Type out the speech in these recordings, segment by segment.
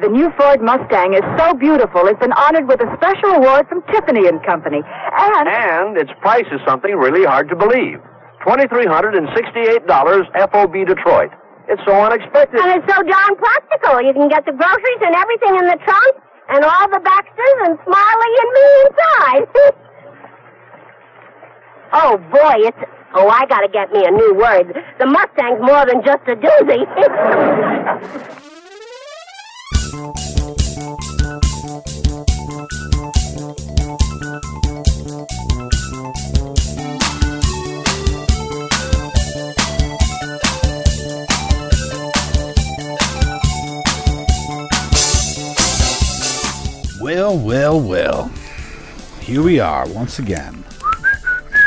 The new Ford Mustang is so beautiful, it's been honored with a special award from Tiffany and Company. And And its price is something really hard to believe. $2,368 FOB Detroit. It's so unexpected. And it's so darn practical. You can get the groceries and everything in the trunk, and all the Baxters and Smiley and me inside. oh boy, it's. Oh, I gotta get me a new word. The Mustang's more than just a doozy. Well, well, well. Here we are once again.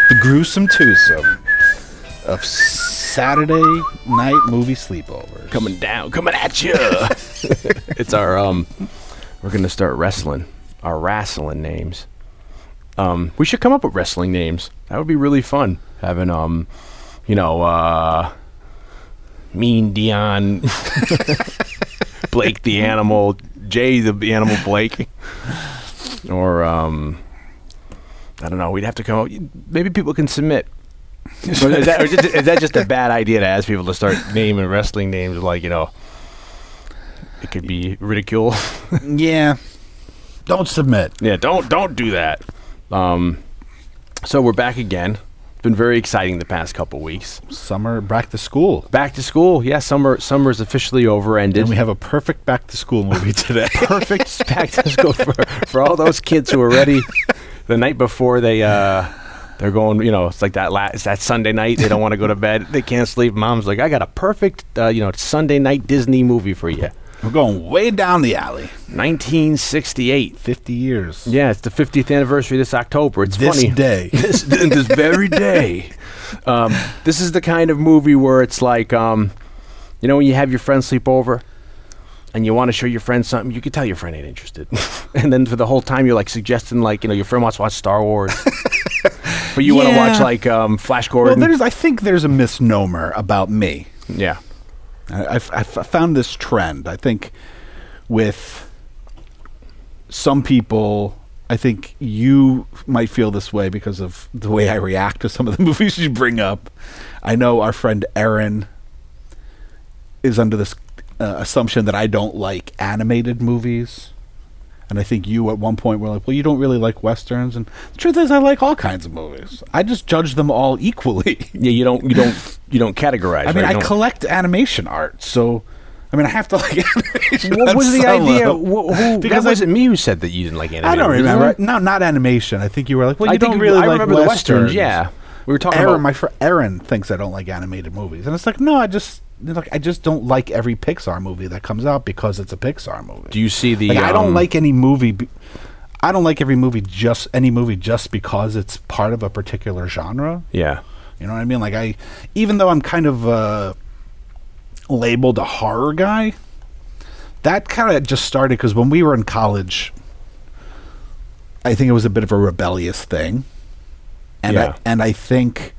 The gruesome twosome of Saturday night movie sleepover. coming down, coming at you. it's our um, we're gonna start wrestling our wrestling names. Um, we should come up with wrestling names. That would be really fun. Having um, you know, uh, Mean Dion, Blake the Animal, Jay the Animal Blake, or um, I don't know. We'd have to come up. Maybe people can submit. Or is, that, or is, is that just a bad idea to ask people to start naming wrestling names? Like you know, it could be ridicule. Yeah. Don't submit. yeah, don't don't do that. Um, so we're back again. It's been very exciting the past couple weeks. Summer back to school. Back to school. Yeah, summer summer is officially over. Ended. And we have a perfect back to school movie today. perfect back to school for, for all those kids who are ready the night before they uh they're going you know it's like that la- it's that sunday night they don't want to go to bed they can't sleep. Mom's like i got a perfect uh, you know sunday night disney movie for you We're going way down the alley. 1968 50 years. yeah it's the 50th anniversary this october. It's This funny. day. this, this very day. Um, this is the kind of movie where it's like um, you know when you have your friends sleep over and you want to show your friend something, you can tell your friend ain't interested. and then for the whole time, you're like suggesting, like, you know, your friend wants to watch Star Wars. but you want to Yeah. watch, like, um, Flash Well, Gordon. there's. I think there's a misnomer about me. yeah. I, I've, I've found this trend. I think with some people, I think you might feel this way because of the way I react to some of the movies you bring up. I know our friend Aaron is under this uh, assumption that I don't like animated movies. And I think you at one point were like, well, you don't really like westerns. And the truth is, I like all kinds of movies. I just judge them all equally. Yeah, you don't, you don't, you don't categorize. I mean, right? I collect animation art, so I mean, I have to like animation. What was the some idea? Wh- who, Because that wasn't me who said that you didn't like animation. I don't remember. No, not animation. I think you were like, well, you I don't really I like remember the westerns. westerns. Yeah, we were talking Aaron, about my friend Aaron thinks I don't like animated movies, and it's like, no, I just like I just don't like every Pixar movie that comes out because it's a Pixar movie. Do you see the? Like, I don't um, like any movie. Be- I don't like every movie just any movie just because it's part of a particular genre. Yeah. You know what I mean? Like I, even though I'm kind of uh, labeled a horror guy, that kind of just started because when we were in college, I think it was a bit of a rebellious thing, and Yeah. I, and I think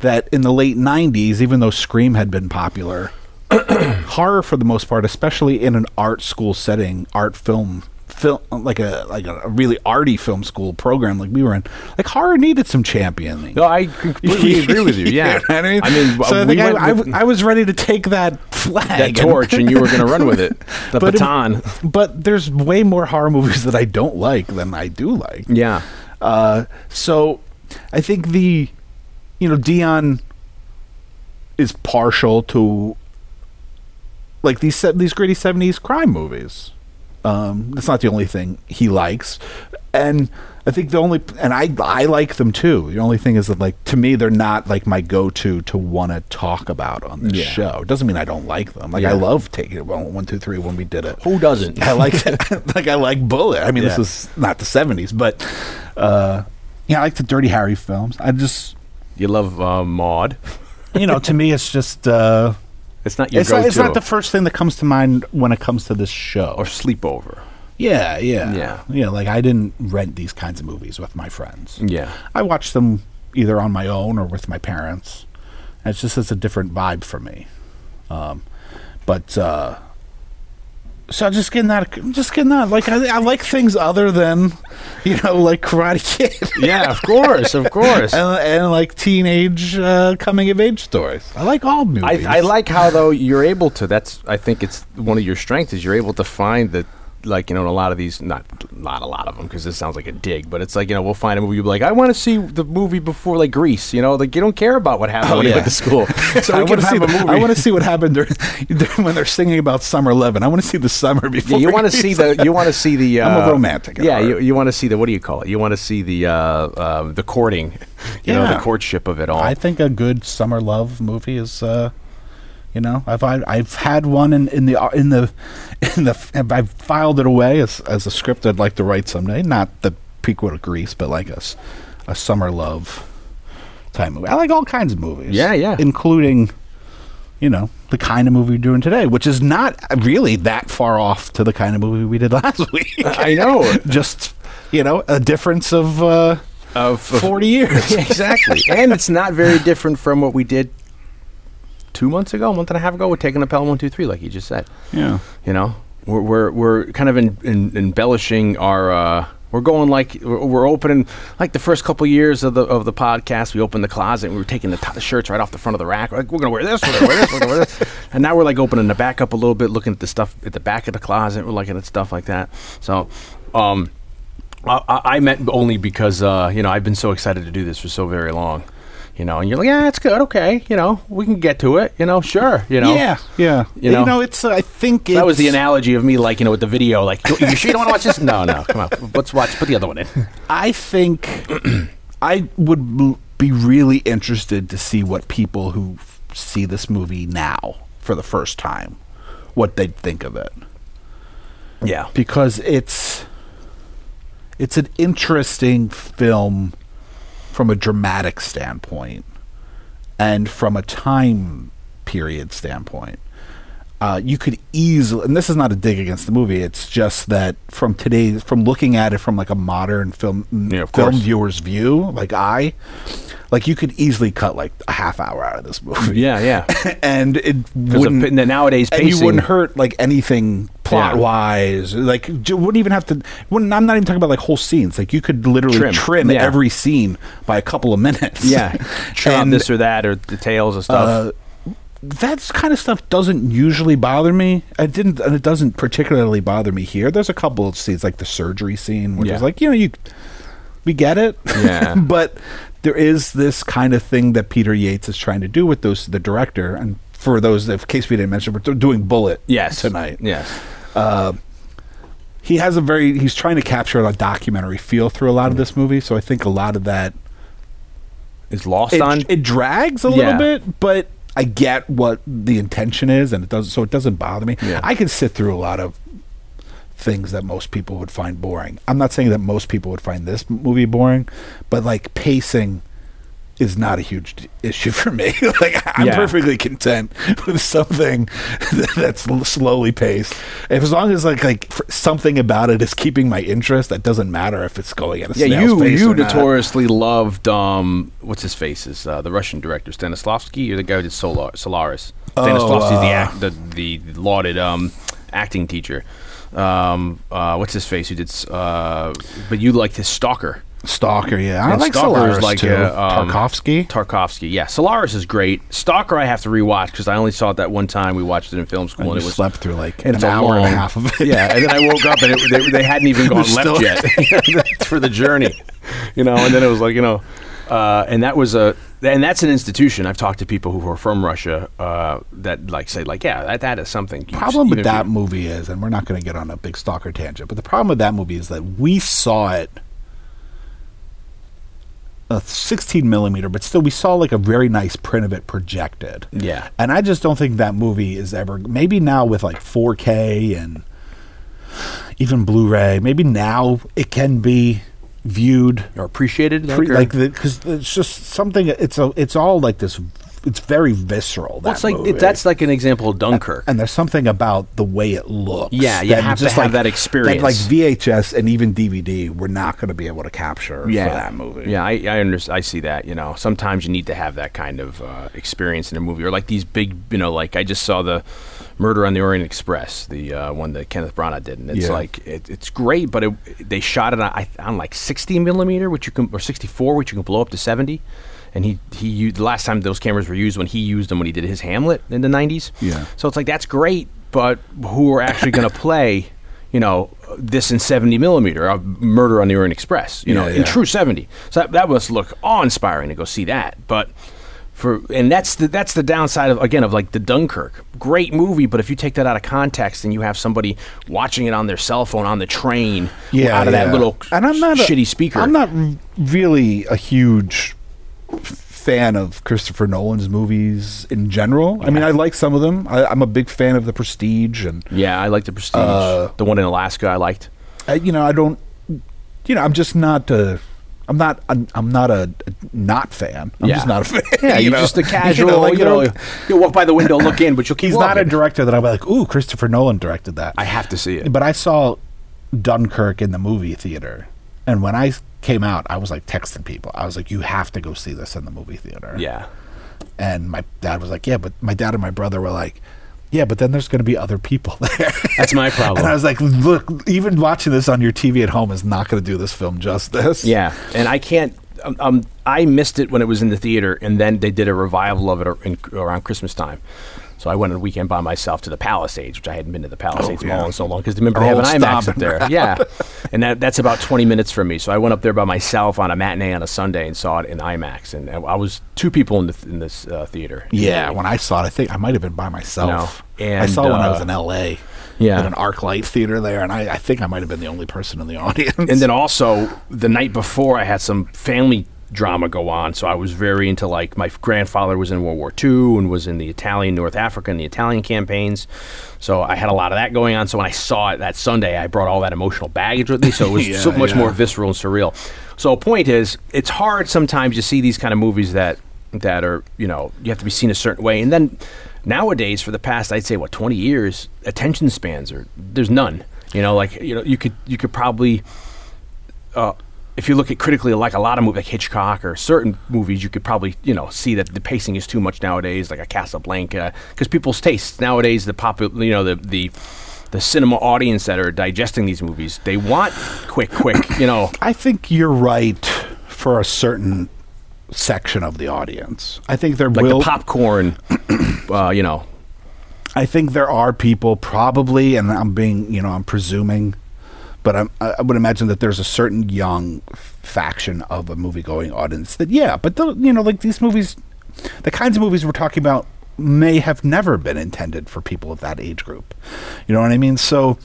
that in the late '90s, even though Scream had been popular, horror for the most part, especially in an art school setting, art film. Film like a like a, really arty film school program like we were in, like horror needed some championing. No, I completely agree with you. Yeah, You know I mean, I mean, so I, we I, I, I was ready to take that flag, that torch, and you were going to run with it. The But it- baton. but there's way more horror movies that I don't like than I do like. Yeah. Uh, so I think the, you know, Dion is partial to like these these gritty seventies crime movies. Um, that's not the only thing he likes, and I think the only and I I like them too. The only thing is that like to me they're not like my go to to want to talk about on this Yeah. show. It doesn't mean I don't like them. Like I love taking it one one two three when we did it. Who doesn't? I like it. like I like Bullitt. I mean, Yeah. this is not the seventies, but uh, yeah, I like the Dirty Harry films. I just You love uh, Maud. you know, to me, it's just uh, It's not your it's go-to. not, it's not the first thing that comes to mind when it comes to this show. or sleepover. yeah, yeah, Yeah. yeah. Like I didn't rent these kinds of movies with my friends. Yeah. I watched them either on my own or with my parents. And it's just it's a different vibe for me. Um, but uh, So I just getting that, just getting that. Like I, I like things other than, you know, like Karate Kid. Yeah, of course, of course. and, and like teenage uh, coming of age stories. I like all movies. I, I like how though you're able to. That's I think it's one of your strengths is you're able to find that like you know in a lot of these not not a lot of them because this sounds like a dig, but it's like you know we'll find a movie you'll be like I want to see the movie before like Grease. You know like you don't care about what happened Oh, when you went to school. So I want to see. a The, movie. I want to see what happened during, when they're singing about Summer Lovin'. I want to see the summer before. Yeah, you want to see the you want to see the. Uh, I'm a romantic Yeah, you, you want to see the what do you call it? You want to see the uh, uh, the courting, you know, Yeah. the courtship of it all. I think a good summer love movie is, uh, you know, I've I, I've had one in, in the in the in the I've filed it away as as a script I'd like to write someday. Not the prequel to Grease, but like a a summer love type movie. I like all kinds of movies. Yeah, yeah. including. You know the kind of movie we're doing today, which is not really that far off to the kind of movie we did last week. I know. Just you know, a difference of uh, of forty years. Exactly. and it's not very different from what we did two months ago, a month and a half ago. We're taking a Pelham one two three, like you just said. yeah. You know, we're we're, we're kind of in, in, embellishing our. Uh, we're going like we're opening like the first couple years of the of the podcast. We opened the closet and we were taking the, t- the shirts right off the front of the rack. We're like we're gonna wear this, we're gonna wear this, we're gonna wear this. And now we're like opening the back up a little bit, looking at the stuff at the back of the closet. We're looking at stuff like that. So, um, I, I I meant only because uh, you know I've been so excited to do this for so very long, you know. And you're like, yeah, it's good, okay, you know, we can get to it, you know, sure, you know. Yeah, yeah. You You know? know, it's. Uh, I think That was the analogy of me, like you know, with the video. Like, you, you sure you don't want to watch this? No, no, come on, let's watch. Put the other one in. I think I would be really interested to see what people who see this movie now for the first time, what they'd think of it, Yeah, because it's it's an interesting film from a dramatic standpoint and from a time period standpoint. Uh, you could easily, and this is not a dig against the movie. It's just that from today's, from looking at it from like a modern film Yeah, film course. viewer's view, like I, like you could easily cut like a half hour out of this movie. yeah, yeah. and it wouldn't. of, the nowadays and you wouldn't hurt like anything plot Yeah. wise. Like you wouldn't even have to. Wouldn't, I'm not even talking about like whole scenes. Like you could literally Trim. trim, Yeah. every scene by a couple of minutes. yeah, And, this or that or details of stuff. uh, that kind of stuff doesn't usually bother me. It didn't, and it doesn't particularly bother me here. There's a couple of scenes, like the surgery scene, which Yeah. is like you know you, we get it, Yeah. but there is this kind of thing that Peter Yates is trying to do with those the director, and for those, in case we didn't mention, we're doing Bullitt yes, tonight. Yes, uh, he has a very he's trying to capture a documentary feel through a lot of mm-hmm. this movie so i think a lot of that is lost it, on. it drags a Yeah. little bit but i get what the intention is and it doesn't so it doesn't bother me Yeah. i can sit through a lot of things that most people would find boring i'm not saying that most people would find this movie boring but like pacing is not a huge issue for me. like I'm Yeah. perfectly content with something that's slowly paced. If as long as like like something about it is keeping my interest, that doesn't matter if it's going at a yeah, snail's you you or not. notoriously loved um what's his face is uh, the Russian director Stanislavski You're the guy who did Solar, Solaris. Stanislavski's the uh, act the, the lauded um acting teacher. Um, uh, what's his face who did? Uh, but you liked his Stalker. Stalker. Yeah, I And like Stalker is Solaris like too. a, um, Tarkovsky. Tarkovsky, yeah. Solaris is great. Stalker, I have to rewatch because I only saw it that one time. We watched it in film school, and and you it was slept through like an hour and a half of it. Yeah, and then I woke up and it, they, they hadn't even gone left yet for the journey, you know. And then it was like you know, uh, and that was a and that's an institution. I've talked to people who are from Russia uh, that like say like yeah that that is something. you problem with that movie is, and we're not going to get on a big stalker tangent, but the problem with that movie is that we saw it a 16 millimeter, but still we saw like a very nice print of it projected. Yeah. And I just don't think that movie is ever, maybe now with like 4K and even Blu ray, maybe now it can be viewed or appreciated pre, like because it's just something it's a it's all like this it's very visceral that well, it's like movie. that's like an example of Dunkirk. and there's something about the way it looks. Yeah, you have to have that experience. That like VHS and even DVD, we're not going to be able to capture yeah, for that movie. Yeah, I I, under, I see that. You know, sometimes you need to have that kind of uh, experience in a movie, or like these big, you know, like I just saw the Murder on the Orient Express, the uh, one that Kenneth Branagh did, and it's Yeah. like it, it's great, but it, they shot it on, on like 60 millimeter, which you can or 64, which you can blow up to 70. And he he used, the last time those cameras were used when he used them when he did his Hamlet in the 90s. Yeah. So it's like that's great, but who are actually going to play? You know this in 70 millimeter, uh, Murder on the Orient Express. You know, Yeah, in true 70. So that, that must look awe-inspiring to go see that. But for and that's the that's the downside of again of like the Dunkirk. Great movie, but if you take that out of context and you have somebody watching it on their cell phone on the train yeah, out of that little and I'm not a- shitty speaker. I'm not really a huge fan of Christopher Nolan's movies in general. I mean, I like some of them. I, I'm a big fan of The Prestige, and Yeah, I like the Prestige. Uh, the one in Alaska I liked. I, you know, I don't. You know, I'm just not. Uh, I'm not. I'm, I'm not a, a not fan. I'm Yeah. just not a fan. Yeah, you you're know? just a casual. You like, know, there- you walk by the window, look in, but you'll keep he's not a director that I'll be like, ooh, Christopher Nolan directed that. I have to see it. But I saw Dunkirk in the movie theater, and when I came out, I was like texting people. I was like, "You have to go see this in the movie theater." Yeah. And my dad was like, "Yeah," but my dad and my brother were like, "Yeah, but then there's going to be other people there." That's my problem. and I was like, "Look, even watching this on your TV at home is not going to do this film justice." Yeah, and I can't. Um, um, I missed it when it was in the theater, and then they did a revival of it around Christmas time. So I went on a weekend by myself to the Palisades, which I hadn't been to the Palisades Oh, yeah. Mall in so long because remember Our they have an IMAX up there. ground. Yeah, and that, that's about twenty minutes from me. So I went up there by myself on a matinee on a Sunday and saw it in IMAX, and I was two people in the th- in this uh, theater. Yeah, when I saw it, I think I might have been by myself. No. I saw it when I was uh, in L.A. Yeah. at an ArcLight theater there, and I, I think I might have been the only person in the audience. and then also the night before I had some family drama go on, so I was very into like my grandfather was in World War II and was in the Italian North Africa and the Italian campaigns, so I had a lot of that going on. So when I saw it that Sunday, I brought all that emotional baggage with me, so it was Yeah, so much yeah. more visceral and surreal. So point is, it's hard sometimes to see these kind of movies that that are you know you have to be seen a certain way, and then nowadays for the past I'd say what twenty years, attention spans are there's none. You know, like you know you could you could probably uh, if you look at critically like a lot of movies like Hitchcock or certain movies, you could probably you know see that the pacing is too much nowadays, like a Casablanca, because people's tastes nowadays, the popular you know the the the cinema audience that are digesting these movies, they want quick, quick, you know. I think you're right for a certain section of the audience. I think there Like will the popcorn, uh, you know, I think there are people probably, and I'm being, you know, I'm presuming, but I'm, I would imagine that there's a certain young f- faction of a movie going audience that, yeah, but the, you know, like these movies, the kinds of movies we're talking about may have never been intended for people of that age group. You know what I mean? So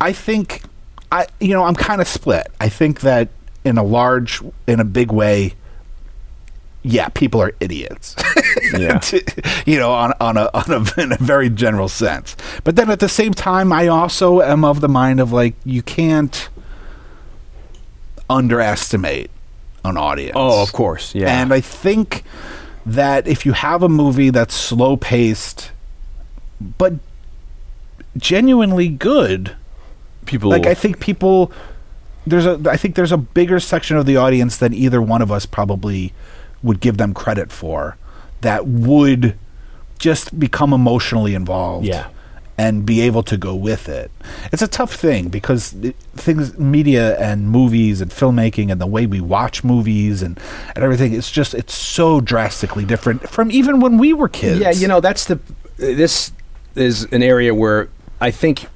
I think, I, you know, I'm kind of split. I think that in a large, in a big way, yeah, people are idiots. Yeah. you know, on on a on a in a very general sense. But then at the same time, I also am of the mind of like you can't underestimate an audience. oh, of course, yeah, And I think that if you have a movie that's slow paced, but genuinely good, people like I think people there's a I think there's a bigger section of the audience than either one of us probably would give them credit for that would just become emotionally involved Yeah. and be able to go with it. It's a tough thing because it, things media and movies and filmmaking and the way we watch movies and and everything it's just it's so drastically different from even when we were kids. Yeah, you know, that's the. This is an area where I think,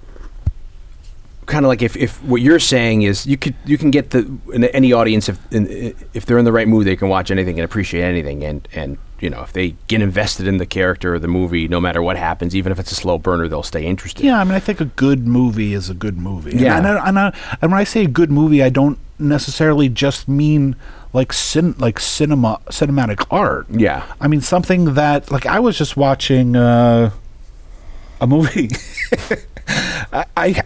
kind of like if, if what you're saying is you could you can get the in any audience if in, if they're in the right mood they can watch anything and appreciate anything and and you know if they get invested in the character or the movie no matter what happens even if it's a slow burner they'll stay interested. Yeah, I mean, I think a good movie is a good movie. And- Yeah. and, I, and, I, and when I say a good movie, I don't necessarily just mean like cin- like cinema cinematic art. Yeah. I mean something that like I was just watching uh, a movie. I, I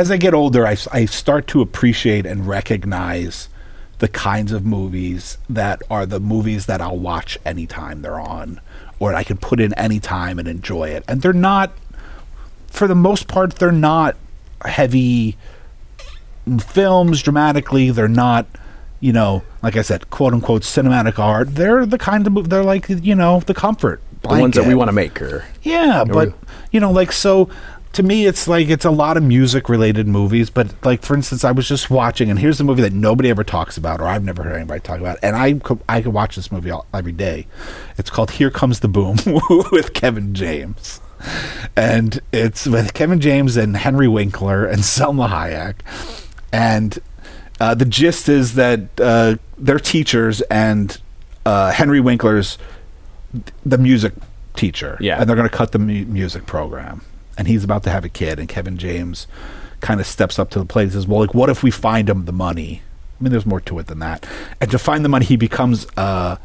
as I get older, I start to appreciate and recognize the kinds of movies that are the movies that I'll watch anytime they're on, or I can put in anytime and enjoy it. And they're not, for the most part, they're not heavy films dramatically. They're not, you know, like I said, quote unquote cinematic art. They're the kind of they're like you know the comfort the ones that we want to make. Or Yeah, but you know, like so to me it's like it's a lot of music related movies, but like for instance, I was just watching and here's a movie that nobody ever talks about or I've never heard anybody talk about and I could I could watch this movie all, every day. It's called Here Comes the Boom with Kevin James. And it's with Kevin James and Henry Winkler and Salma Hayek. And uh, the gist is that uh, they're teachers and uh, Henry Winkler's the music teacher. Yeah. And they're going to cut the mu- music program. And he's about to have a kid. And Kevin James kind of steps up to the plate and says, Well, like, what if we find him the money? I mean, there's more to it than that. And to find the money, he becomes, uh,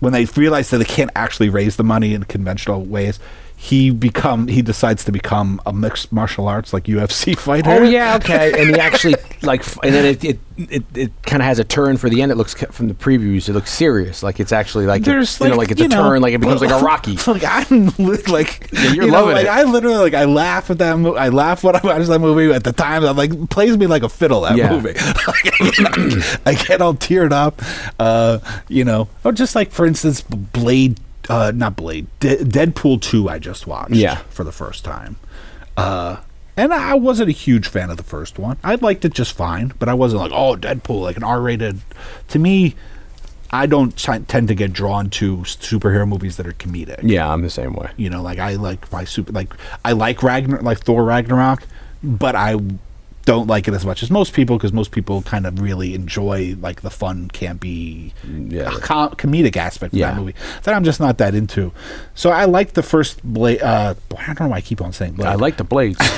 when they realize that they can't actually raise the money in conventional ways, he become he decides to become a mixed martial arts like UFC fighter. Oh yeah, okay. And he actually like, f- and then it it, it, it kind of has a turn for the end. It looks ca- from the previews. It looks serious. Like it's actually like There's you know like it's a know, turn. Like it becomes like a Rocky. Like I'm li- like you're you know, loving like, it. I literally like I laugh at that. Mo- I laugh when I watch that movie at the time. I'm like plays me like a fiddle. That Yeah. movie. I get all teared up. Uh, you know, or just like for instance, Blade. Uh, not Blade. De- Deadpool two. I just watched. Yeah. for the first time. Uh, and I wasn't a huge fan of the first one. I liked it just fine, but I wasn't like, oh, Deadpool, like an R-rated. To me, I don't t- tend to get drawn to superhero movies that are comedic. Yeah, I'm the same way. You know, like I like my super, like I like Ragnar, like Thor Ragnarok, but I don't like it as much as most people because most people kind of really enjoy like the fun, campy, Yeah. com- comedic aspect of Yeah. that movie that I'm just not that into. So I like the first Blade. Uh, I don't know why I keep on saying Blade. I like the blades.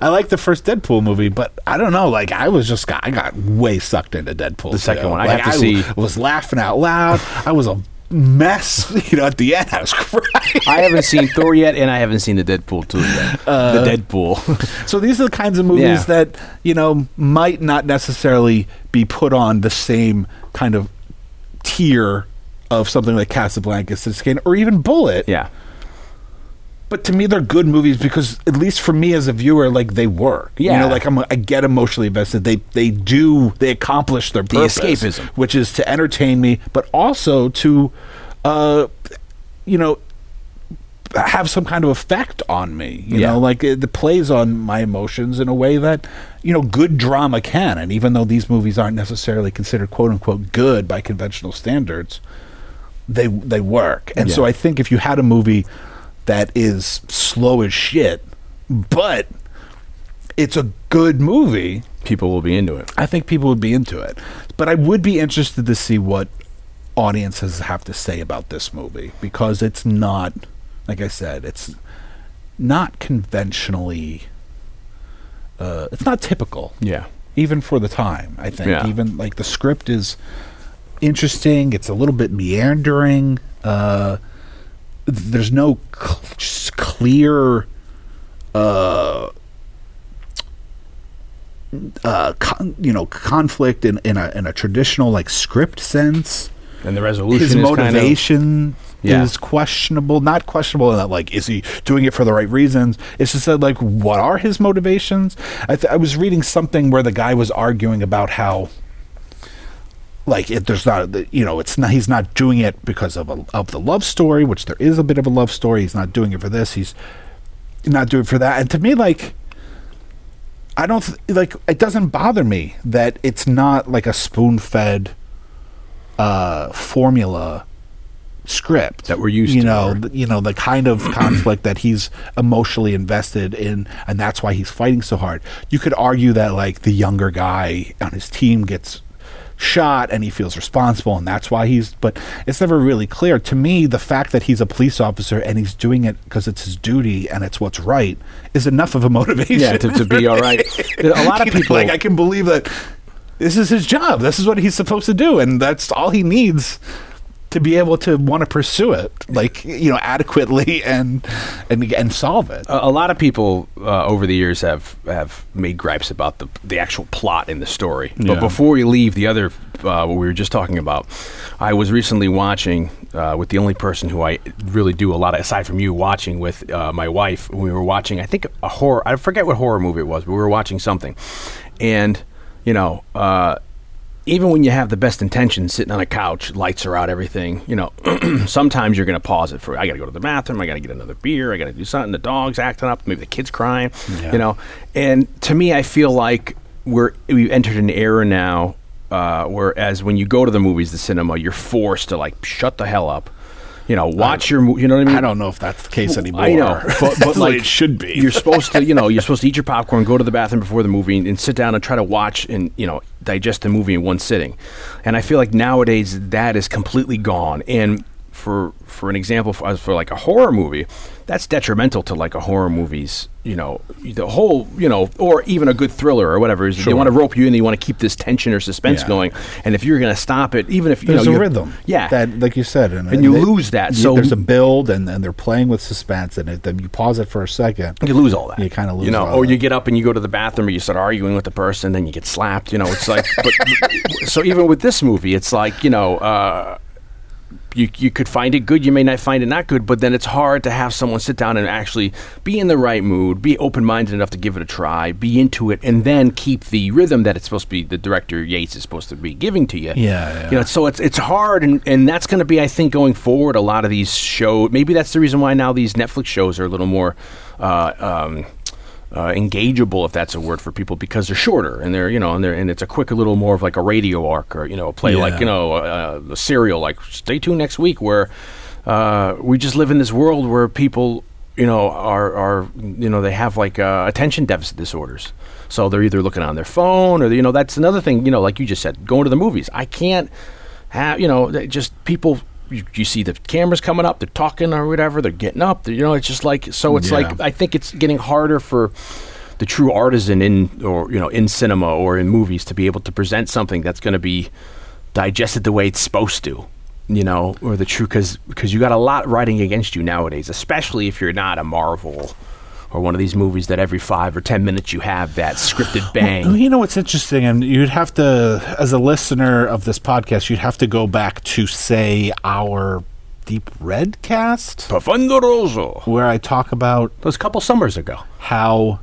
I like the first Deadpool movie, but I don't know. Like I was just got, I got way sucked into Deadpool. The second one, I Like, have to see- Was laughing out loud. I was a mess. You know, at the end, I was crying. I haven't seen Thor yet, and I haven't seen the Deadpool two yet. Uh, the Deadpool. So these are the kinds of movies Yeah. that you know might not necessarily be put on the same kind of tier of something like Casablanca, Citizen, or even Bullitt. yeah. But to me, they're good movies because, at least for me as a viewer, like they work. yeah. you know, like I'm, I get emotionally invested. They they do they accomplish their The purpose, escapism. which is to entertain me, but also to, uh, you know, have some kind of effect on me. You Yeah. know, like it, it plays on my emotions in a way that you know good drama can. And even though these movies aren't necessarily considered quote unquote good by conventional standards, they they work. And so I think if you had a movie that is slow as shit, but it's a good movie, People will be into it. I think people would be into it. But I would be interested to see what audiences have to say about this movie because it's not, like I said, it's not conventionally. Uh, it's not typical Yeah. even for the time. I think Yeah. even like the script is interesting. It's a little bit meandering. Uh, there's no cl- clear. Uh, uh, con- you know, conflict in, in a in a traditional like script sense. And the resolution His is kind of- motivation Yeah. is questionable. Not questionable in that like is he doing it for the right reasons? It's just that like what are his motivations? I, th- I was reading something where the guy was arguing about how like it, there's not you know it's not he's not doing it because of a, of the love story, which there is a bit of a love story. He's not doing it for this. He's not doing it for that. And to me, like I don't th- like. It doesn't bother me that it's not like a spoon fed uh, formula script That we're used you to, know, th- you know the kind of conflict that he's emotionally invested in, and that's why he's fighting so hard. You could argue that like the younger guy on his team gets shot and he feels responsible and that's why he's but it's never really clear to me the fact that he's a police officer and he's doing it because it's his duty and it's what's right is enough of a motivation Yeah, to, to be all right. A lot of people like I can believe that this is his job. This is what he's supposed to do, and that's all he needs to be able to want to pursue it, like you know, adequately and and and solve it. a, a lot of people uh, over the years have have made gripes about the the actual plot in the story. Yeah. But before we leave the other uh, what we were just talking about, I was recently watching uh, with the only person who I really do a lot of, aside from you, watching with uh, my wife. We were watching, I think, a horror. I forget what horror movie it was, but we were watching something, and you know. Uh, even when you have the best intentions, sitting on a couch, lights are out, everything, you know, sometimes you're going to pause it for, I got to go to the bathroom, I got to get another beer, I got to do something, the dog's acting up, maybe the kid's crying, Yeah. you know. And to me, I feel like we're, we've entered an era now uh, whereas when you go to the movies, the cinema, you're forced to like shut the hell up. You know, watch your, you know what I mean? I don't know if that's the case anymore. I know, but, but like it should be. You're supposed to, you know, you're supposed to eat your popcorn, go to the bathroom before the movie, and, and sit down and try to watch and you know digest the movie in one sitting. And I feel like nowadays that is completely gone. And for for an example, for, for like a horror movie, that's detrimental to like a horror movie's, you know, the whole, you know, or even a good thriller or whatever. Is They want to rope you in, they want to keep this tension or suspense Yeah. going. And if you're going to stop it, even if you there's know a rhythm. yeah, that like you said, and, And you lose that, so- there's a build, and, and they're playing with suspense, and it, then you pause it for a second. you lose all that. You kinda lose you know, or you get up and you go to the bathroom, or you start arguing with the person, then you get slapped. You know, it's like, but so even with this movie, it's like you know, uh, you you could find it good, you may not find it not good, but then it's hard to have someone sit down and actually be in the right mood, be open minded enough to give it a try, be into it, and then keep the rhythm that it's supposed to be. The director Yates is supposed to be giving to you. Yeah, yeah. You know, so it's it's hard, and, and that's going to be, I think, going forward. A lot of these shows, maybe that's the reason why now these Netflix shows are a little more uh, um, uh, engageable, if that's a word for people, because they're shorter and they're you know and they're and it's a quicker little more of like a radio arc or you know a play like you know uh, the serial. Like stay tuned next week where uh, we just live in this world where people you know are are you know they have like uh, attention deficit disorders. So they're either looking on their phone or you know that's another thing you know like you just said going to the movies. I can't have you know just people you, you see the cameras coming up they're talking or whatever they're getting up they're, you know it's just like so it's Yeah. like i think it's getting harder for the true artisan in or you know in cinema or in movies to be able to present something that's going to be digested the way it's supposed to you know or the true because because you got a lot riding against you nowadays especially if you're not a marvel or one of these movies that every five or ten minutes you have that scripted bang You know what's interesting, and you'd have to, as a listener of this podcast, you'd have to go back to say our Deep Red cast, Profondo Rosso. where I talk about those couple summers ago. how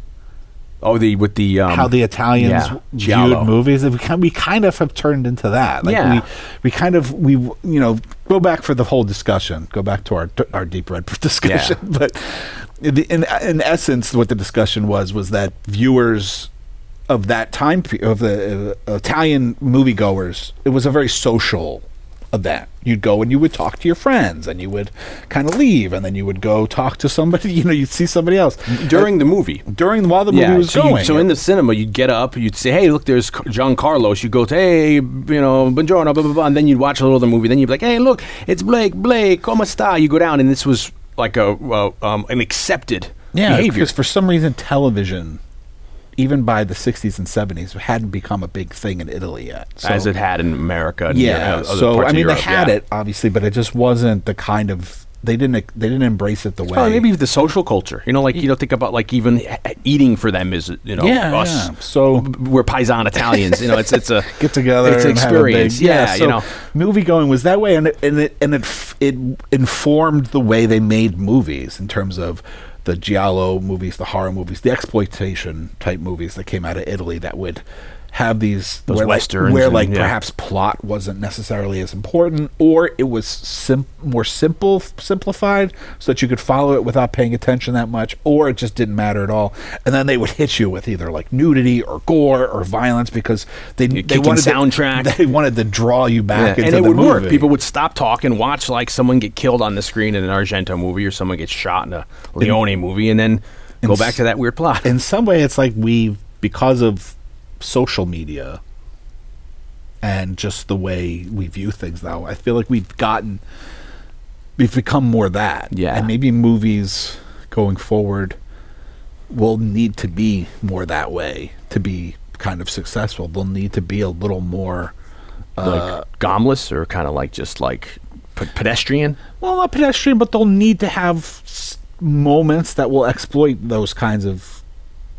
Oh, the with the um, how the Italians yeah, viewed movies. We kind, we kind of have turned into that. Like Yeah. we, we kind of we you know go back for the whole discussion. Go back to our our deep red discussion. But in, the- in in essence, what the discussion was was that viewers of that time of the uh, Italian moviegoers, it was a very social event. You'd go and you would talk to your friends, and you would kind of leave, and then you would go talk to somebody. You know, you'd see somebody else during the movie. during while the movie was so, you- going. so in the cinema, you'd get up, you'd say, "Hey, look, there's John Carlos." You go, to, "Hey, you know, buongiorno," blah blah blah, and then you'd watch a little of the movie. Then you'd be like, "Hey, look, it's Blake. Blake, como sta?" You go down, and this was like a uh, um, an accepted yeah, behavior. because for some reason television, even by the '60s and '70s, hadn't become a big thing in Italy yet. So, as it had in America. And yeah. other so parts I of mean, they had yeah. it obviously, but it just wasn't the kind of they didn't they didn't embrace it the way. Well, maybe the social culture. You know, like you know, think about like even eating for them is you know Yeah, us. yeah. So- we're paisan Italians. You know, it's it's a get together It's and have a experience. big- yeah, so you know. movie going was that way and it, and it and it f- it informed the way they made movies in terms of the giallo movies the horror movies the exploitation type movies that came out of Italy that would have these Those where, like- westerns where and- like yeah. perhaps plot wasn't necessarily as important or it was sim- more simple simplified so that you could follow it without paying attention that much or it just didn't matter at all and then they would hit you with either like nudity or gore or violence because they, they wanted to- soundtrack. they wanted to draw you back Yeah, into and it the would work. movie. People would stop talking, watch like someone get killed on the screen in an Argento movie, or someone gets shot in a Leone movie, and then go back to that weird plot. in some way it's like we because of social media and just the way we view things now. i feel like we've gotten we've become more that Yeah. and maybe movies going forward will need to be more that way to be kind of successful they'll need to be a little more uh, like gomless, or kind of like just like pe- pedestrian. well, not pedestrian, but they'll need to have s- moments that will exploit those kinds of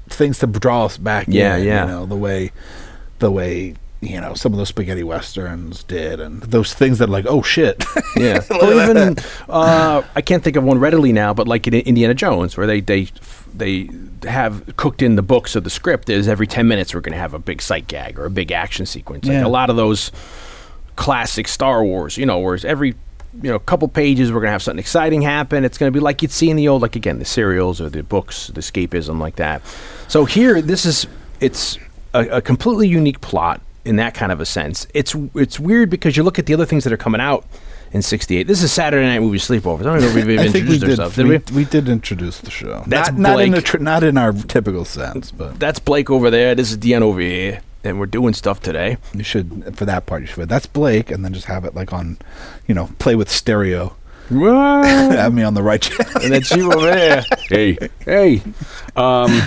things to draw us back. Yeah, in, yeah. You know, the way, the way you know some of those spaghetti westerns did, and those things that like oh shit, Yeah. well, even uh, I can't think of one readily now, but like in Indiana Jones, where they they they have cooked in the books of the script is every ten minutes we're going to have a big sight gag or a big action sequence. Like Yeah. a lot of those classic Star Wars, you know, whereas every you know a couple pages we're going to have something exciting happen. It's going to be like you'd see in the old, like again the serials or the books, the escapism like that. So here, this is it's a, a completely unique plot in that kind of a sense. It's it's weird because you look at the other things that are coming out in '68. This is Saturday Night Movie Sleepovers. I don't know if we've even we introduced did. ourselves. Did we, we? we did introduce the show. That's not, not in a tr- not in our typical sense, but That's Blake over there. This is Deanne over here, and we're doing stuff today. you should for that part. You should. That's Blake, and then just have it like on, you know, play with stereo. have me on the right channel. and that's you over there. Hey, hey. Um,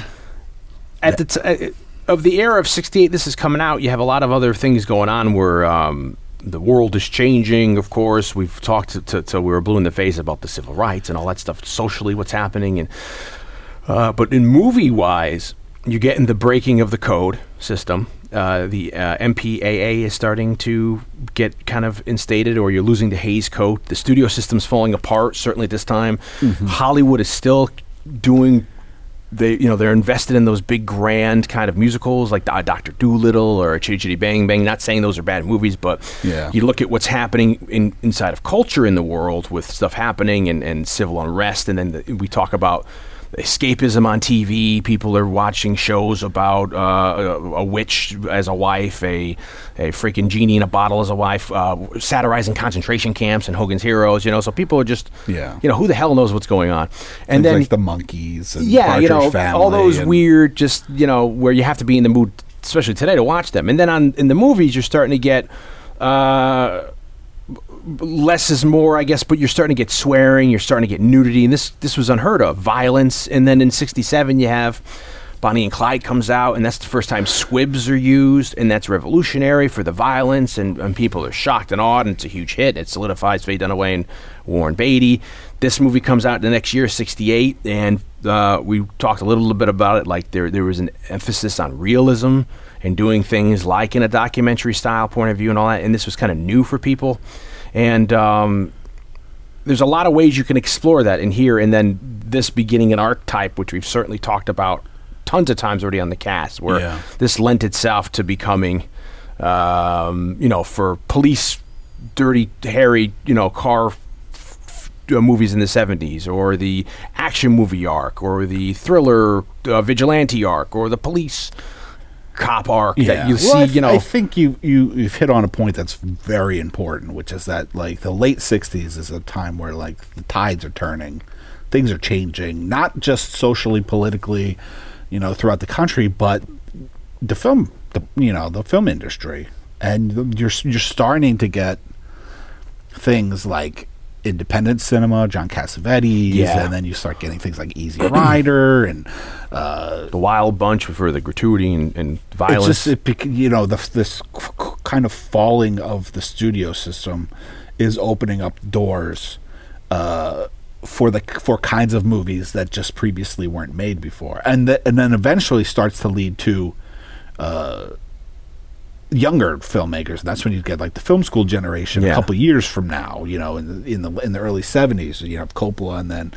at the t- uh, of the era of '68, this is coming out. You have a lot of other things going on where um, the world is changing. Of course, we've talked to, to, till we were blue in the face about the civil rights and all that stuff. Socially, what's happening, and uh, but in movie wise, you get in the breaking of the code system. Uh, the uh, MPAA is starting to get kind of instated, or you're losing the Hays Code. The studio system's falling apart. Certainly at this time, Hollywood is still doing. They, you know, they're invested in those big, grand kind of musicals like uh, Doctor Dolittle or Chitty Chitty Bang Bang. Not saying those are bad movies, but Yeah. you look at what's happening in, inside of culture in the world with stuff happening and, and civil unrest, and then the, we talk about escapism on TV. People are watching shows about uh, a, a witch as a wife, a a freaking genie in a bottle as a wife, uh, satirizing concentration camps and Hogan's Heroes. You know, so people are just, Yeah. you know, who the hell knows what's going on? And Things then like the Monkees. And yeah, you know, all those weird, just you know, where you have to be in the mood, especially today, to watch them. And then on in the movies, you're starting to get. Uh, less is more, I guess, but you're starting to get swearing, you're starting to get nudity, and this this was unheard of. Violence, and then in '67 you have Bonnie and Clyde comes out, and that's the first time squibs are used, and that's revolutionary for the violence, and, and people are shocked and awed, and it's a huge hit. It solidifies Faye Dunaway and Warren Beatty. This movie comes out the next year, '68, and uh, we talked a little bit about it. Like there there was an emphasis on realism and doing things like in a documentary style point of view and all that, and this was kind of new for people and um, there's a lot of ways you can explore that in here and then this beginning an archetype which we've certainly talked about tons of times already on the cast where Yeah. this lent itself to becoming um, you know for police Dirty Harry you know car uh, movies in the 70s or the action movie arc or the thriller uh, vigilante arc or the police cop arc that you Well, see I, you know. I think you you you've hit on a point that's very important, which is that like the late '60s is a time where like the tides are turning, things are changing, not just socially, politically, you know, throughout the country, but the film, the you know, the film industry, and you're you're starting to get things like independent cinema, John Cassavetes, Yeah. and then you start getting things like Easy Rider and uh, the wild bunch for the gratuity and, and violence it's just it, you know the, this kind of falling of the studio system is opening up doors uh, for the for kinds of movies that just previously weren't made before, and th- and then eventually starts to lead to uh, younger filmmakers. That's when you get like the film school generation a couple years from now. You know, in the in the in the early seventies, you have Coppola, and then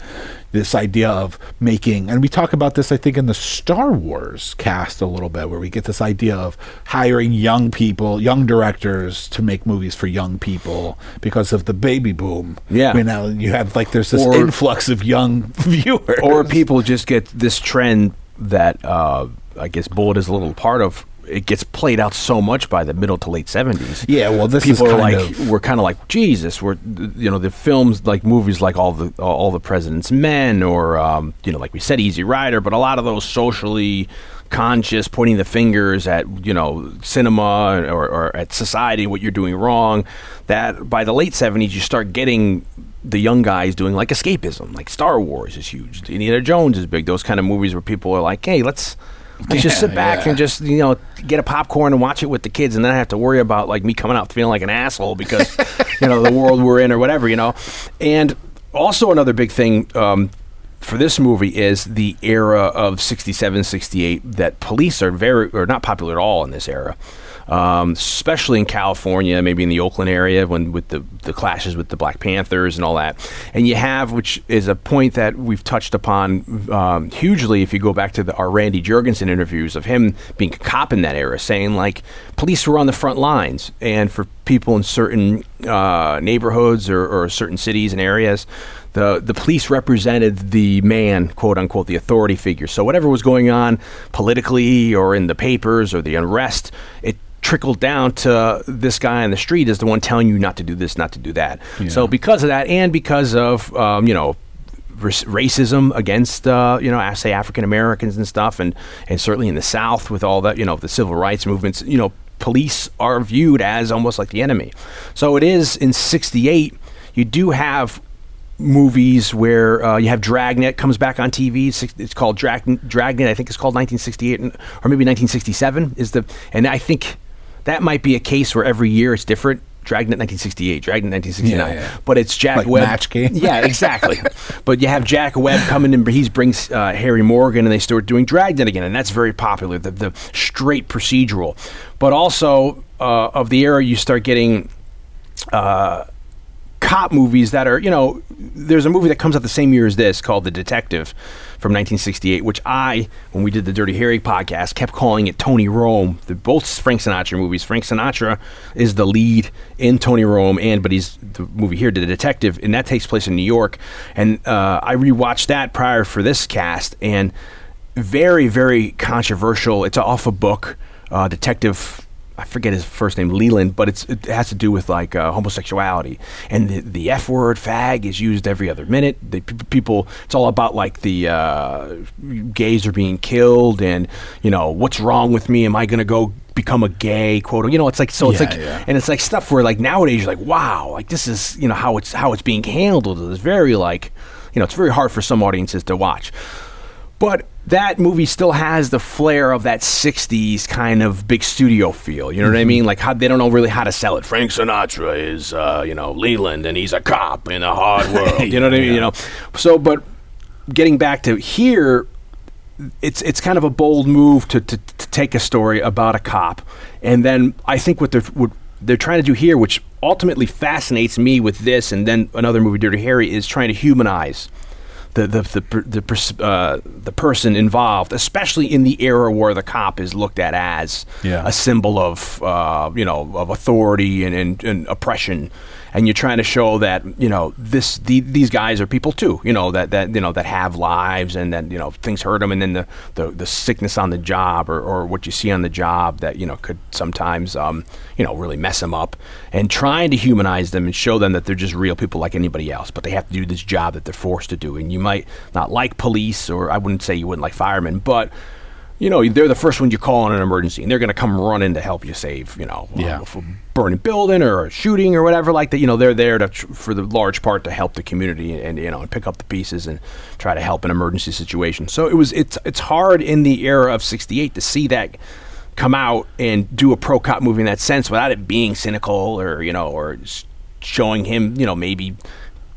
this idea of making. And we talk about this, I think, in the Star Wars cast a little bit, where we get this idea of hiring young people, young directors to make movies for young people because of the baby boom. Yeah. you know, you have like there's this Or- influx of young viewers, or people just get this trend that uh, I guess Bullitt is a little part of. It gets played out so much by the middle to late seventies. Yeah, well, this people is are kind like of- we're kind of like Jesus. We're you know the films like movies like all the all the President's Men or um, you know like we said Easy Rider, but a lot of those socially conscious, pointing the fingers at you know cinema or, or at society, what you're doing wrong. That by the late seventies, you start getting the young guys doing like escapism, like Star Wars is huge, Indiana Jones is big. Those kind of movies where people are like, hey, let's. Let's just sit back yeah. and just you know get a popcorn and watch it with the kids, and then I have to worry about like me coming out feeling like an asshole because you know the world we're in or whatever, you know. And also another big thing um, for this movie is the era of 67, 68 that police are very or not popular at all in this era. Um, especially in California, maybe in the Oakland area, when with the the clashes with the Black Panthers and all that. And you have, which is a point that we've touched upon um, hugely. If you go back to the, our Randy Jurgensen interviews of him being a cop in that era, saying like police were on the front lines, and for people in certain uh, neighborhoods or, or certain cities and areas the the police represented the man, quote unquote, the authority figure. So whatever was going on politically or in the papers or the unrest, it trickled down to this guy on the street is the one telling you not to do this, not to do that. So because of that, and because of um, you know racism against uh, you know I say African Americans and stuff, and and certainly in the South with all that you know the civil rights movements, you know police are viewed as almost like the enemy. So it is in '68. You do have movies where uh, you have Dragnet comes back on TV. It's, it's called Drag, Dragnet. I think it's called 1968 or maybe 1967 is the. And I think that might be a case where every year it's different. Dragnet 1968, Dragnet 1969, Yeah, yeah. but it's Jack Like Webb. Match Game? Yeah, exactly. but you have Jack Webb coming in. He brings uh, Harry Morgan, and they start doing Dragnet again, and that's very popular. The, the straight procedural, but also uh, of the era, you start getting cop movies that are, you know, there's a movie that comes out the same year as this called The Detective from 1968, which I, when we did the Dirty Harry podcast, kept calling it Tony Rome. They're both Frank Sinatra movies. Frank Sinatra is the lead in Tony Rome, and but he's the movie here, The Detective, and that takes place in New York. And uh, I rewatched that prior for this cast, and very, very controversial. It's off a book, uh, Detective I forget his first name, Leland, but it's, it has to do with like uh, homosexuality. And the, the F word, fag, is used every other minute. The p- people, it's all about like the uh, gays are being killed and, you know, what's wrong with me? Am I going to go become a gay quote? You know, it's like, so it's Yeah, like, yeah. and it's like stuff where like nowadays you're like, wow, like this is, you know, how it's, how it's being handled it's very like, you know, it's very hard for some audiences to watch. But that movie still has the flair of that 60s kind of big studio feel. You know what I mean? Like, how they don't know really how to sell it. Frank Sinatra is, uh, you know, Leland, and he's a cop in a hard world. You know what I mean? You know? So, but getting back to here, it's it's kind of a bold move to, to, to take a story about a cop, and then I think what they're what they're trying to do here, which ultimately fascinates me with this, and then another movie, Dirty Harry, is trying to humanize the the the the, pers- uh, the person involved, especially in the era where the cop is looked at as Yeah. a symbol of uh, you know of authority and, and, and oppression, and you're trying to show that you know this the, these guys are people too, you know that that you know that have lives and that you know things hurt them, and then the, the, the sickness on the job or, or what you see on the job that you know could sometimes um, you know really mess them up, and trying to humanize them and show them that they're just real people like anybody else, but they have to do this job that they're forced to do, and you might not like police or I wouldn't say you wouldn't like firemen, but you know, they're the first one you call in an emergency, and they're going to come running to help you save, you know, Yeah. Um, a burning building or a shooting or whatever like that. You know, they're there to, for the large part to help the community and you know and pick up the pieces and try to help an emergency situation. So it was it's it's hard in the era of '68 to see that come out and do a pro cop movie in that sense without it being cynical or you know or showing him you know maybe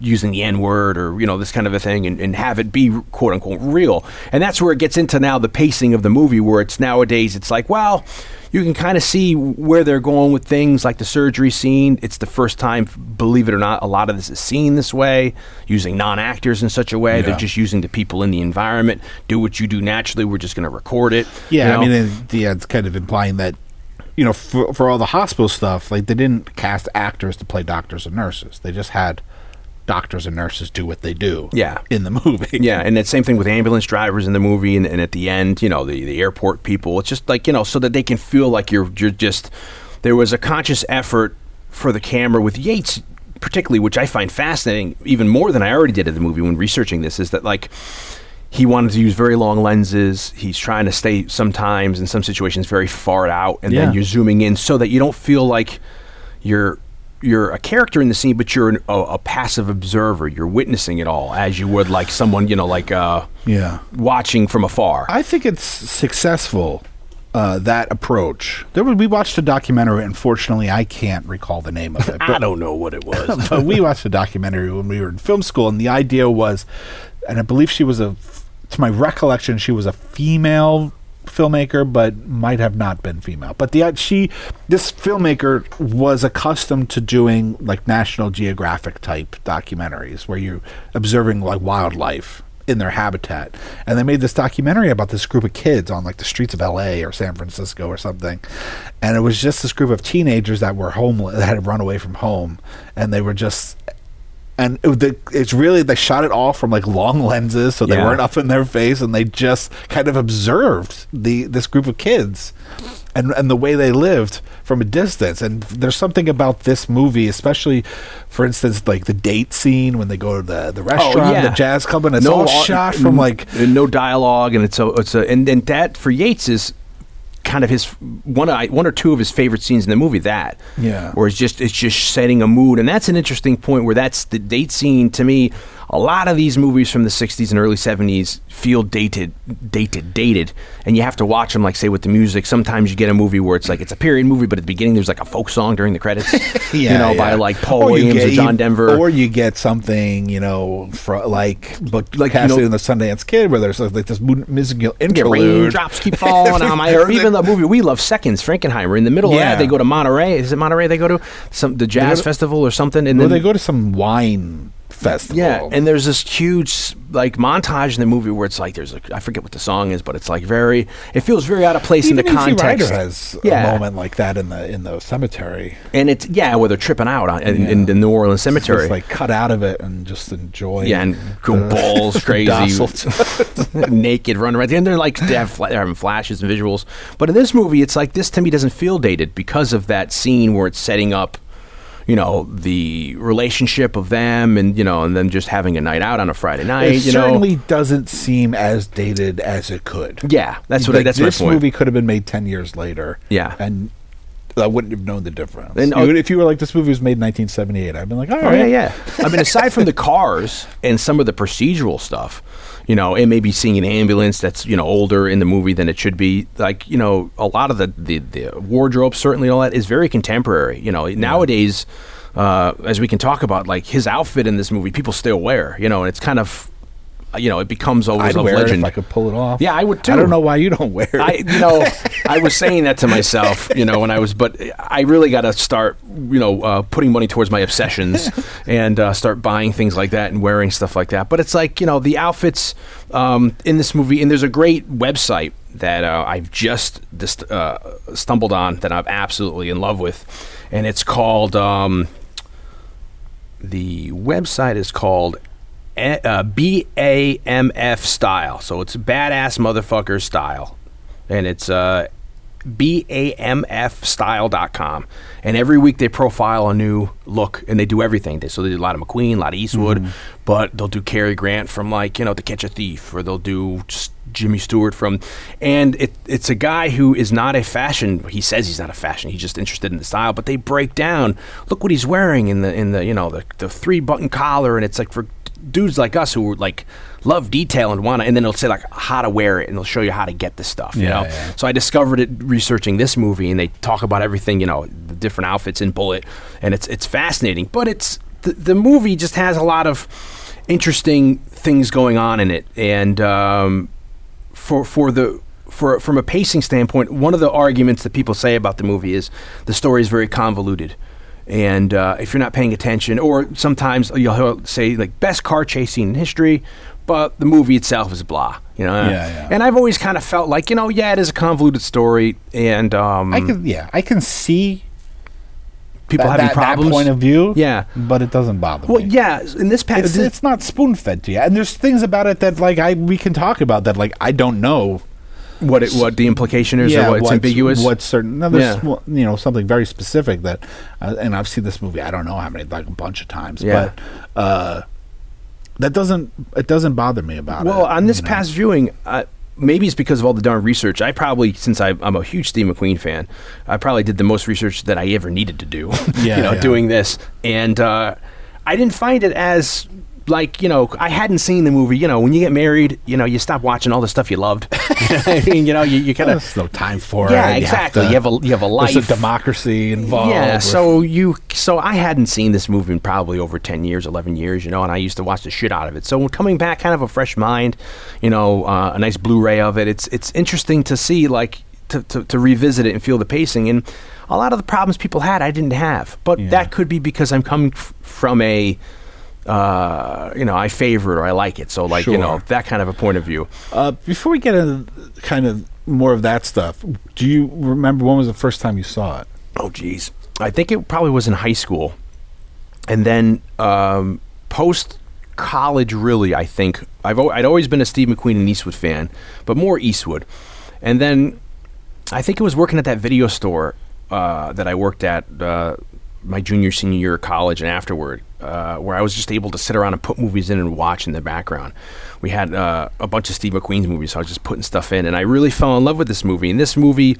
using the N word or you know this kind of a thing and, and have it be quote unquote real. And that's where it gets into now the pacing of the movie where it's nowadays it's like, well, you can kind of see where they're going with things like the surgery scene. It's the first time, believe it or not, a lot of this is seen this way, using non actors in such a way. They're just using the people in the environment. Do what you do naturally. We're just going to record it. Yeah, you I mean, yeah, it's kind of implying that, you know, for, for all the hospital stuff, like they didn't cast actors to play doctors and nurses. They just had doctors and nurses do what they do. Yeah. in the movie. Yeah, and that same thing with ambulance drivers in the movie, and, and at the end, you know, the, the airport people. It's just like you know, so that they can feel like you're you're just. There was a conscious effort for the camera with Yates, particularly, which I find fascinating, even more than I already did in the movie when researching this, is that like he wanted to use very long lenses. He's trying to stay sometimes in some situations very far out, and Yeah. then you're zooming in so that you don't feel like you're you're a character in the scene, but you're an, a, a passive observer. You're witnessing it all as you would like someone, you know, like uh, yeah. watching from afar. I think it's successful. Uh, that approach. There was, we watched a documentary. Unfortunately, I can't recall the name of it. I don't know what it was. but we watched a documentary when we were in film school, and the idea was, and I believe she was a, to my recollection, she was a female filmmaker, but might have not been female. But the uh, she, this filmmaker was accustomed to doing like National Geographic type documentaries where you're observing like wildlife in their habitat. And they made this documentary about this group of kids on like the streets of LA or San Francisco or something. And it was just this group of teenagers that were homeless, that had run away from home. And they were just. And it, the, it's really, they shot it all from like long lenses, so they Yeah. weren't up in their face, and they just kind of observed the this group of kids and and the way they lived from a distance. And there's something about this movie, especially, for instance, like the date scene when they go to the the oh, restaurant, Oh, yeah. the jazz club, and it's all shot from like no dialogue, and it's a it's a and, and that for Yates is kind of his one one or two of his favorite scenes in the movie. That Yeah. where it's just it's just setting a mood, and that's an interesting point where that's the date scene to me. A lot of these movies from the '60s and early '70s feel dated, dated, dated, and you have to watch them. Like say with the music, sometimes you get a movie where it's like it's a period movie, but at the beginning there's like a folk song during the credits. you know, by like Paul Or Williams or John Denver. or you get something you know fro- like but Like, like you know- and the Sundance Kid, where there's like this musical Yeah, interlude. raindrops keep falling on my or even the movie we love seconds frankenheimer in the middle of Yeah. that they go to monterey is it monterey they go to some the jazz festival or something and Well, then they go to some wine festival. yeah and there's this huge like montage in the movie where it's like there's a i forget what the song is but it's like very it feels very out of place Even in the context Rider has Yeah. a moment like that in the in the cemetery. and it's yeah where they're tripping out on, in, Yeah. in the new orleans cemetery Just like cut out of it and just enjoy. yeah, and go balls crazy, naked, running around. And they're like they have fla- they're having flashes and visuals. But in this movie, it's like this to me doesn't feel dated because of that scene where it's setting up, you know, the relationship of them, and you know, and then just having a night out on a Friday night. It you know, certainly doesn't seem as dated as it could. yeah, that's what I, Like, that's this movie could have been made ten years later. Yeah. and I wouldn't have known the difference. And, uh, if you were like, this movie was made in 1978, I'd been like, all Oh yeah, yeah. I mean, aside from the cars and some of the procedural stuff, you know, and maybe seeing an ambulance that's you know older in the movie than it should be. Like you know, a lot of the the, the wardrobe, certainly all that is very contemporary. You know, nowadays, uh, as we can talk about, like his outfit in this movie, people still wear. You know, and it's kind of, you know, it becomes always I'd a wear legend. it if I could pull it off. Yeah, I would too. I don't know why you don't wear it. I, you know, I was saying that to myself, you know, when I was, but I really got to start, you know, uh, putting money towards my obsessions and uh, start buying things like that and wearing stuff like that. But it's like, you know, the outfits um, in this movie, and there's a great website that uh, I've just dis- uh, stumbled on that I'm absolutely in love with, and it's called. Um, the website is called uh, BAMF Style. So it's Badass Motherfucker Style. And it's uh, BAMFstyle.com. And every week they profile a new look and they do everything. They, so they do a lot of McQueen, a lot of Eastwood, but they'll do Cary Grant from like, you know, To Catch a Thief, or they'll do Jimmy Stewart from. And it, it's a guy who is not a fashion. He says he's not a fashion. He's just interested in the style. But they break down. Look what he's wearing in the in the you know the the three button collar, and it's like for dudes like us who like love detail and want to, and then they'll say like how to wear it, and they'll show you how to get the stuff. You Yeah, know. yeah. So I discovered it researching this movie, and they talk about everything. You know, the different outfits in Bullitt, and it's it's fascinating. But it's the, the movie just has a lot of interesting things going on in it, and um, for for the for from a pacing standpoint, one of the arguments that people say about the movie is the story is very convoluted. And uh, if you're not paying attention, or sometimes you'll say like best car chase scene in history, but the movie itself is blah, you know. Yeah, yeah. And I've always kind of felt like you know, yeah, it is a convoluted story, and um, I can, yeah, I can see people that, having that, that problems. point of view. Yeah. but it doesn't bother Well, me. Well, yeah, in this pa- It's, it's not spoon fed to you, and there's things about it that like I we can talk about that like I don't know. What it, what the implication is, or what it's what's- ambiguous. What's certain? No, there's Yeah. you know something very specific that, uh, and I've seen this movie. I don't know how many, like a bunch of times. Yeah. But uh, that doesn't it doesn't bother me about it. Well, on this know. past viewing, uh, maybe it's because of all the darn research. I probably, since I, I'm a huge Steve McQueen fan, I probably did the most research that I ever needed to do. Yeah, you know, yeah. doing this, and uh, I didn't find it as like you know, I hadn't seen the movie. You know, when you get married, you know, you stop watching all the stuff you loved. I mean, you know, you, you kind of There's no time for yeah, it. You have exactly. to- you have a you have a life. There's a democracy involved. Yeah, so you, so I hadn't seen this movie in probably over ten years, eleven years, you know, and I used to watch the shit out of it. So coming back, kind of a fresh mind, you know, uh, a nice Blu-ray of it. It's it's interesting to see, like, to, to, to revisit it and feel the pacing. And a lot of the problems people had, I didn't have, but Yeah. that could be because I'm coming f- from a. Uh, you know, I favor it or I like it. So, like, you know, that kind of a point of view. Uh, before we get into kind of more of that stuff, do you remember when was the first time you saw it? Oh, geez. I think it probably was in high school. And then um, post college, really, I think. I've, al- I'd always been a Steve McQueen and Eastwood fan, but more Eastwood. And then I think it was working at that video store uh, that I worked at uh, my junior, senior year of college and afterward, uh, where I was just able to sit around and put movies in and watch in the background. We had uh, a bunch of Steve McQueen's movies, so I was just putting stuff in, and I really fell in love with this movie. And this movie,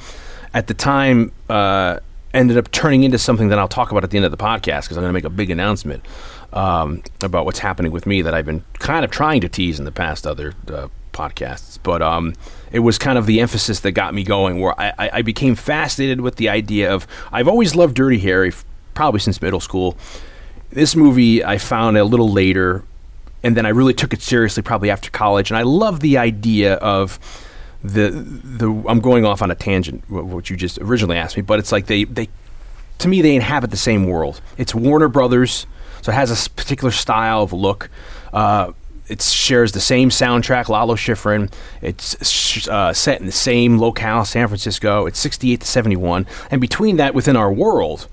at the time, uh, ended up turning into something that I'll talk about at the end of the podcast because I'm going to make a big announcement um, about what's happening with me that I've been kind of trying to tease in the past other uh, podcasts. But um, it was kind of the emphasis that got me going, where I, I, I became fascinated with the idea of I've always loved Dirty Harry, f- probably since middle school. This movie I found a little later, and then I really took it seriously probably after college, and I love the idea of the the I'm going off on a tangent wh- what you just originally asked me but it's like they they to me they inhabit the same world. It's Warner Brothers so it has a particular style of look. Uh, it shares the same soundtrack Lalo Schifrin. It's uh, set in the same locale San Francisco. It's 68 to 71 and between that within our world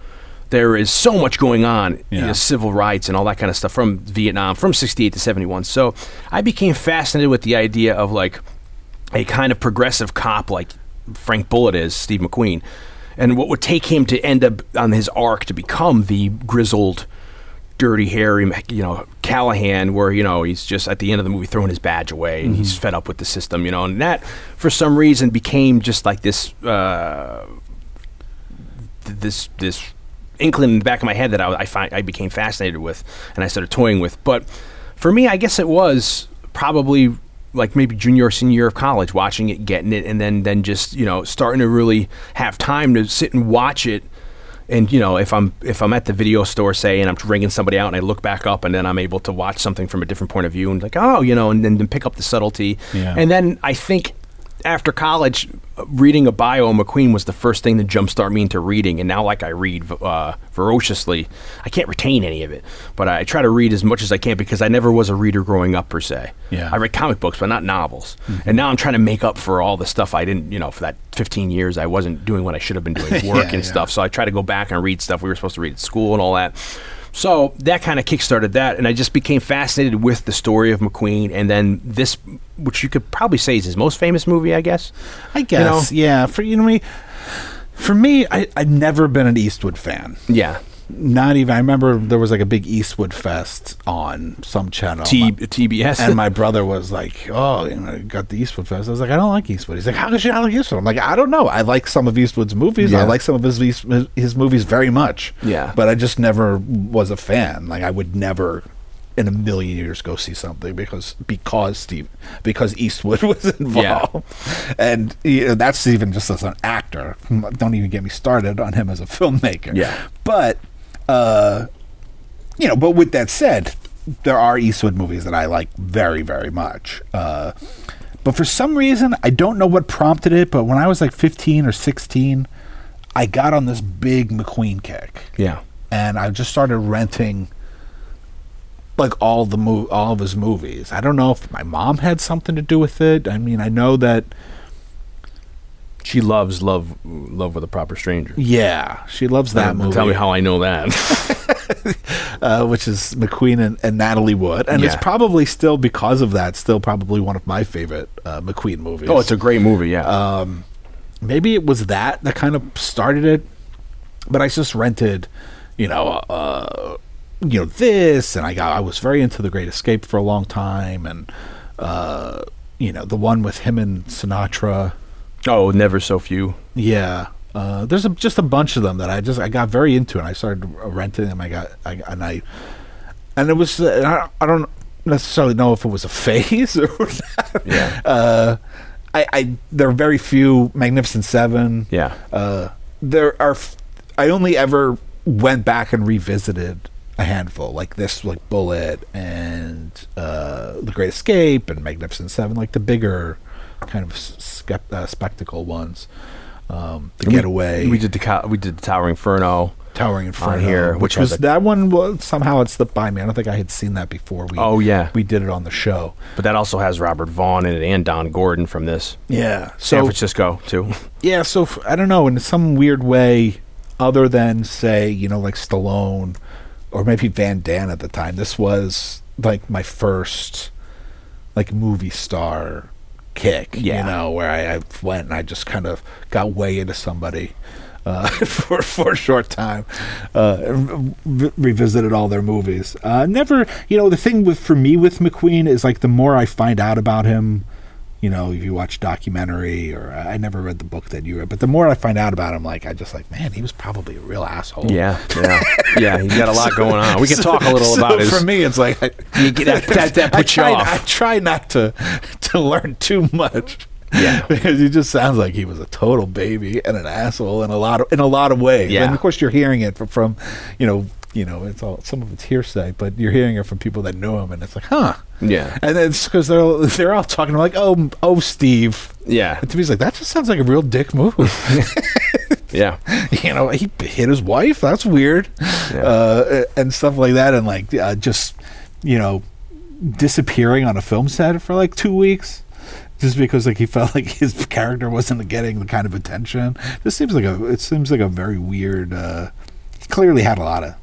there is so much going on you know, civil rights and all that kind of stuff from Vietnam from 68 to 71 so I became fascinated with the idea of like a kind of progressive cop like Frank Bullitt is, Steve McQueen, and what would take him to end up on his arc to become the grizzled, dirty, hairy, you know, Callahan, where you know he's just at the end of the movie throwing his badge away and he's fed up with the system, you know, and that for some reason became just like this, uh, this this inkling in the back of my head that I, I find I became fascinated with, and I started toying with. But for me, I guess it was probably like maybe junior or senior year of college, watching it, getting it, and then then just you know starting to really have time to sit and watch it. And you know, if I'm if I'm at the video store, say, and I'm ringing somebody out, and I look back up, and then I'm able to watch something from a different point of view, and like, oh, you know, and then, pick up the subtlety. Yeah. And then I think after college, reading a bio of McQueen was the first thing to jumpstart me into reading. And now, like I read uh, ferociously, I can't retain any of it, but I try to read as much as I can because I never was a reader growing up per se. Yeah. I read comic books, but not novels. And now I'm trying to make up for all the stuff I didn't, you know, for that 15 years I wasn't doing what I should have been doing, work Yeah, and yeah. stuff. So I try to go back and read stuff we were supposed to read at school and all that. So that kind of kickstarted that, and I just became fascinated with the story of McQueen, and then this, which you could probably say is his most famous movie, I guess. I guess, yeah. For you know me, for me, I, I've never been an Eastwood fan. Yeah, Not even. I remember there was like a big Eastwood fest on some channel. T- My- TBS. and my brother was like, "Oh, you know, got the Eastwood fest." I was like, "I don't like Eastwood." He's like, "How could you not like Eastwood?" I'm like, "I don't know. I like some of Eastwood's movies. I like some of his his movies very much. Yeah. but I just never was a fan. Like, I would never." In a million years, go see something because because Steve because Eastwood was involved, and you know, that's even just as an actor. Don't even get me started on him as a filmmaker. Yeah. but uh, you know, but with that said, there are Eastwood movies that I like very, very much. Uh, but for some reason, I don't know what prompted it, but when I was like 15 or 16, I got on this big McQueen kick. yeah, And I just started renting like all the mo- all of his movies. I don't know if my mom had something to do with it. I mean, I know that she loves love, love with a proper stranger. yeah, she loves that movie. Tell me how I know that. uh, which is McQueen and, and Natalie Wood, and it's probably still because of that, still probably one of my favorite uh, McQueen movies. oh, it's a great movie. Yeah, Uh, maybe it was that that kind of started it, but I just rented, you know, uh, you know this, and I got I was very into The Great Escape for a long time, and uh, you know the one with him and Sinatra. Oh, never so few. Yeah. Uh, there's a, just a bunch of them that I just I got very into, and I started renting them. I got I, and I and it was uh, I, I don't necessarily know if it was a phase or not. Yeah. Uh, I, I there are very few Magnificent Seven. Yeah. Uh, there are. F- I only ever went back and revisited a handful like this, like Bullitt and uh, The Great Escape and Magnificent Seven, like the bigger kind of skep- uh, spectacle ones. Um, the And we- Getaway, We, did the co- we did the Towering Inferno. Towering Inferno on here, which, which was that one was somehow it slipped by me. I don't think I had seen that before. We, Oh, yeah. we did it on the show. But that also has Robert Vaughn in it and Don Gordon from this. Yeah, San Francisco too. yeah, so f- I don't know in some weird way, other than say you know like Stallone or maybe Van Damme at the time. This was like my first like movie star kick. Yeah. you know where I, I went and I just kind of got way into somebody. Uh, for for a short time, uh, re- revisited all their movies. Uh, never, you know, the thing with for me with McQueen is like the more I find out about him, you know, if you watch documentary or I never read the book that you read, but the more I find out about him, like I just like, man, he was probably a real asshole. Yeah, yeah, yeah. He's got a lot going on. We can talk a little So about his. For me, it's like I, You get that- that- that I puts you try, off. I try not to to learn too much. Yeah. because he just sounds like he was a total baby and an asshole in a lot of in a lot of ways. Yeah. and of course you're hearing it from, from you know you know it's all some of it's hearsay, but you're hearing it from people that knew him, and it's like, huh. Yeah, And it's because they're all- they're all talking like, oh, oh, Steve. yeah, And to me, it's like that just sounds like a real dick move. yeah. you know, he hit his wife. That's weird, uh, and stuff like that, and like uh, just you know disappearing on a film set for like two weeks. Just because like he felt like his character wasn't getting the kind of attention, this seems like a it seems like a very weird. Uh, he clearly had a lot of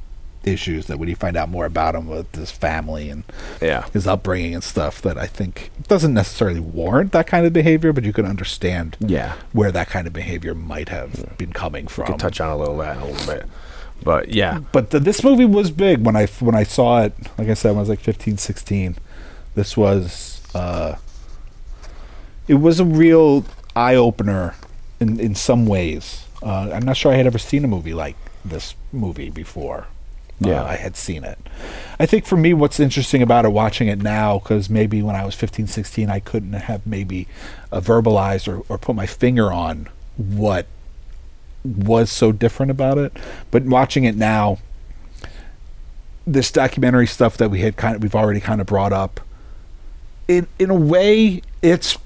issues that when you find out more about him with his family and Yeah. his upbringing and stuff, that I think doesn't necessarily warrant that kind of behavior, but you can understand Yeah. where that kind of behavior might have been coming from. Could touch on a little that a little bit, but yeah, but the, this movie was big when I when I saw it. Like I said, when I was like 15, 16. This was uh, it was a real eye opener in in some ways. Uh, I'm not sure I had ever seen a movie like this movie before. Yeah. uh, I had seen it. I think for me, what's interesting about it, watching it now, because maybe when I was 15, 16, I couldn't have maybe uh, verbalized or, or put my finger on what was so different about it. But watching it now, this documentary stuff that we had kind of we've already kind of brought up, in in a way, it's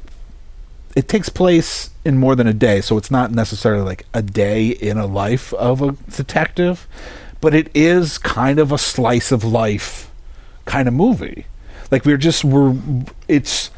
it takes place in more than a day, so it's not necessarily like a day in a life of a detective, but it is kind of a slice of life kind of movie. Like we're just we're it's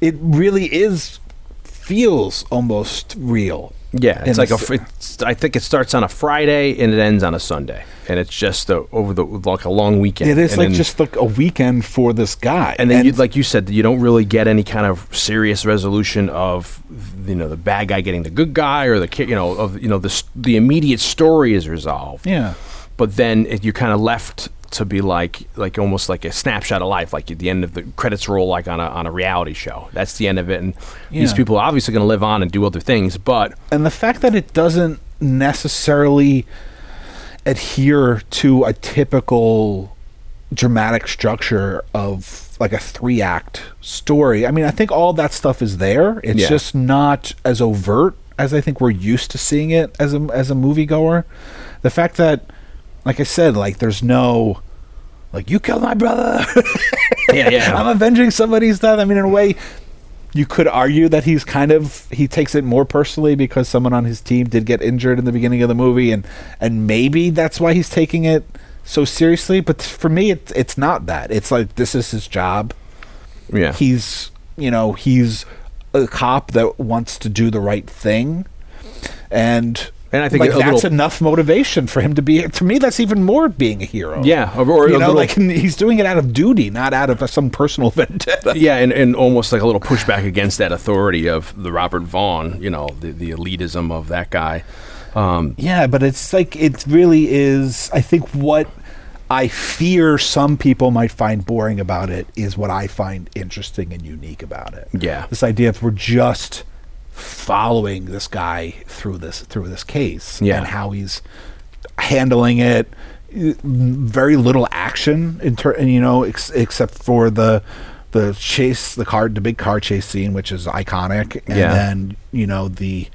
it really is feels almost real. yeah. It's like a. It's, I think it starts on a Friday and it ends on a Sunday, and it's just a, over the like a long weekend. It is And like then- just like a weekend for this guy. And then, you, like you said, you don't really get any kind of serious resolution of, you know, the bad guy getting the good guy, or the kid, you know, of you know the the immediate story is resolved. yeah. But then it, you're kind of left to be like, like almost like a snapshot of life, like at the end of the credits roll, like on a on a reality show. That's the end of it, and these people are obviously going to live on and do other things. But and the fact that it doesn't necessarily adhere to a typical dramatic structure of like a three act story. I mean, I think all that stuff is there. It's Yeah. just not as overt as I think we're used to seeing it as a as a moviegoer. The fact that like I said, like there's no like you killed my brother. yeah, yeah, I'm avenging somebody's death. I mean, in a way, you could argue that he's kind of he takes it more personally because someone on his team did get injured in the beginning of the movie, and and maybe that's why he's taking it so seriously. But for me, it's it's not that. It's like this is his job. yeah. He's you know he's a cop that wants to do the right thing, and. And I think like that's little- enough motivation for him to be. To me, that's even more being a hero. Yeah, or- or you know, little- like he's doing it out of duty, not out of some personal vendetta. yeah, and, and almost like a little pushback against that authority of the Robert Vaughn, you know, the, the elitism of that guy. Um, Yeah, but it's like it really is. I think what I fear some people might find boring about it is what I find interesting and unique about it. Yeah. this idea of we're just following this guy through this through this case Yeah. and how he's handling it. very little action in ter- and you know ex- except for the the chase the car the big car chase scene which is iconic and Yeah. then you know the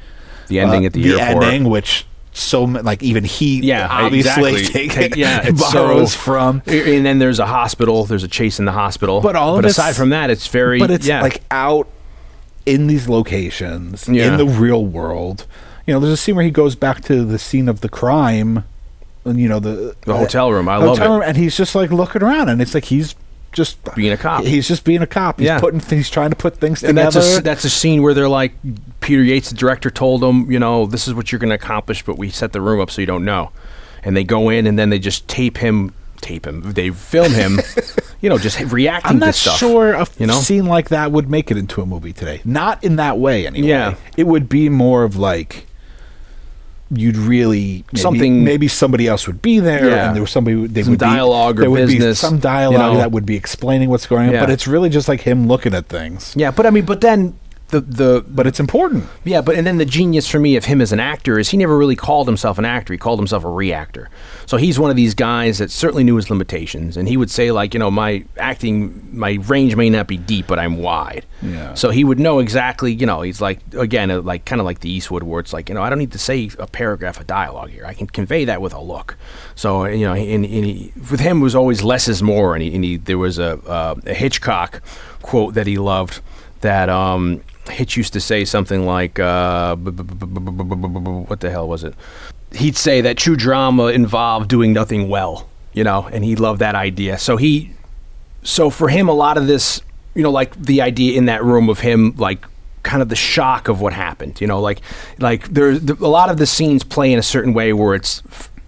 The ending uh, at the, airport. ending which so like even he Yeah, obviously exactly. take, yeah, borrows so- from And then there's a hospital. There's a chase in the hospital. But all of but aside from that, it's very. but it's yeah. like out in these locations Yeah. in the real world. You know, there's a scene where he goes back to the scene of the crime, and you know the The hotel room. I the love hotel it. and he's just like looking around, and it's like he's just Being a cop. He's just being a cop. He's Yeah. putting things, trying to put things and that's together. a that's a scene where they're like Peter Yates, the director, told them, you know, this is what you're going to accomplish, but we set the room up so you don't know. And they go in and then they just tape him, tape him. They film him, you know, just reacting I'm to not stuff. sure a you know? scene like that would make it into a movie today. Not in that way, anyway. Yeah. it would be more of like you'd really maybe, Something- Maybe somebody else would be there, Yeah. and there was somebody. They Some would be- dialogue or there would be business, some you dialogue know. that would be explaining what's going on. Yeah. But it's really just like him looking at things. Yeah, but I mean, but then the the But it's important. Yeah, but and then the genius for me of him as an actor is he never really called himself an actor. He called himself a reactor. So he's one of these guys that certainly knew his limitations, and he would say like, you know, my acting, my range may not be deep, but I'm wide. Yeah. So he would know exactly, you know, he's like again, uh, like kind of like the Eastwood, where it's like, you know, I don't need to say a paragraph of dialogue here. I can convey that with a look. So you know, and, and he, with him it was always less is more, and he, and he there was a, uh, a Hitchcock quote that he loved that um, Hitch used to say something like, what the hell was it? He'd say that true drama involved doing nothing well, you know, and he loved that idea. So he, so for him, a lot of this, you know, like the idea in that room of him, like, kind of the shock of what happened, you know, like, like there's a lot of the scenes play in a certain way where it's,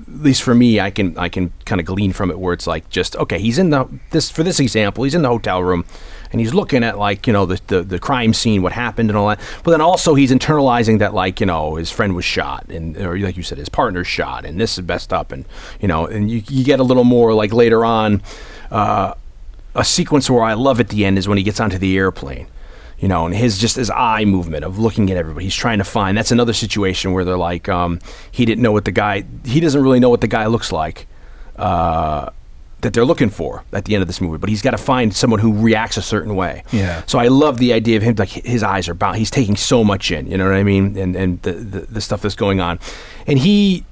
at least for me, I can I can kind of glean from it where it's like just okay, he's in the this for this example, he's in the hotel room and he's looking at like you know the, the the crime scene, what happened, and all that. But then also he's internalizing that like you know his friend was shot, and or like you said, his partner's shot, and this is messed up, and you know, and you you get a little more like later on. Uh, a sequence where I love at the end is when he gets onto the airplane. You know, and his just his eye movement of looking at everybody. He's trying to find. That's another situation where they're like, um, he didn't know what the guy. He doesn't really know what the guy looks like. Uh, that they're looking for at the end of this movie, but he's got to find someone who reacts a certain way. Yeah. So I love the idea of him like his eyes are bound. He's taking so much in. You know what I mean? And and the the, the stuff that's going on, and he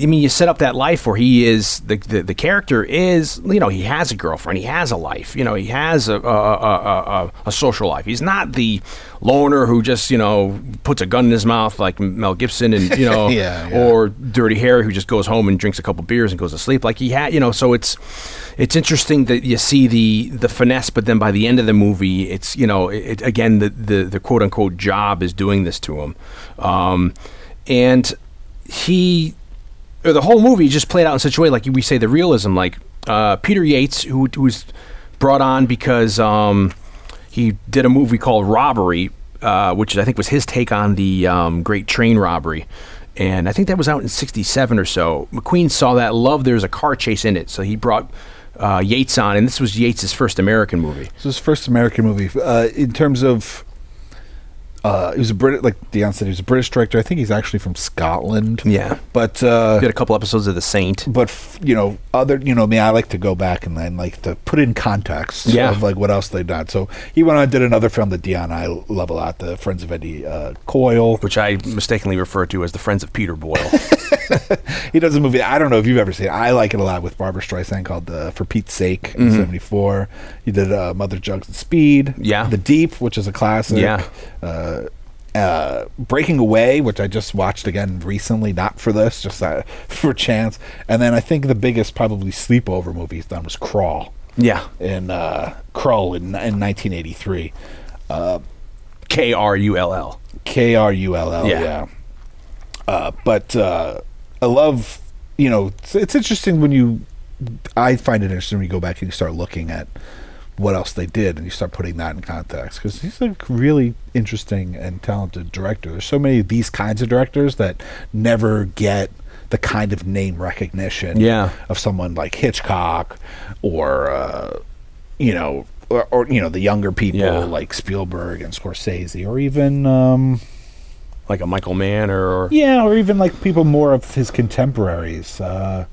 I mean, you set up that life where he is the, the the character is you know he has a girlfriend, he has a life, you know he has a a, a, a, a social life. He's not the loner who just you know puts a gun in his mouth like Mel Gibson and you know Yeah, yeah. or Dirty Harry who just goes home and drinks a couple beers and goes to sleep like he had you know. So it's it's interesting that you see the the finesse, but then by the end of the movie, it's you know it, again the, the the quote unquote job is doing this to him, um, and he or the whole movie just played out in such a way, like we say, the realism. Like uh, Peter Yates, who, who was brought on because um, he did a movie called Robbery, uh, which I think was his take on the um, Great Train Robbery. And I think that was out in '67 or so. McQueen saw that, loved there's a car chase in it, so he brought uh, Yates on, and this was Yates' first American movie. His first American movie. Uh, in terms of, uh, he was a British, like Dion said, he was a British director. I think he's actually from Scotland. Yeah. but uh, Did a couple episodes of The Saint. but f- you know, other you know, me, I like to go back and then like to put in context Yeah. of like what else they've done. So he went on and did another film that Dion and I love a lot, the Friends of Eddie uh, Coyle. Which I mistakenly refer to as the Friends of Peter Boyle. He does a movie. I don't know if you've ever seen it. I like it a lot with Barbra Streisand called uh, "For Pete's Sake" in '74. He did uh, Mother Jugs and Speed. Yeah. The Deep, which is a classic. Yeah. Uh, uh, Breaking Away, which I just watched again recently, not for this, just uh, for chance. And then I think the biggest probably sleepover movie he's done was Krull yeah. in uh, Krull in, in 1983. K R U L L. K R U L L. Yeah. Yeah. Uh, but uh, I love, you know, it's, it's interesting when you. I find it interesting when you go back and you start looking at what else they did and you start putting that in context because he's a really interesting and talented director. There's so many of these kinds of directors that never get the kind of name recognition Yeah. of someone like Hitchcock or uh, you know or, or you know the younger people Yeah. like Spielberg and Scorsese or even um, Like a Michael Mann or, or yeah, or even like people more of his contemporaries. Uh,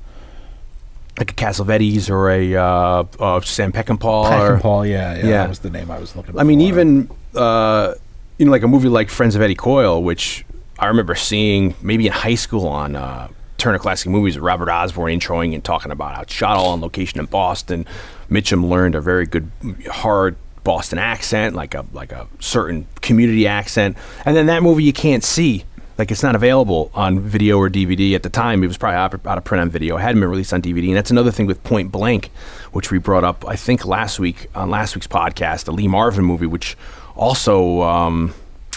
like a Cassavetes or a uh, uh, Sam Peckinpah. Peck or, yeah, yeah, Yeah. that was the name I was looking. I mean, even uh, you know, like a movie like Friends of Eddie Coyle, which I remember seeing maybe in high school on uh, Turner Classic Movies Robert Osborne introing and talking about how shot all on location in Boston. Mitchum learned a very good, hard Boston accent, like a like a certain community accent, and then that movie you can't see. Like it's not available on video or DVD at the time. It was probably out, of print on video. It hadn't been released on DVD, and that's another thing with Point Blank, which we brought up I think last week on last week's podcast, the Lee Marvin movie, which also um,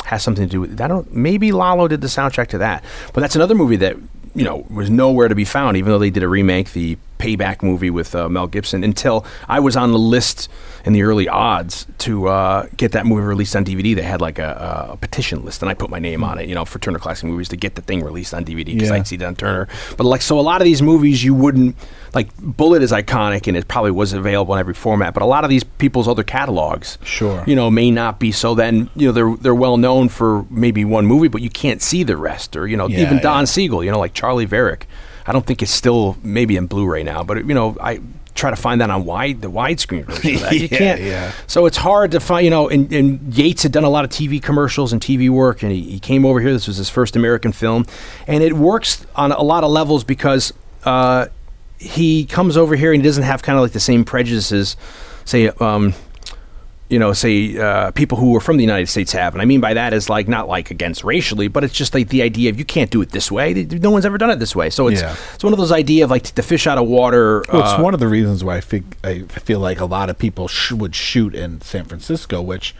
has something to do with. I don't. Maybe Lalo did the soundtrack to that, but that's another movie that you know was nowhere to be found. Even though they did a remake, the Payback movie with uh, Mel Gibson, until I was on the list in the early odds to uh, get that movie released on DVD. They had like a, a petition list, and I put my name on it. You know, for Turner Classic Movies to get the thing released on DVD because Yeah. I'd see it on Turner. But like, so a lot of these movies you wouldn't like. Bullitt is iconic, and it probably was available in every format. But a lot of these people's other catalogs, Sure. you know, may not be. So then, you know, they're they're well known for maybe one movie, but you can't see the rest. Or you know, Yeah, even Don yeah. Siegel, you know, like Charley Varrick. I don't think it's still maybe in Blu-ray now, but you know, I try to find that on wide the widescreen version. Of that. You Yeah, can't. yeah. So it's hard to find. You know, and, and Yates had done a lot of TV commercials and TV work, and he, he came over here. This was his first American film, and it works on a lot of levels because. Uh, he comes over here and he doesn't have kind of like the same prejudices, say, um, you know, say uh, people who are from the United States have. And I mean by that is like not like against racially, but it's just like the idea of you can't do it this way. No one's ever done it this way. So it's Yeah. it's one of those idea of like the fish out of water. Well, it's uh, one of the reasons why I think I feel like a lot of people sh- would shoot in San Francisco, which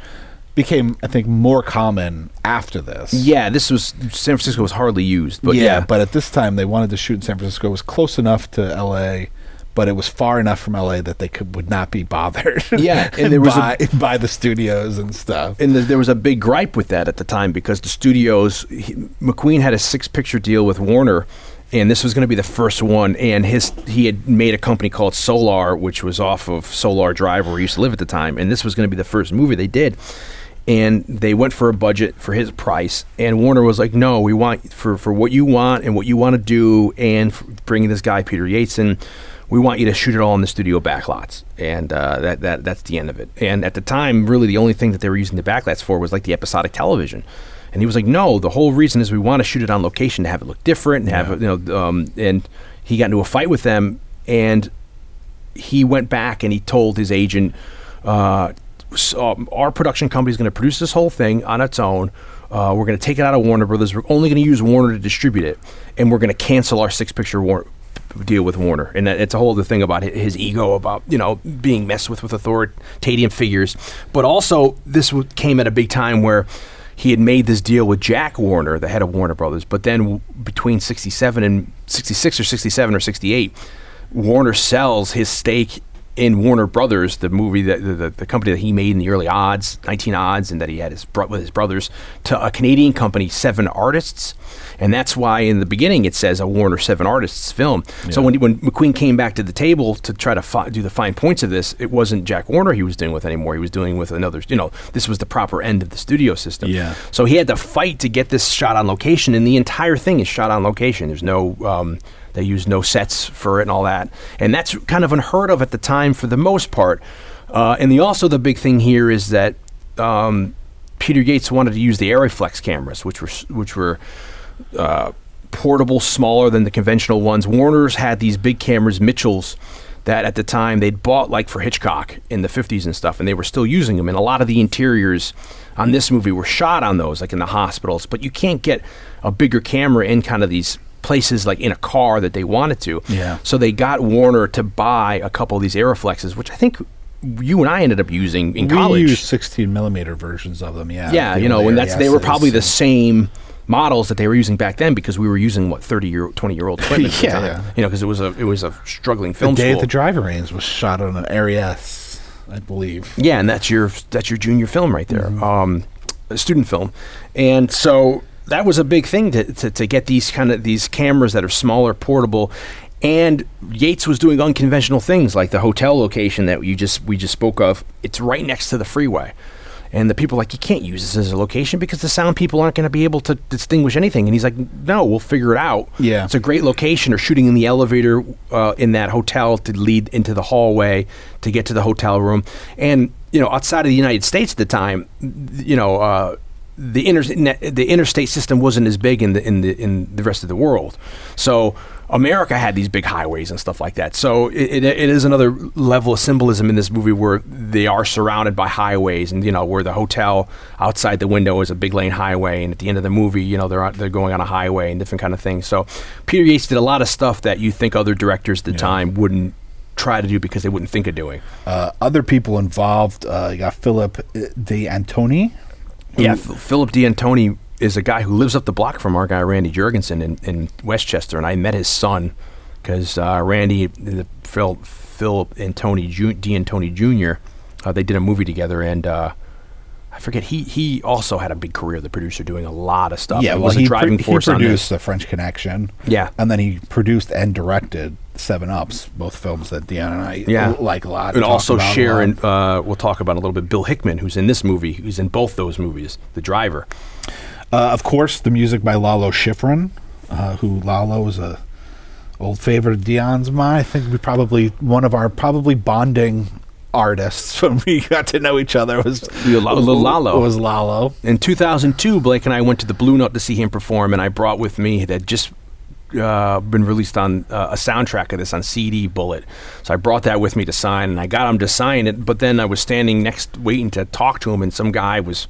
became, I think, more common after this. yeah, this was San Francisco was hardly used, but yeah, but at this time they wanted to shoot in San Francisco. It was close enough to L.A., but it was far enough from L.A. that they could would not be bothered. Yeah, and there was a- by, by the studios and stuff. and the, there was a big gripe with that at the time because the studios he, McQueen had a six picture deal with Warner and this was going to be the first one and his he had made a company called Solar which was off of Solar Drive where he used to live at the time and this was going to be the first movie they did and they went for a budget for his price and Warner was like no we want for for what you want and what you want to do and bringing this guy Peter Yates in we want you to shoot it all in the studio backlots, and uh, that that that's the end of it. And at the time, really, the only thing that they were using the backlots for was like the episodic television. And he was like, "No, the whole reason is we want to shoot it on location to have it look different and have it, you know." Um, and he got into a fight with them, and he went back and he told his agent, uh, s- um, "Our production company is going to produce this whole thing on its own. Uh, we're going to take it out of Warner Brothers. We're only going to use Warner to distribute it, and we're going to cancel our six-picture war- deal with Warner." And that, it's a whole other thing about his ego, about you know being messed with with authoritative figures, but also this came at a big time where. He had made this deal with Jack Warner, the head of Warner Brothers, but then between 67 and 66 or 67 or 68, Warner sells his stake in Warner Brothers, the movie that the, the, company that he made in the early odds, 19 odds, and that he had his with his brothers, to a Canadian company, Seven Artists, and that's why in the beginning it says a Warner Seven Artists film. So when when McQueen came back to the table to try to fi- do the fine points of this, it wasn't Jack Warner he was dealing with anymore. He was dealing with another. You know, this was the proper end of the studio system. Yeah. So he had to fight to get this shot on location, and the entire thing is shot on location. There's no, um, they use no sets for it and all that, and that's kind of unheard of at the time for the most part. Uh, and the also the big thing here is that um, Peter Yates wanted to use the Arriflex cameras, which were which were uh, portable, smaller than the conventional ones. Warner's had these big cameras, Mitchell's, that at the time they'd bought like for Hitchcock in the 50s and stuff, and they were still using them. And a lot of the interiors on this movie were shot on those, like in the hospitals. But you can't get a bigger camera in kind of these places like in a car that they wanted to. Yeah. So they got Warner to buy a couple of these Arriflexes, which I think you and I ended up using in we college. We used 16 millimeter versions of them. Yeah. Yeah, you know, and that's they were probably the same models that they were using back then because we were using what 30 year 20 year old equipment Yeah, yeah. you know because it was a it was a struggling film The day school at the range was shot on an Aries, I believe. yeah and that's your that's your junior film right there Mm-hmm. um a student film and so that was a big thing to, to, to get these kind of these cameras that are smaller portable and Yates was doing unconventional things like the hotel location that you just we just spoke of it's right next to the freeway And the people are like, you can't use this as a location because the sound people aren't going to be able to distinguish anything. And he's like, no, we'll figure it out. Yeah. It's a great location. Or shooting in the elevator uh, in that hotel to lead into the hallway to get to the hotel room. And, you know, outside of the United States at the time, you know, uh, the internet, the interstate system wasn't as big in the in the in the rest of the world. So America had these big highways and stuff like that. So it, it, it is another level of symbolism in this movie where they are surrounded by highways, and you know where the hotel outside the window is a big lane highway, and at the end of the movie, you know they're on- they're going on a highway and different kind of things. So Peter Yates did a lot of stuff that you think other directors at the time wouldn't try to do because they wouldn't think of doing. Uh, other people involved, uh, you got Philip uh, D'Antoni. Yeah, Phil- Philip D'Antoni is a guy who lives up the block from our guy Randy Jurgensen in, in Westchester, and I met his son because uh, Randy, the Phil Philip Antoni Ju- Tony Jr. Uh, they did a movie together, and uh, I forget he he also had a big career. The producer doing a lot of stuff. Yeah, He well, was a he, driving he force on produced. The French Connection. Yeah. and then he produced and directed Seven Ups, both films that Dion and I Yeah, like a lot. and also about a share and uh, we'll talk about a little bit. Bill Hickman, who's in this movie, who's in both those movies, the driver. Uh, of course, the music by Lalo Schifrin, uh, who Lalo is a old favorite of Dion's. Mine. I think we probably one of our probably bonding artists when we got to know each other was Yeah, Lo- Lo- Lalo. Was Lalo? In 2002, Blake and I went to the Blue Note to see him perform, and I brought with me that just uh, been released on uh, a soundtrack of this on CD Bullitt. So I brought that with me to sign, and I got him to sign it. But then I was standing next, waiting to talk to him, and some guy was.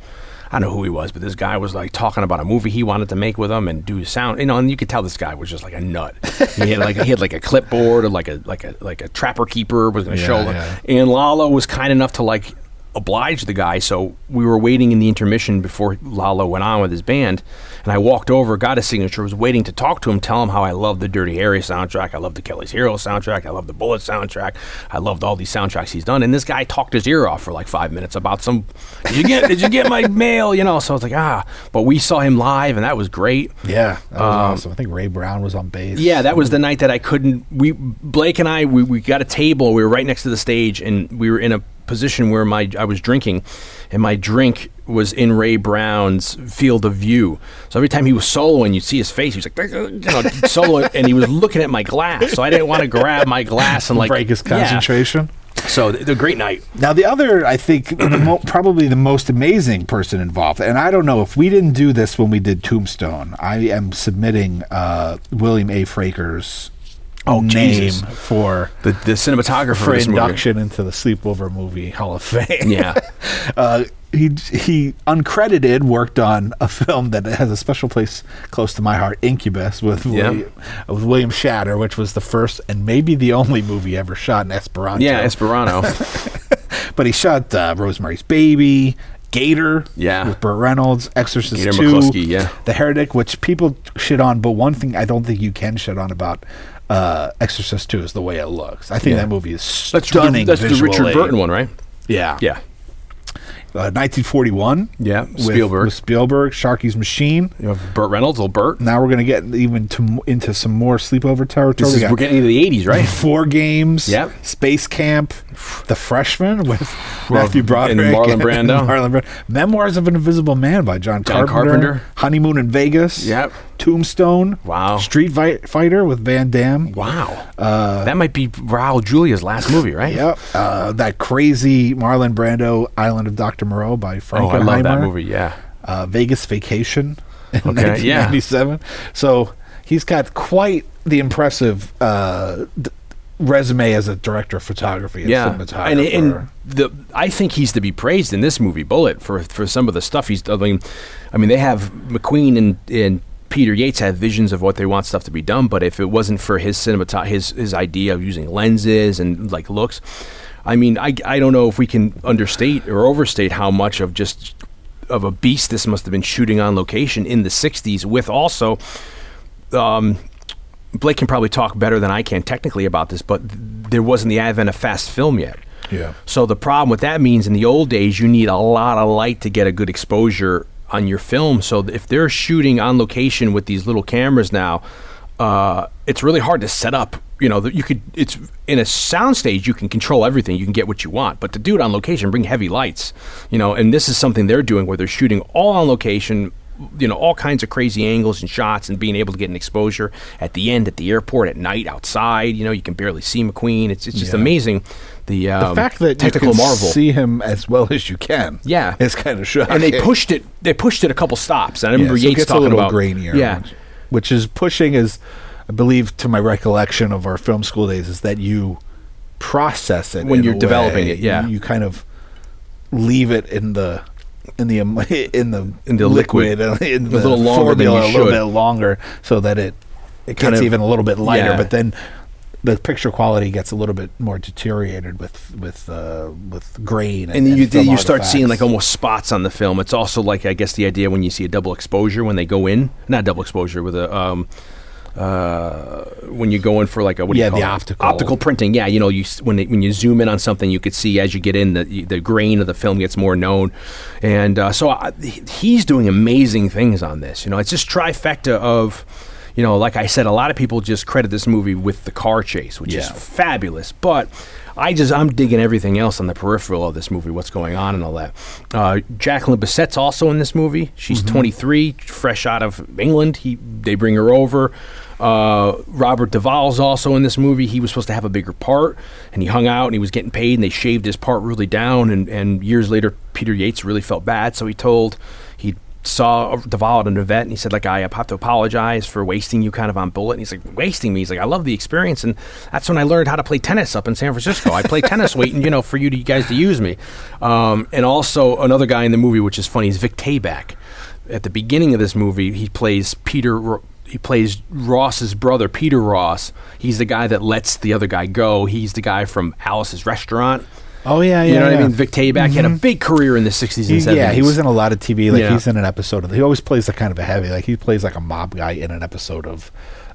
I don't know who he was, but this guy was like talking about a movie he wanted to make with him and do sound, you know, and you could tell this guy was just like a nut. He had like he had like a clipboard or like a like a like a trapper keeper was going to Yeah, show, yeah. and Lalo was kind enough to like oblige the guy. So we were waiting in the intermission before Lalo went on with his band, and I walked over, got his signature, was waiting to talk to him, tell him how I love the Dirty Harry soundtrack, I love the Kelly's Hero soundtrack, I love the Bullitt soundtrack, I loved all these soundtracks he's done. And this guy talked his ear off for like five minutes about some. Did you get? did you get my mail? You know. So I was like, ah. But we saw him live, and that was great. Yeah, that was awesome. I think Ray Brown was on bass. Um, Yeah, that was the night that I couldn't. We Blake and I we, we got a table. We were right next to the stage, and we were in a position where my I was drinking, and my drink was in Ray Brown's field of view. So every time he was soloing, you'd see his face. He was like, you know, solo, and he was looking at my glass. So I didn't want to grab my glass and like break his Yeah. concentration. So the, the great night. Now, the other, I think, the mo- probably the most amazing person involved, and I don't know if we didn't do this when we did Tombstone. I am submitting uh, William A. Fraker's Oh, name Jesus. for The the cinematographer for of this movie. induction into the Sleepover Movie Hall of Fame. Yeah. uh, he he uncredited worked on a film that has a special place close to my heart, Incubus, with Yeah. William, with William Shatner, which was the first and maybe the only movie ever shot in Esperanto. Yeah, Esperanto. but he shot uh, Rosemary's Baby, Gator, Yeah. with Burt Reynolds, Exorcist Gator Two, McCluskey, yeah. The Heretic, which people shit on, but one thing I don't think you can shit on about uh, Exorcist Two is the way it looks. I think Yeah. that movie is That's stunning. the, that's the Richard. Burton one, right? Yeah, Yeah. Uh, 1941. Yeah, with- Spielberg. with Spielberg, Sharky's Machine. You have Burt Reynolds, little Burt. Now we're gonna get even to into some more sleepover territory. This We is, got we're getting into the 80s, right? WarGames. Yep. Space Camp, The Freshman with Well, Matthew Broderick and Marlon Brando. Marlon Brando. Memoirs of an Invisible Man by John, John Carpenter. Carpenter. Honeymoon in Vegas. Yep. Tombstone. Wow. Street Vi- Fighter with Van Damme. Wow. that might be Raul Julia's last movie, right? Yep. Uh, that crazy Marlon Brando Island of Dr. Moreau by Frank Oh, I love that movie. Yeah. uh, Vegas Vacation in Okay, yeah. 1997. So he's got quite the impressive uh, d- resume as a director of photography and Yeah, cinematographer. and, and the I think he's to be praised in this movie, Bullitt, for for some of the stuff he's. I mean, I mean they have McQueen and and Peter Yates have visions of what they want stuff to be done, but if it wasn't for his cinemat his his idea of using lenses and like looks, I mean, I I don't know if we can understate or overstate how much of just of a beast this must have been shooting on location in the '60s with also. Um, Blake can probably talk better than I can technically about this, but th- there wasn't the advent of fast film yet. Yeah. So the problem with that means in the old days you need a lot of light to get a good exposure on your film. So if they're shooting on location with these little cameras now, uh, it's really hard to set up. You know, you could. It's in a soundstage. You can control everything. You can get what you want. But to do it on location, bring heavy lights. You know, and this is something they're doing where they're shooting all on location. You know, all kinds of crazy angles and shots, and being able to get an exposure at the end, at the airport, at night, outside. You know, you can barely see McQueen. It's it's just Yeah. amazing. The, The um, fact that technical you can marvel. see him as well as you can, Yeah. is kind of shocking. and they pushed it. They pushed it a couple stops. And I Yeah, remember so it Yates gets talking about grainier. Yeah, which, which is pushing is, I believe, to my recollection of our film school days, is that you process it When you're developing way. it, yeah. You, you kind of leave it in the in the in the In the liquid. and in A little longer formula a little bit longer so that it it Kind of- even a little bit lighter, yeah. but then. The picture quality gets a little bit more deteriorated with with uh, with grain, and then you film you start seeing like almost spots on the film. It's also like I guess the idea when you see a double exposure when they go in, not double exposure with a um, uh, when you go in for like a what do Yeah, you call the it? optical. optical printing. Yeah, you know, you when they, when you zoom in on something, you could see as you get in the the grain of the film gets more known, and uh, so I, he's doing amazing things on this. You know, it's just trifecta of. You know, like I said, a lot of people just credit this movie with the car chase, which is fabulous. But I just I'm digging everything else on the peripheral of this movie, what's going on and all that. Uh, Jacqueline Bisset's also in this movie. She's Mm-hmm. 23, fresh out of England. He they bring her over. Uh, Robert Duvall's also in this movie. He was supposed to have a bigger part, and he hung out and he was getting paid, and they shaved his part really down. And, and years later, Peter Yates really felt bad, so he told saw Duvall at an event and he said like I have to apologize for wasting you kind of on Bullitt. And he's like wasting me? He's like I love the experience. And that's when I learned how to play tennis up in San Francisco. I play tennis waiting you know for you to, you guys to use me. Um, and also another guy in the movie which is funny is Vic Tayback at the beginning of this movie he plays Peter he plays Ross's brother Peter Ross. He's the guy that lets the other guy go. He's the guy from Alice's restaurant Oh yeah, yeah. you know what. I mean Vic Tayback he had a big career in the 60s and 70s yeah, he was in a lot of TV. Like Yeah. he's in an episode of. He always plays a kind of a heavy. Like he plays like a mob guy in an episode of,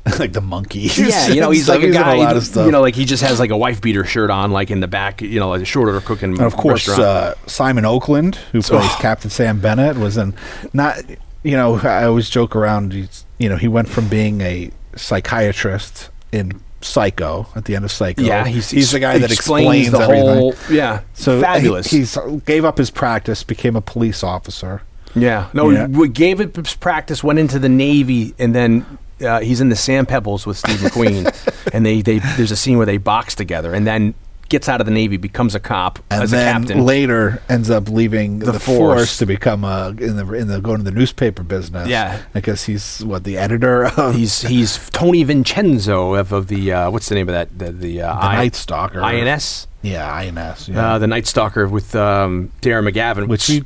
like the Monkees. Yeah, you know, he's like a guy. A lot of stuff. You know, like he just has like a wife beater shirt on, like in the back. You know, like a short order cooking. and of course uh, Simon Oakland, who plays Oh. Captain Sam Bennett, was in. Not, you know, I always joke around. He's, you know, he went from being a psychiatrist in Psycho at the end of Psycho. yeah, he's he's the guy that explains explains the everything. whole. Yeah, so fabulous. He, he's gave up his practice, became a police officer. yeah, no, Yeah. we gave up his practice, went into the Navy, and then. Uh, he's in the Sand Pebbles with Steve McQueen, and they, they there's a scene where they box together, and then gets out of the Navy, becomes a cop and as a then captain. later ends up leaving the, The force. force. to become a in the in the going to the newspaper business. Yeah. because he's what the editor of He's he's Tony Vincenzo of, of the uh, what's the name of that the, the, uh, the I- Night Stalker. INS yeah, INS. Yeah. uh, the Night Stalker with um, Darren McGavin, which we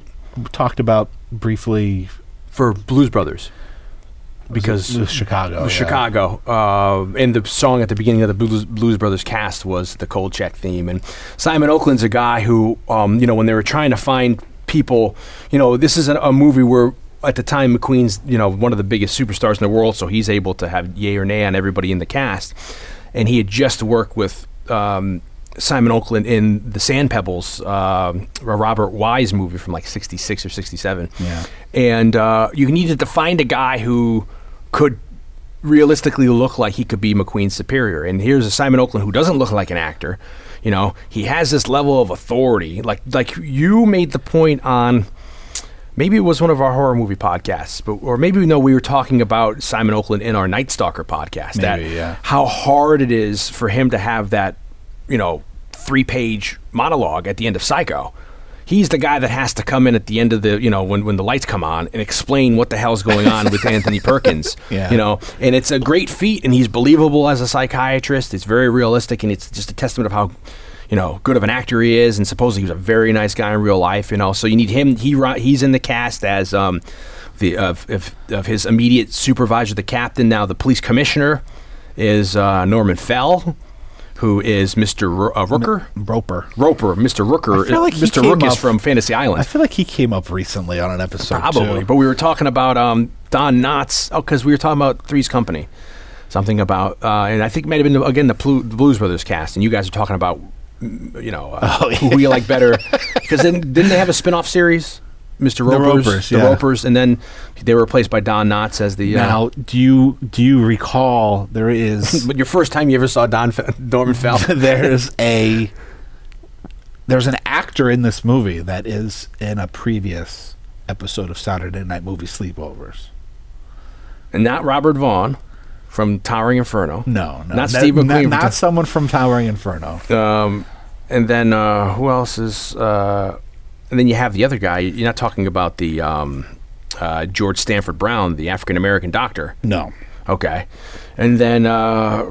talked about briefly for Blues Brothers because with Chicago. with yeah. Chicago. Uh, and the song at the beginning of the Blues, Blues Brothers cast was the Kolchak theme. And Simon Oakland's a guy who, um, you know, when they were trying to find people, you know, this is a, a movie where. At the time, McQueen's you know one of the biggest superstars in the world, so he's able to have yay or nay on everybody in the cast. And he had just worked with um, Simon Oakland in the Sand Pebbles, a Robert Wise movie from like '66 or '67. Yeah. And uh, you needed to find a guy who could realistically look like he could be McQueen's superior. And here's a Simon Oakland who doesn't look like an actor. You know, he has this level of authority. Like like you made the point on maybe it was one of our horror movie podcasts, but or maybe no, we were talking about Simon Oakland in our Night Stalker podcast. that yeah. how hard it is for him to have that, you know, three page monologue at the end of Psycho. He's the guy that has to come in at the end of the, you know, when, when the lights come on and explain what the hell's going on with Anthony Perkins. Yeah. You know, and it's a great feat and he's believable as a psychiatrist. It's very realistic and it's just a testament of how you know, good of an actor he is, and supposedly he was a very nice guy in real life. You know, so you need him. He he's in the cast as um, the of, of of his immediate supervisor, the captain. Now the police commissioner is uh, Norman Fell, who is Mister Ro- uh, Rooker. Roper. Roper, Mr. Rooker. I feel like he Mr. came Rook is from Fantasy Island. I feel like he came up recently on an episode. Probably, too. but we were talking about um, Don Knotts. Oh, because we were talking about Three's Company, something about, uh, and I think it might have been again the, Plu- the Blues Brothers cast, and you guys are talking about, mm, you know, uh, Oh, who you like better. Because then didn't they have a spin-off series? Mr. The Ropers, Ropers, the yeah. Ropers, and then they were replaced by Don Knotts as the. Uh, Now, do you do you recall there is but your first time you ever saw Don Fe- Norman Fell? there's a there's an actor in this movie that is in a previous episode of Saturday Night Movie Sleepovers. and not Robert Vaughn from Towering Inferno. No, no, Not no, Steve not, McQueen. not someone from Towering Inferno. Um, and then uh, who else is? Uh, and then you have the other guy. You're not talking about the um, uh, George Stanford Brown, the African American doctor. No, Okay, and then uh,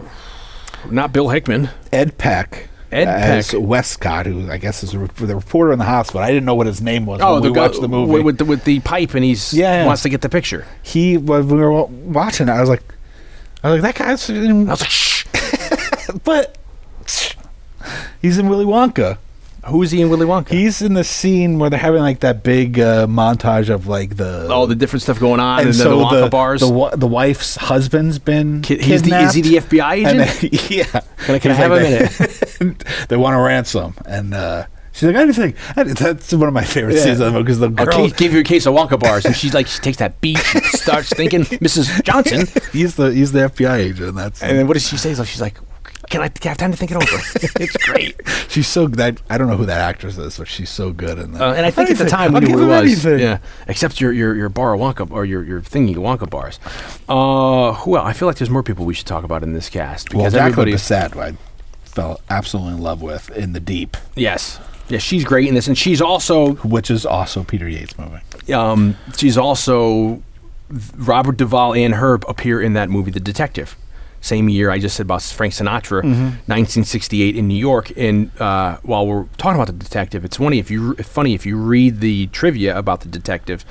not Bill Hickman. Ed Peck. Ed as Peck. Westcott, who I guess is a re- the reporter in the hospital. I didn't know what his name was when we guy watched the movie. with, with the, with the pipe, and he's Yeah, yeah. wants to get the picture. he when we were watching it, I was like, I was like, that guy's, I was like, shh. but he's in Willy Wonka. Who is he in Willy Wonka? He's in the scene where they're having like that big uh, montage of like the all the different stuff going on, and, and so the Wonka the, bars. the wa- the wife's husband's been Ki- he's the- is he the kidnapped. FBI And agent? then- yeah. Can I- can I have like a they- they want a ransom, and uh, she's like, anything. And That's one of my favorite Yeah. scenes of because the I'll girl, ca- give you a case of Wonka bars, and she's like, she takes that beat, she starts thinking, Mrs. Johnson, he's the he's the FBI agent. And that's and then what does she say? So she's like, "Can I, can I have time to think it over?" it's great, she's so that I don't know who that actress is, but she's so good in that. uh, and I think at the Anything. time we I'll knew who it was. anything. Yeah, except your your your bar Wonka or your your thingy Wonka bars. Uh, who else? I feel like there's more people we should talk about in this cast Well, because Jacqueline everybody. Bisset, I fell absolutely in love with in the Deep, Yes, yeah, she's great in this, and she's also which is also Peter Yates movie. um, she's also Robert Duvall and Herb appear in that movie, The Detective. Same year I just said about Frank Sinatra, 1968 in New York. And uh, while we're talking about the detective, it's funny if you funny if you read the trivia about the detective.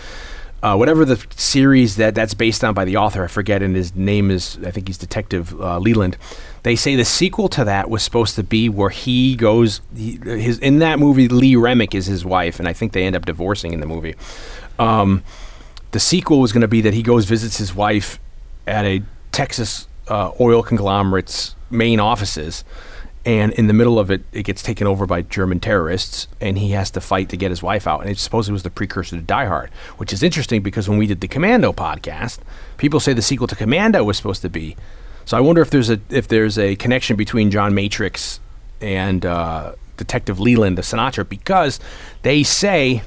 Uh, whatever the series that that's based on by the author, I forget, and his name is I think he's Detective uh, Leland. They say the sequel to that was supposed to be where he goes. He, his in that movie, Lee Remick is his wife, and I think they end up divorcing in the movie. Um, the sequel was going to be that he goes visits his wife at a Texas uh, oil conglomerate's main offices, and in the middle of it, it gets taken over by German terrorists, and he has to fight to get his wife out. And it was the precursor to Die Hard, which is interesting because when we did the Commando podcast, people say the sequel to Commando was supposed to be. So I wonder if there's a if there's a connection between John Matrix and uh, Detective Leland, the Sinatra, because they say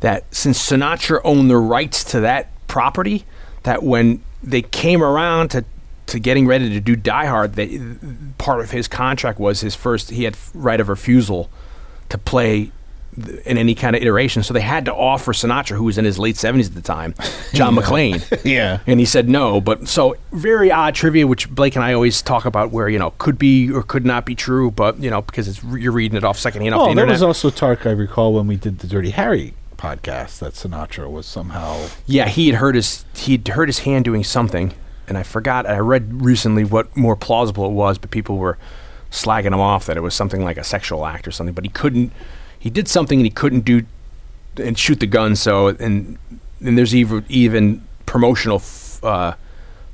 that since Sinatra owned the rights to that property, that when they came around to to getting ready to do Die Hard, they, part of his contract was his first he had right of refusal to play th- in any kind of iteration. So they had to offer Sinatra, who was in his late seventies at the time, John McClane. Yeah. And he said no. But so very odd trivia, which Blake and I always talk about, where you know could be or could not be true, but you know because it's you're reading it off secondhand off Oh, the there was also talk I recall when we did the Dirty Harry podcast that Sinatra was somehow Yeah, he had hurt his he'd hurt his hand doing something, and I forgot. I read recently what more plausible it was, but people were slagging him off that it was something like a sexual act or something. But he couldn't. He did something and he couldn't do and shoot the gun. So and and there's even even promotional f- uh,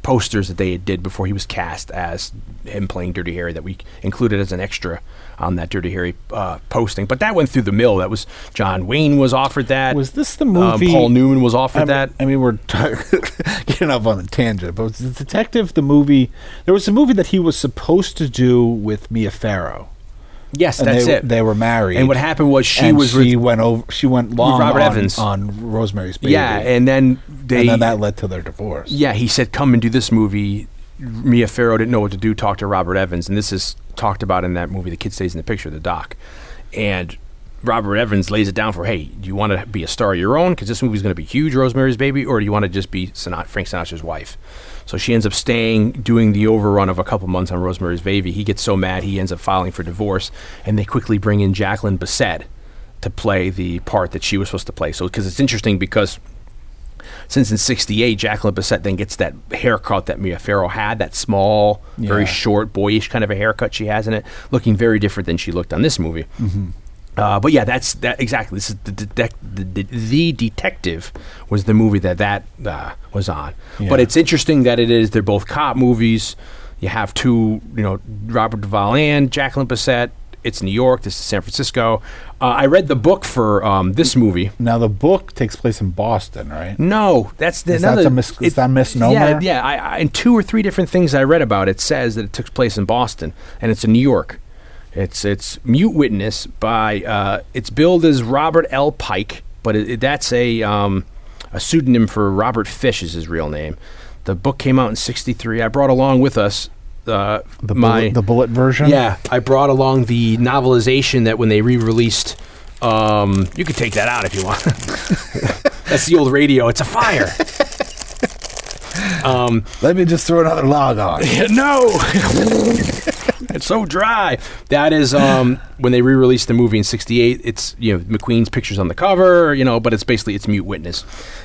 posters that they did before he was cast as him playing Dirty Harry that we included as an extra on that Dirty Harry uh, posting. But that went through the mill. That was John Wayne was offered that. was this the Um, movie Paul Newman was offered I mean, that. I mean, we're getting off on a tangent, but was the detective the movie? There was a movie that he was supposed to do with Mia Farrow. Yes, And that's they, it. They were married, and what happened was she was she went over. She went long Robert on, Evans. on Rosemary's Baby. yeah, and then they and then that led to their divorce. yeah he said come and do this movie. Mia Farrow didn't know what to do. Talk to Robert Evans, and this is talked about in that movie. The kid stays in the picture, the doc, and Robert Evans lays it down for hey, do you want to be a star of your own? Because this movie's going to be huge, Rosemary's Baby, or do you want to just be Sinat- Frank Sinatra's wife? So she ends up staying, doing the overrun of a couple months on Rosemary's Baby. He gets so mad he ends up filing for divorce, and they quickly bring in Jacqueline Bisset to play the part that she was supposed to play. So because it's interesting because since in '68, Jacqueline Bisset then gets that haircut that Mia Farrow had, that small, very short, boyish kind of a haircut she has in it, looking very different than she looked on this movie. Mm-hmm. Uh, but yeah, that's that exactly. This is the, detec- the, the, the detective was the movie that that uh, was on. But it's interesting that it is. They're both cop movies. You have two, you know, Robert Duvall and Jacqueline Bisset, It's New York. This is San Francisco. Uh, I read the book for um, this movie. Now the book takes place in Boston, right? No, that's the, Is that another. a mis- is it- that a misnomer? Yeah, yeah. I, I, in two or three different things I read about, it says that it took place in Boston, and it's in New York. It's it's Mute Witness by uh, it's billed as Robert L. Pike, but it, it- that's a um, a pseudonym for Robert Fish is his real name. The book came out in '63. I brought along with us uh, The my Bullitt, the Bullitt version. yeah, I brought along the novelization that when they re-released. Um, you could take that out if you want. That's the old radio. It's a fire. Let me just throw another log on. no, it's so dry. That is um, when they re-released the movie in '68. It's you know McQueen's pictures on the cover, you know, but it's basically it's Mute Witness,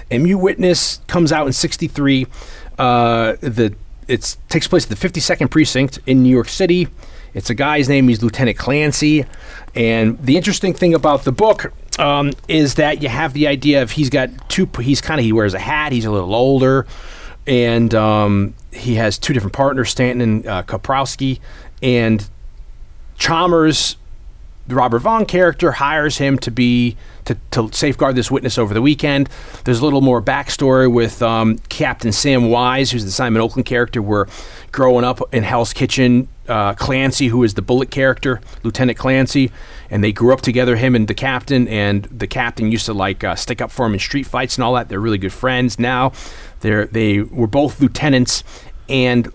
and Mute Witness comes out in '63. Uh, the it takes place at the 52nd precinct in New York City. It's a guy's name. He's Lieutenant Clancy, and the interesting thing about the book um, is that you have the idea of he's got two. He's kind of he wears a hat. He's a little older and um, he has two different partners, Stanton and uh, Kaprowski, and Chalmers, the Robert Vaughn character, hires him to be to, to safeguard this witness over the weekend. There's a little more backstory with um, Captain Sam Wise, who's the Simon Oakland character. Where growing up in Hell's Kitchen, uh, Clancy, who is the Bullitt character, Lieutenant Clancy, and they grew up together, him and the captain. And the captain used to like uh, stick up for him in street fights and all that. They're really good friends now. They're they were both lieutenants, and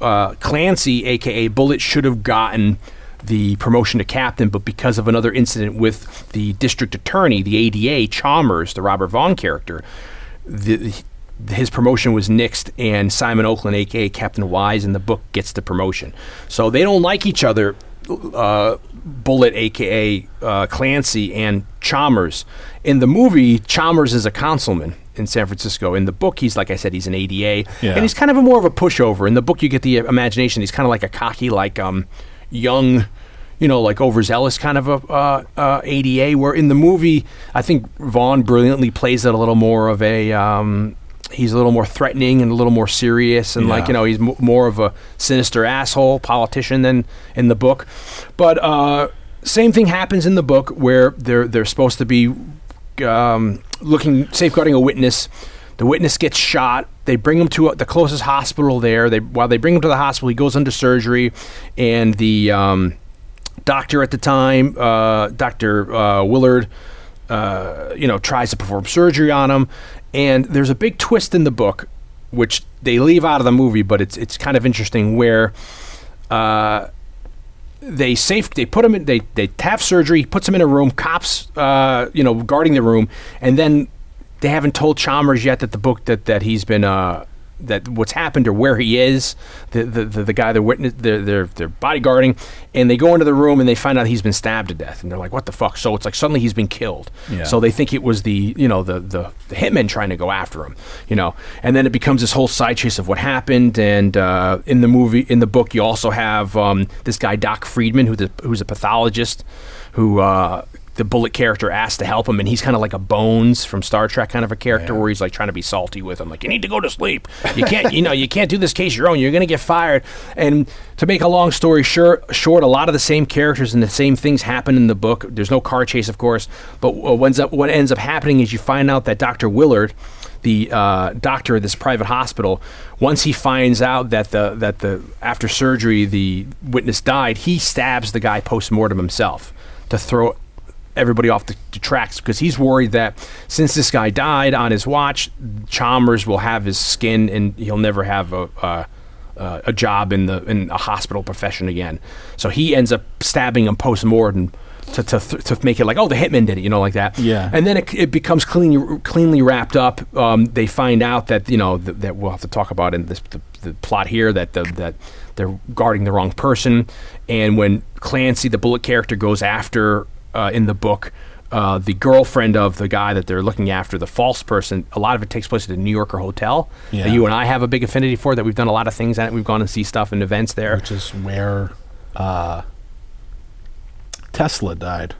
uh, Clancy, aka Bullitt, should have gotten the promotion to captain, but because of another incident with the district attorney, the ADA Chalmers, the Robert Vaughn character, the, his promotion was nixed, and Simon Oakland, aka Captain Wise, in the book gets the promotion. So they don't like each other. Uh, Bullitt, aka uh, Clancy, and Chalmers. In the movie, Chalmers is a councilman in San Francisco. In the book, he's like I said, he's an ADA, Yeah. and he's kind of a more of a pushover. In the book, you get the imagination. He's kind of like a cocky, like um, young, you know, like overzealous kind of a uh, uh, ADA. Where in the movie, I think Vaughn brilliantly plays it a little more of a. Um, he's a little more threatening and a little more serious, and like you know, he's m- more of a sinister asshole politician than in the book. But uh, same thing happens in the book where they're they're supposed to be um, looking safeguarding a witness. The witness gets shot. They bring him to uh, the closest hospital there. They while they bring him to the hospital, he goes under surgery, and the um, doctor at the time, uh, Doctor uh, Willard, uh, you know, tries to perform surgery on him. And there's a big twist in the book, which they leave out of the movie, but it's it's kind of interesting where. Uh, they safe they put him in they they have surgery puts him in a room cops uh you know guarding the room and then they haven't told Chalmers yet that the book that that he's been uh that what's happened or where he is the the, the, the guy they're witness they're, they're they're bodyguarding and they go into the room and they find out he's been stabbed to death. And they're like what the fuck? So it's like suddenly he's been killed. Yeah. so they think it was the you know the, the the hitman trying to go after him you know? And then it becomes this whole side chase of what happened. And uh, in the movie in the book you also have um, this guy Doc Friedman who's a, who's a pathologist who uh, the Bullitt character asked to help him and he's kind of like a bones from Star Trek kind of a character where he's like trying to be salty with him like you need to go to sleep. You can't you know you can't do this case your own. You're gonna get fired. And to make a long story short short a lot of the same characters and the same things happen in the book. There's no car chase of course but what ends up what ends up happening is you find out that Dr. Willard the uh, doctor of this private hospital, once he finds out that the that the after surgery the witness died, he stabs the guy post mortem himself to throw everybody off the, the tracks because he's worried that since this guy died on his watch, Chalmers will have his skin and he'll never have a. a uh, a job in the in a hospital profession again, so he ends up stabbing him post mortem to, to to make it like oh the hitman did it you know like that Yeah. and then it, it becomes cleanly cleanly wrapped up. Um, they find out that you know th- that we'll have to talk about in this the, the plot here that the, that they're guarding the wrong person, and when Clancy, the Bullitt character, goes after uh, in the book. Uh, the girlfriend of the guy that they're looking after, the false person, a lot of it takes place at a New Yorker hotel Yeah. that you and I have a big affinity for. That we've done a lot of things at. We've gone and see stuff and events there. which is where uh, Tesla died.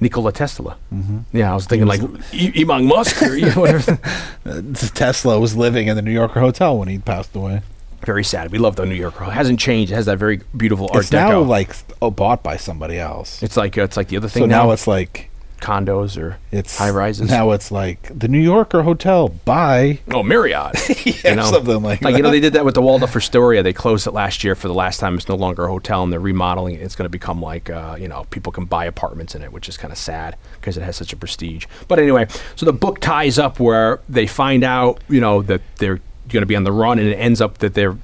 Nikola Tesla. Mm-hmm. Yeah, I was thinking like E- Elon Musk or you know, whatever. Tesla was living in the New Yorker hotel when he passed away. Very sad. We love the New Yorker. It hasn't changed. It has that very beautiful Art It's now Deco. like oh, bought by somebody else. it's like uh, it's like the other thing so now now. it's like condos or it's high rises. Now it's like the New Yorker hotel by Oh, Marriott. Yeah, something like like you know, they did that with the Waldorf Astoria. They closed it last year for the last time. It's no longer a hotel, and they're remodeling it. It's going to become like, uh, you know, people can buy apartments in it, which is kind of sad because it has such a prestige. But anyway, so the book ties up where they find out, you know, that they're going to be on the run, and it ends up that they're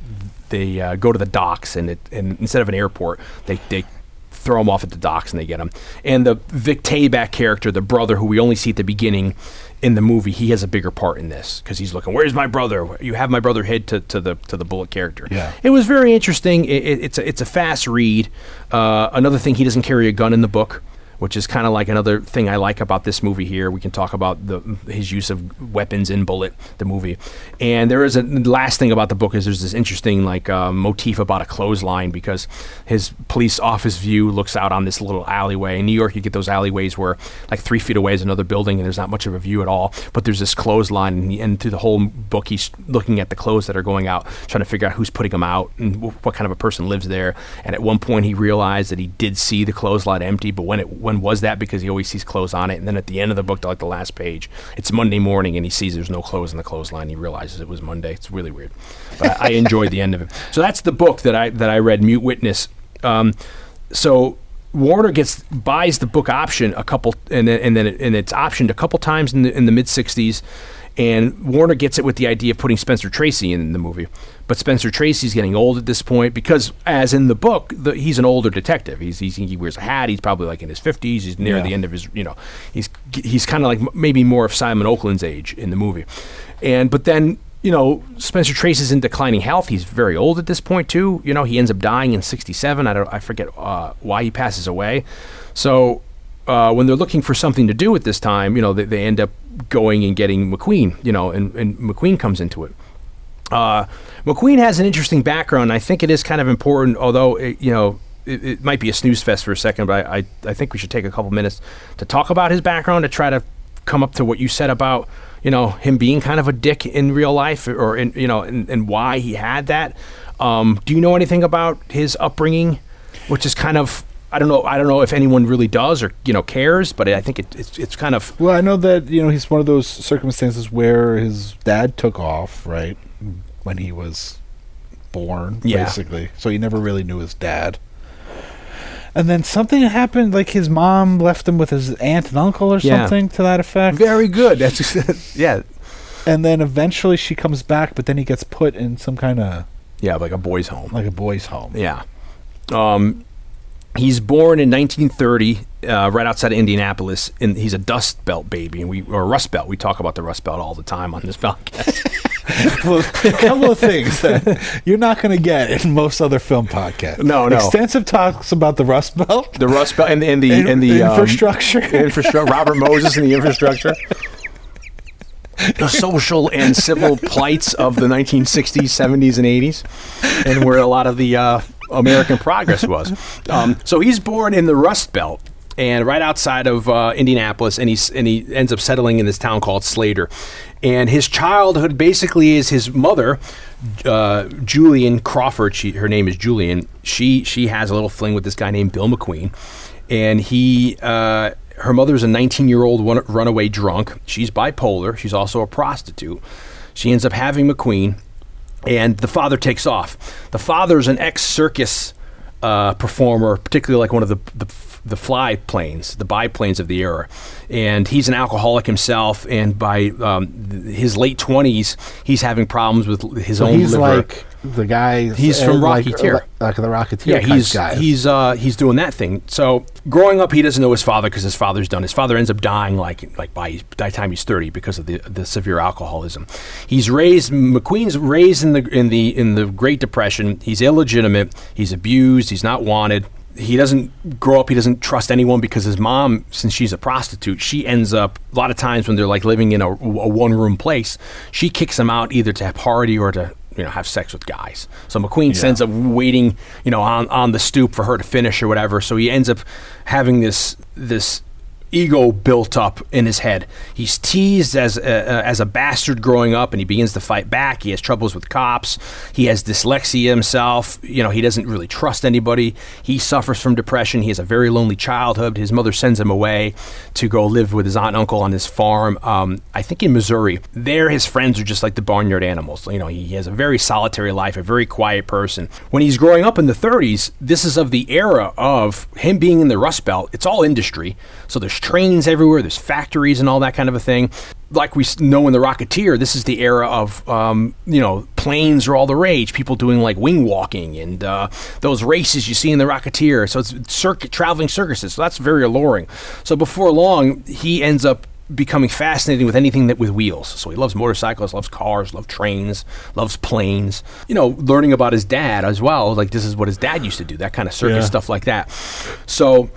they uh, go to the docks, and it and instead of an airport, they they throw him off at the docks and they get him. And the Vic Tayback character, the brother who we only see at the beginning in the movie, he has a bigger part in this because he's looking, "Where's my brother? You have my brother hid to, to the to the Bullitt character." Yeah. it was very interesting. It, it, it's a, it's a fast read. Uh, another thing, he doesn't carry a gun in the book. Which is kind of like another thing I like about this movie here. We can talk about the his use of weapons in Bullitt, the movie. And there is a last thing about the book is there's this interesting like uh, motif about a clothesline because his police office view looks out on this little alleyway. In New York, you get those alleyways where like three feet away is another building and there's not much of a view at all. But there's this clothesline, and, and through the whole book, he's looking at the clothes that are going out, trying to figure out who's putting them out and wh- what kind of a person lives there. And at one point, he realized that he did see the clothesline empty, but when it when was that? Because he always sees clothes on it. And then at the end of the book, like the last page, it's Monday morning, and he sees there's no clothes in the clothesline. He realizes it was Monday. It's really weird, but I, I enjoyed the end of it. So that's the book that I that I read, Mute Witness. Um, so Warner gets buys the book option a couple, and then and then it, and it's optioned a couple times in the in the mid '60s, and Warner gets it with the idea of putting Spencer Tracy in the movie. But Spencer Tracy's getting old at this point because, as in the book, the, he's an older detective. He's, he's he wears a hat. He's probably like in his fifties. He's near Yeah. the end of his, you know, he's he's kind of like maybe more of Simon Oakland's age in the movie, and but then you know, Spencer Tracy's in declining health. He's very old at this point too. You know, he ends up dying in '67. I don't, I forget uh, why he passes away. So uh, when they're looking for something to do at this time, you know, they, they end up going and getting McQueen. You know, and, and McQueen comes into it. Uh, McQueen has an interesting background. I think it is kind of important, although it, you know it, it might be a snooze fest for a second. But I, I, I think we should take a couple minutes to talk about his background to try to come up to what you said about you know him being kind of a dick in real life, or in, you know, and, why he had that. Um, do you know anything about his upbringing, which is kind of I don't know. I don't know if anyone really does or you know cares, but I think it, it's it's kind of Well, I know that you know he's one of those circumstances where his dad took off right when he was born, Yeah. basically. So he never really knew his dad. And then something happened, like his mom left him with his aunt and uncle or Yeah. something to that effect. very good. That's yeah, And then eventually she comes back, but then he gets put in some kind of yeah, like a boys' home. like a boys' home. Yeah. Um, he's born in 1930, uh, right outside of Indianapolis, and he's a Dust Belt baby, and we or Rust Belt. We talk about the Rust Belt all the time on this podcast. well, a couple of things that you're not going to get in most other film podcasts. No, no. Extensive talks about the Rust Belt, the Rust Belt and, and the In- and the um, infrastructure. infrastructure. Robert Moses and the infrastructure. The social and civil plights of the 1960s, 70s, and 80s, and where a lot of the uh, American progress was. Um, so he's born in the Rust Belt, and right outside of uh, Indianapolis, and he's and he ends up settling in this town called Slater. And his childhood basically is his mother, uh, Julian Crawford. She, her name is Julian. She she has a little fling with this guy named Bill McQueen, and he. Uh, her mother's a 19 year old runaway drunk. She's bipolar. She's also a prostitute. She ends up having McQueen, and the father takes off. The father's an ex circus uh, performer, particularly like one of the, the the fly planes, the biplanes of the era, and he's an alcoholic himself. And by um, th- his late twenties, he's having problems with his own he's liver. like the guy. He's from Rocketeer. like, like the Rocketeer. yeah, he's guys. he's uh, he's doing that thing. So growing up, he doesn't know his father because his father's done. His father ends up dying like like by, by the time he's thirty because of the the severe alcoholism. He's raised McQueen's raised in the in the in the Great Depression. He's illegitimate. He's abused. He's not wanted. He doesn't grow up. He doesn't trust anyone because his mom, since she's a prostitute, she ends up a lot of times when they're like living in a, a one room place. She kicks him out either to party or to you know have sex with guys. So McQueen ends up waiting, you know, on on the stoop for her to finish or whatever. So he ends up having this this ego built up in his head. He's teased as a, uh, as a bastard growing up, and he begins to fight back. He has troubles with cops. He has dyslexia himself. You know, he doesn't really trust anybody. He suffers from depression. He has a very lonely childhood. His mother sends him away to go live with his aunt and uncle on his farm. Um, I think in Missouri. There, his friends are just like the barnyard animals. You know, he has a very solitary life, a very quiet person. When he's growing up in the 30s, this is of the era of him being in the Rust Belt. It's all industry. So there's trains everywhere, there's factories and all that kind of a thing. Like we know in the Rocketeer, this is the era of, um, you know, planes are all the rage. People doing like wing walking and uh, those races you see in the Rocketeer. So it's circuit traveling circuses. So that's very alluring. So before long, he ends up becoming fascinated with anything that with wheels. So he loves motorcycles, loves cars, loves trains, loves planes. You know, learning about his dad as well. Like this is what his dad used to do, that kind of circus Yeah. stuff like that. So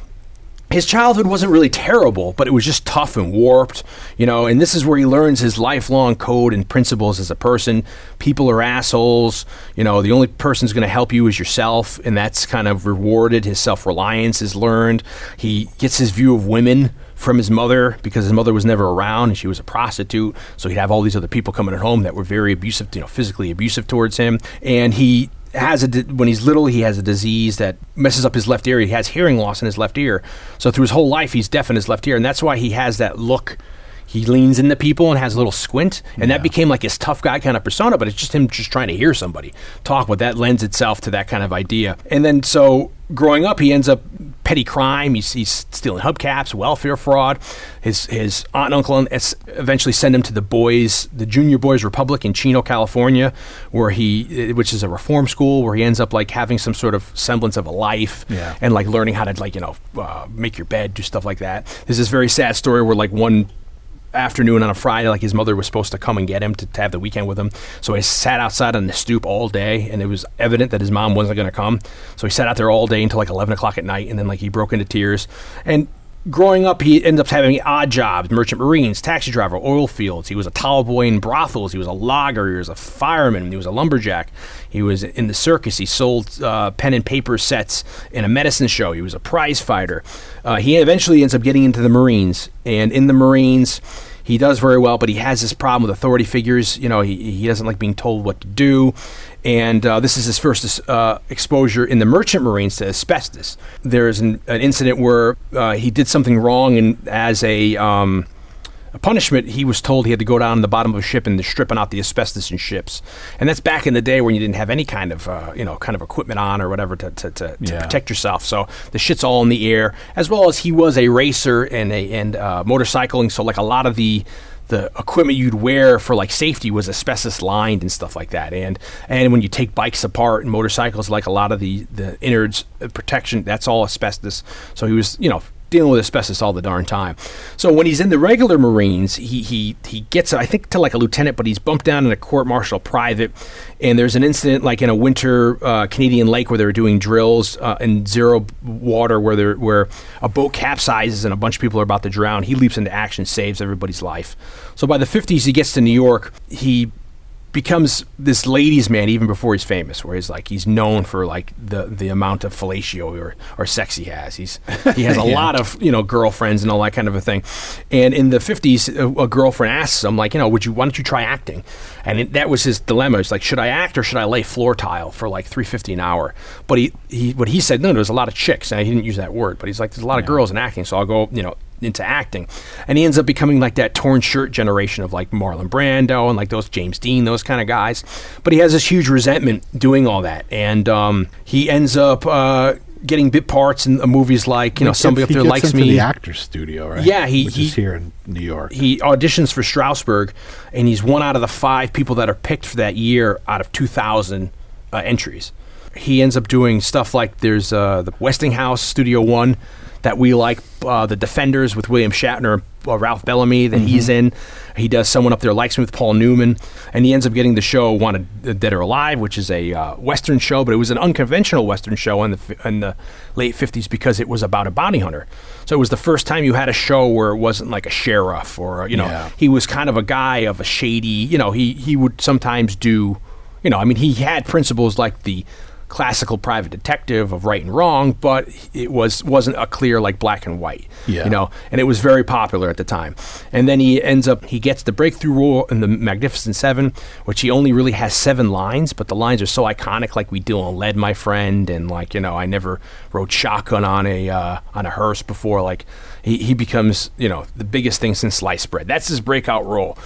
his childhood wasn't really terrible, but it was just tough and warped, you know. And this is where he learns his lifelong code and principles as a person. People are assholes, you know. The only person who's going to help you is yourself, and that's kind of rewarded. His self reliance is learned. He gets his view of women from his mother because his mother was never around and she was a prostitute. So he'd have all these other people coming at home that were very abusive, you know, physically abusive towards him. And he has a di- when he's little he has a disease that messes up his left ear. He has hearing loss in his left ear. So through his whole life he's deaf in his left ear. And that's why he has that look he leans into people and has a little squint and that became like his tough guy kind of persona but it's just him just trying to hear somebody talk but that lends itself to that kind of idea. And then so growing up he ends up petty crime he's, he's stealing hubcaps welfare fraud. His his aunt and uncle eventually send him to the boys the junior boys republic in chino california where he which is a reform school where he ends up like having some sort of semblance of a life Yeah. and like learning how to like you know uh, make your bed do stuff like that. There's this very sad story where like one afternoon on a Friday, like his mother was supposed to come and get him to, to have the weekend with him. So he sat outside on the stoop all day, and it was evident that his mom wasn't going to come. So he sat out there all day until like 11 o'clock at night, and then like he broke into tears. And growing up, he ended up having odd jobs: merchant marines, taxi driver, oil fields. He was a towel boy in brothels. He was a logger. He was a fireman. He was a lumberjack. He was in the circus. He sold uh, pen and paper sets in a medicine show. He was a prize fighter. Uh, he eventually ends up getting into the Marines, and in the Marines, he does very well, but he has this problem with authority figures. You know, he, he doesn't like being told what to do. And uh, this is his first uh, exposure in the merchant marines to asbestos. There's an, an incident where uh, he did something wrong, and as a um, a punishment, he was told he had to go down to the bottom of a ship and they're stripping out the asbestos in ships. And that's back in the day when you didn't have any kind of, uh, you know, kind of equipment on or whatever to, to, to, to Yeah. protect yourself. So the shit's all in the air, as well as he was a racer and a and uh, motorcycling. So like a lot of the the equipment you'd wear for like safety was asbestos lined and stuff like that. And and when you take bikes apart and motorcycles, like a lot of the the innards uh, protection, that's all asbestos. So he was, you know, dealing with asbestos all the darn time. So when he's in the regular Marines, he he he gets I think to like a lieutenant, but he's bumped down in a court martial private. And there's an incident like in a winter uh, Canadian lake where they were doing drills uh, in zero water, where there where a boat capsizes and a bunch of people are about to drown. He leaps into action, saves everybody's life. So by the 50s, he gets to New York. He becomes this ladies' man even before he's famous, where he's like he's known for like the the amount of fellatio or, or sex he has. He's he has a lot of you know girlfriends and all that kind of a thing. And in the fifties, a, a girlfriend asks him like, you know, would you why don't you try acting? And it, that was his dilemma. It's like, should I act or should I lay floor tile for like three fifty an hour? But he he what he said no, there's a lot of chicks, and he didn't use that word, but he's like, there's a lot of girls in acting, so I'll go you know into acting. And he ends up becoming like that torn shirt generation of like Marlon Brando and like those James Dean, those kind of guys. But he has this huge resentment doing all that. And um, he ends up uh, getting bit parts in uh, movies like, you know, somebody up there gets likes me. the actor's studio, right? Yeah, he- which he- is here in New York. he auditions for Strasberg, and he's one out of the five people that are picked for that year out of 2,000 uh, entries. He ends up doing stuff like there's uh, the Westinghouse Studio One that we like, uh, the Defenders with William Shatner, uh, Ralph Bellamy that he's in. He does someone up there likes me with Paul Newman, and he ends up getting the show Wanted uh, Dead or Alive, which is a uh, Western show, but it was an unconventional Western show in the in the late 50s because it was about a bounty hunter. So it was the first time you had a show where it wasn't like a sheriff or you know Yeah. he was kind of a guy of a shady you know he he would sometimes do you know i mean he had principles like the classical private detective of right and wrong, but it was wasn't a clear like black and white. Yeah. You know, and it was very popular at the time. And then he ends up he gets the breakthrough role in the Magnificent Seven, which he only really has seven lines, but the lines are so iconic, like we do on lead, my friend, and like you know, I never rode shotgun on a uh, on a hearse before. Like he, he becomes you know the biggest thing since sliced bread. That's his breakout role.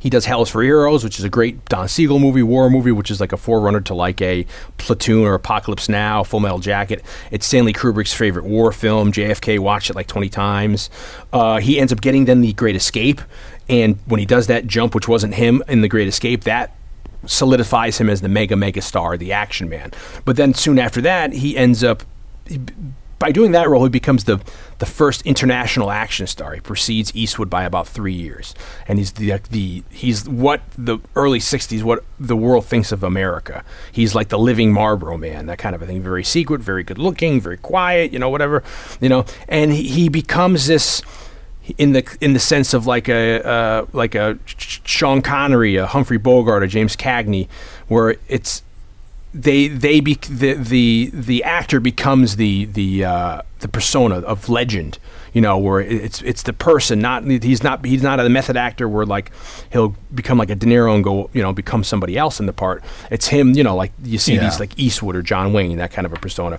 He does Hell's for Heroes, which is a great Don Siegel movie, war movie, which is like a forerunner to like a Platoon or Apocalypse Now, Full Metal Jacket. It's Stanley Kubrick's favorite war film. JFK watched it like 20 times. Uh, he ends up getting then The Great Escape, and when he does that jump, which wasn't him in The Great Escape, that solidifies him as the mega mega star, the action man. But then soon after that, he ends up by doing that role, he becomes the the first international action star. He precedes Eastwood by about three years, and he's the the he's what the early '60s what the world thinks of America. He's like the living Marlboro man, that kind of a thing. Very secret, very good looking, very quiet, you know, whatever, you know. And he, he becomes this in the in the sense of like a uh, like a Sean Connery, a Humphrey Bogart, a James Cagney, where it's they they be, the the the actor becomes the the uh, the persona of legend. You know, where it's it's the person, not he's not he's not a method actor where like he'll become like a De Niro and go you know become somebody else in the part. It's him, you know, like you see Yeah. these like Eastwood or John Wayne, that kind of a persona.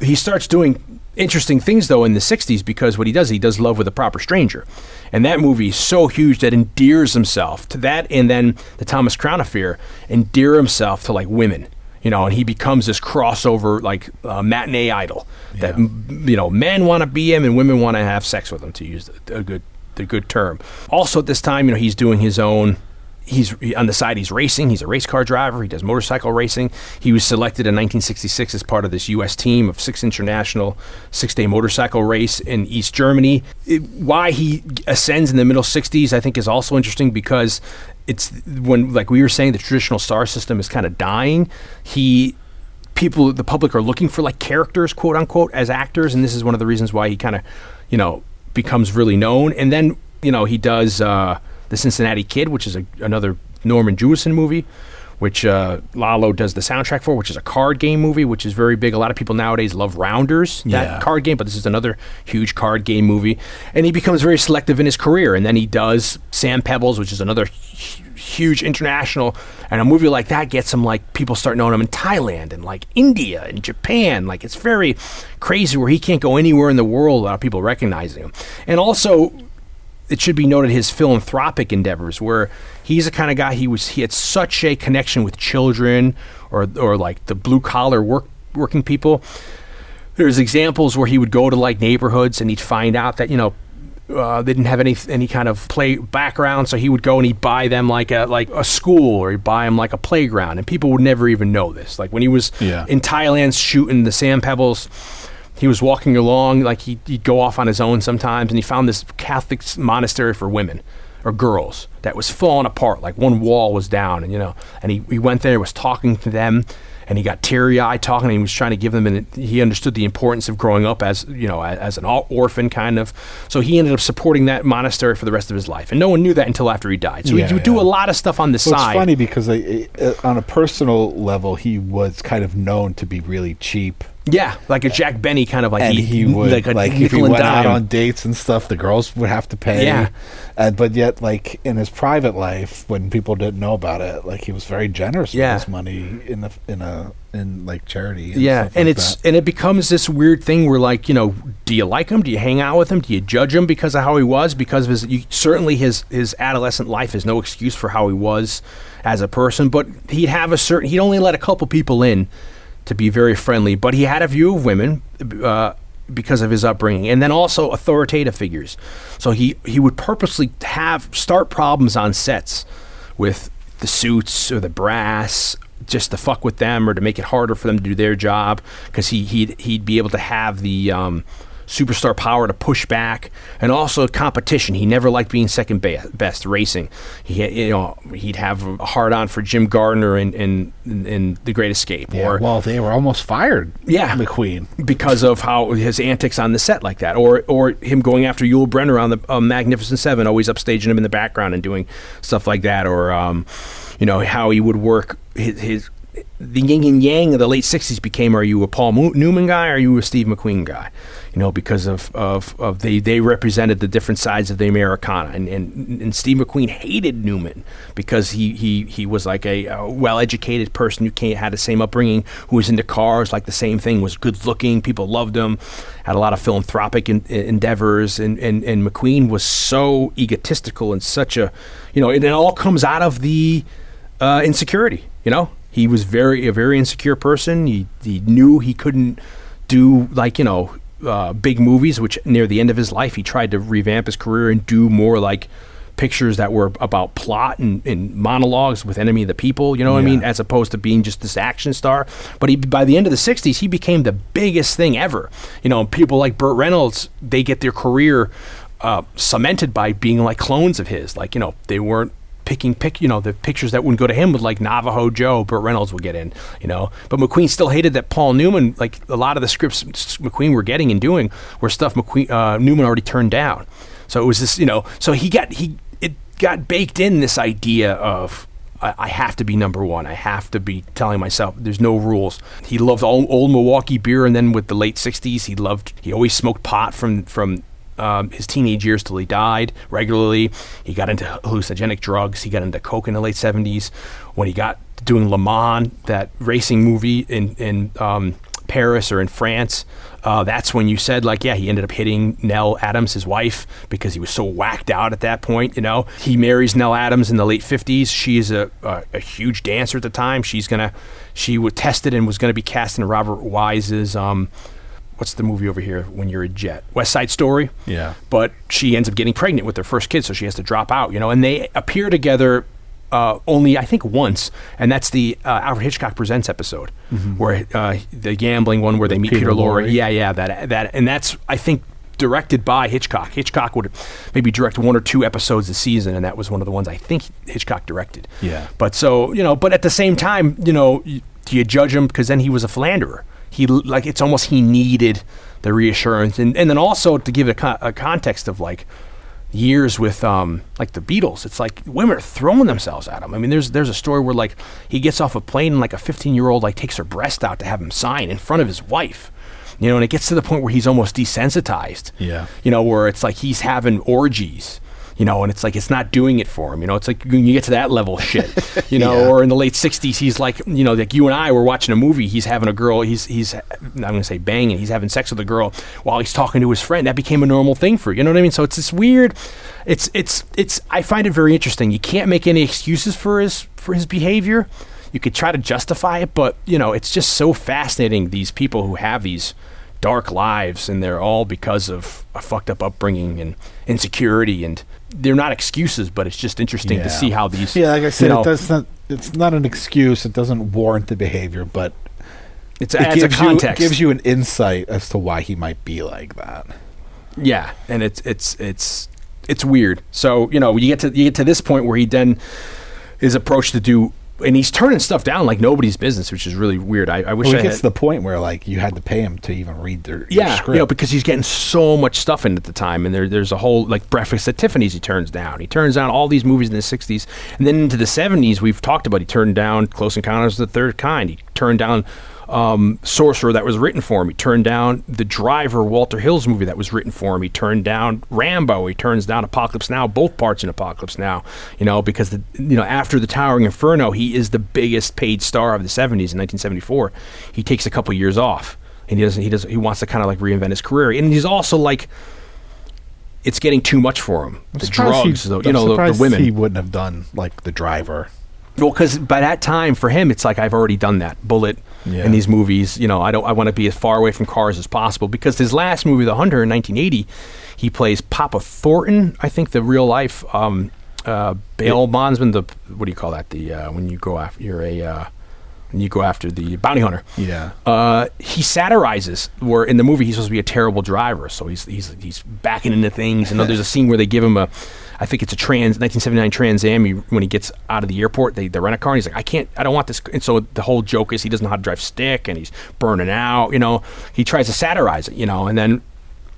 He starts doing interesting things though in the 60s because what he does he does love with a proper stranger. And that movie is so huge that endears himself to that and then the thomas crown affair endear himself to like women you know and he becomes this crossover like uh, matinee idol that you know men want to be him and women want to have sex with him to use a, a good the good term. Also at this time you know he's doing his own he's on the side he's racing. He's a race car driver. He does motorcycle racing. He was selected in 1966 as part of this us team of six international six day motorcycle race in east germany. It- why he ascends in the middle 60s i think is also interesting because it's when like we were saying the traditional star system is kind of dying. He people the public are looking for like characters quote unquote as actors and this is one of the reasons why he kind of you know becomes really known. And then you know he does uh, the cincinnati kid which is a, another norman jewison movie which uh, Lalo does the soundtrack for, which is a card game movie, which is very big. A lot of people nowadays love Rounders, that Yeah. card game, but this is another huge card game movie. And he becomes very selective in his career. And then he does Sand Pebbles, which is another hu- huge international. And a movie like that gets him like people start knowing him in Thailand and like India and Japan. Like it's very crazy where he can't go anywhere in the world without people recognizing him. And also, it should be noted his philanthropic endeavors where he's the kind of guy he was he had such a connection with children or or like the blue collar work working people there's examples where he would go to like neighborhoods and he'd find out that you know uh, they didn't have any any kind of play background, so he would go and he'd buy them like a like a school or he'd buy them like a playground, and people would never even know this. Like when he was Yeah. in Thailand shooting the sand pebbles, he was walking along like he'd, he'd go off on his own sometimes, and he found this Catholic monastery for women or girls that was falling apart. Like one wall was down, and you know, and he, he went there, was talking to them, and he got teary eyed talking. And he was trying to give them, and he understood the importance of growing up as you know as, as an orphan kind of. So he ended up supporting that monastery for the rest of his life, and no one knew that until after he died. So Yeah, he would do a lot of stuff on the Well, side. it's funny because I, on a personal level, he was kind of known to be really cheap, Yeah, like a Jack Benny kind of like and he, would like like, if he went out on dates and stuff, the girls would have to pay. Yeah. and but yet, like in his private life, when people didn't know about it, like he was very generous Yeah. with his money in the in a in like charity. And yeah, and like it's that. and it becomes this weird thing where like you know, do you like him? Do you hang out with him? Do you judge him because of how he was? Because of his you, certainly his his adolescent life is no excuse for how he was as a person. But he'd have a certain he'd only let a couple people in to be very friendly, but he had a view of women. Uh, because of his upbringing, and then also authoritative figures. So he he would purposely have start problems on sets with the suits or the brass just to fuck with them or to make it harder for them to do their job because he he'd, he'd be able to have the um, superstar power to push back and also competition he never liked being second best racing He you know he'd have a hard on for Jim Garner in in, in, The Great Escape yeah, or well, they were almost fired. Yeah. McQueen. because of how his antics on the set like that, or or him going after Yul Brynner on the uh, Magnificent Seven, always upstaging him in the background and doing stuff like that, or um, you know how he would work his, his the yin and yang of the late '60s became: Are you a Paul Mo- Newman guy? Or are you a Steve McQueen guy? You know, because of, of, of they they represented the different sides of the Americana, and, and and Steve McQueen hated Newman because he he he was like a, a well-educated person who came, had the same upbringing, who was into cars, like the same thing, was good-looking, people loved him, had a lot of philanthropic in, endeavors, and, and and McQueen was so egotistical and such a, you know, and it all comes out of the uh, insecurity. You know, he was very a very insecure person. He he knew he couldn't do like you know uh, big movies, which near the end of his life he tried to revamp his career and do more like pictures that were about plot and, and monologues with enemy of the people you know what i mean? As opposed to being just this action star. But he by the end of the 60s he became the biggest thing ever. You know people like burt reynolds they get their career uh, cemented by being like clones of his. Like you know they weren't picking pick you know the pictures that wouldn't go to him would like Navajo Joe, Burt Reynolds would get in, you know. But McQueen still hated that Paul Newman like a lot of the scripts McQueen were getting and doing were stuff McQueen uh, Newman already turned down. So it was this you know so he got he it got baked in this idea of I I have to be number one. I have to be telling myself there's no rules. He loved old, old Milwaukee beer, and then with the late '60s, he loved. He always smoked pot from from um, his teenage years till he died regularly. He got into hallucinogenic drugs. He got into coke in the late '70s. When he got doing Le Mans, that racing movie in in um, Paris or in France, uh, that's when you said like, yeah, he ended up hitting Neile Adams, his wife, because he was so whacked out at that point. You know, he marries Neile Adams in the late '50s. She is a, a, a huge dancer at the time. She's gonna, she was tested and was gonna be cast in Robert Wise's. Um, What's the movie over here when you're a jet? West Side Story Yeah. but she ends up getting pregnant with their first kid, so she has to drop out. You know, and they appear together uh, only I think once, and that's the uh, Alfred Hitchcock Presents episode, where uh, the gambling one where they meet Peter Peter, Lorre. Lorre. Yeah, yeah, that that, and that's I think directed by Hitchcock. Hitchcock would maybe direct one or two episodes a season, and that was one of the ones I think Hitchcock directed. Yeah. But so you know, but at the same time, you know, do you judge him because then he was a philanderer? He like it's almost he needed the reassurance, and and then also to give a, co- a context of like years with um like the Beatles. It's like women are throwing themselves at him. I mean, there's there's a story where like he gets off a plane and like a 15 year old like takes her breast out to have him sign in front of his wife. You know, and it gets to the point where he's almost desensitized. Yeah. You know, where it's like he's having orgies. You know, and it's like it's not doing it for him. You know, it's like when you get to that level of shit. You know, Yeah. or in the late '60s, he's like, you know, like you and I were watching a movie. He's having a girl. He's he's I'm going to say banging. He's having sex with a girl while he's talking to his friend. That became a normal thing for you. You know what I mean? So it's this weird. It's it's it's. I find it very interesting. You can't make any excuses for his for his behavior. You could try to justify it, but you know, it's just so fascinating. These people who have these dark lives, and they're all because of a fucked up upbringing and insecurity, and they're not excuses, but it's just interesting Yeah. to see how these. Yeah, like I said, you know, it does not. It's not an excuse. It doesn't warrant the behavior, but It's, it gives you context. gives you an insight as to why he might be like that. Yeah, and it's it's it's it's weird. So you know, you get to you get to this point where he then is approached to do, and he's turning stuff down like nobody's business, which is really weird. I, I wish Well, I it gets had, to the point where like you had to pay him to even read their, their yeah, script. you know, because he's getting so much stuff in at the time, and there, there's a whole like Breakfast at Tiffany's. He turns down. He turns down all these movies in the '60s, and then into the '70s, we've talked about. He turned down Close Encounters of the Third Kind. He turned down um, Sorcerer that was written for him. He turned down the Driver Walter Hill's movie that was written for him. He turned down Rambo. He turns down Apocalypse Now. Both parts in Apocalypse Now. You know, because the you know after the Towering Inferno, he is the biggest paid star of the '70s in 1974. He takes a couple years off and he doesn't he doesn't he wants to kind of like reinvent his career and he's also like it's getting too much for him I'm the drugs he, the, I'm you know the, the women He wouldn't have done like the driver. Well because by that time for him it's like i've already done that Bullitt Yeah. in these movies you know i don't i want to be as far away from cars as possible because his last movie the hunter in 1980 he plays papa thorson i think the real life um uh bail bondsman the what do you call that the uh when you go after you're a uh when you go after the bounty hunter Yeah. uh, he satirizes where in the movie he's supposed to be a terrible driver, so he's he's he's backing into things. And there's a scene where they give him a, I think it's a trans 1979 Trans Am. He, when he gets out of the airport, they, they rent a car. and He's like, I can't, I don't want this. And so the whole joke is he doesn't know how to drive stick, and he's burning out. You know, he tries to satirize it. You know, and then,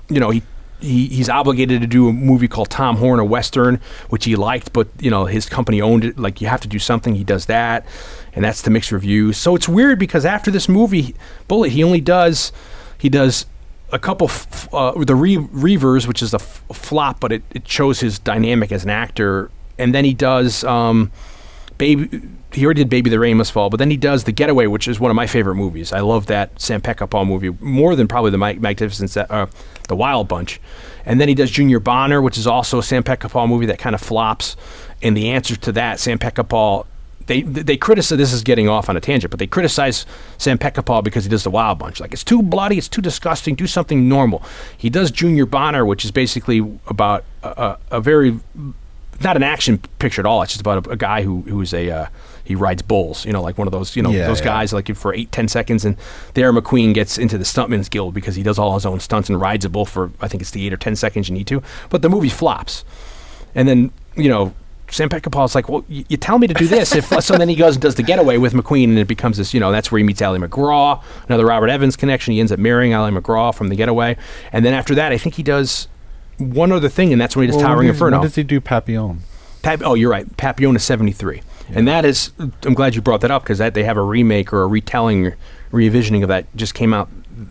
you know, he he, he's obligated to do a movie called Tom Horn, a western, which he liked, but you know his company owned it. Like you have to do something. He does that, and that's the mixed reviews. So it's weird because after this movie, Bullitt, he only does he does a couple f- uh, the Re- Reivers, which is a f- flop, but it, it shows his dynamic as an actor, and then he does. Um, Baby, he already did Baby the Rain Must Fall, but then he does The Getaway, which is one of my favorite movies. I love that Sam Peckinpah movie more than probably the Mag- Magnificent, uh, The Wild Bunch. And then he does Junior Bonner, which is also a Sam Peckinpah movie that kind of flops. And the answer to that, Sam Peckinpah, they they criticize. This is getting off on a tangent, but they criticize Sam Peckinpah because he does The Wild Bunch. Like it's too bloody, it's too disgusting. Do something normal. He does Junior Bonner, which is basically about a, a, a very not an action picture at all. It's just about a, a guy who who's a uh, he rides bulls. You know, like one of those you know Yeah, those yeah. guys like for eight ten seconds. And there McQueen gets into the stuntman's guild because he does all his own stunts and rides a bull for I think it's the eight or ten seconds you need to. But the movie flops, and then you know. Sam Peckinpah's like, well, you, you tell me to do this. If so, then he goes and does the getaway with McQueen, and it becomes this. You know, that's where he meets Ali MacGraw, another Robert Evans connection. He ends up marrying Ali MacGraw from the getaway, and then after that, I think he does one other thing, and that's when he does Well, Towering when, Inferno. When does he do Papillon? Pap- oh, you're right. Papillon is 73. And that is, I'm glad you brought that up because that they have a remake or a retelling, revisioning of that just came out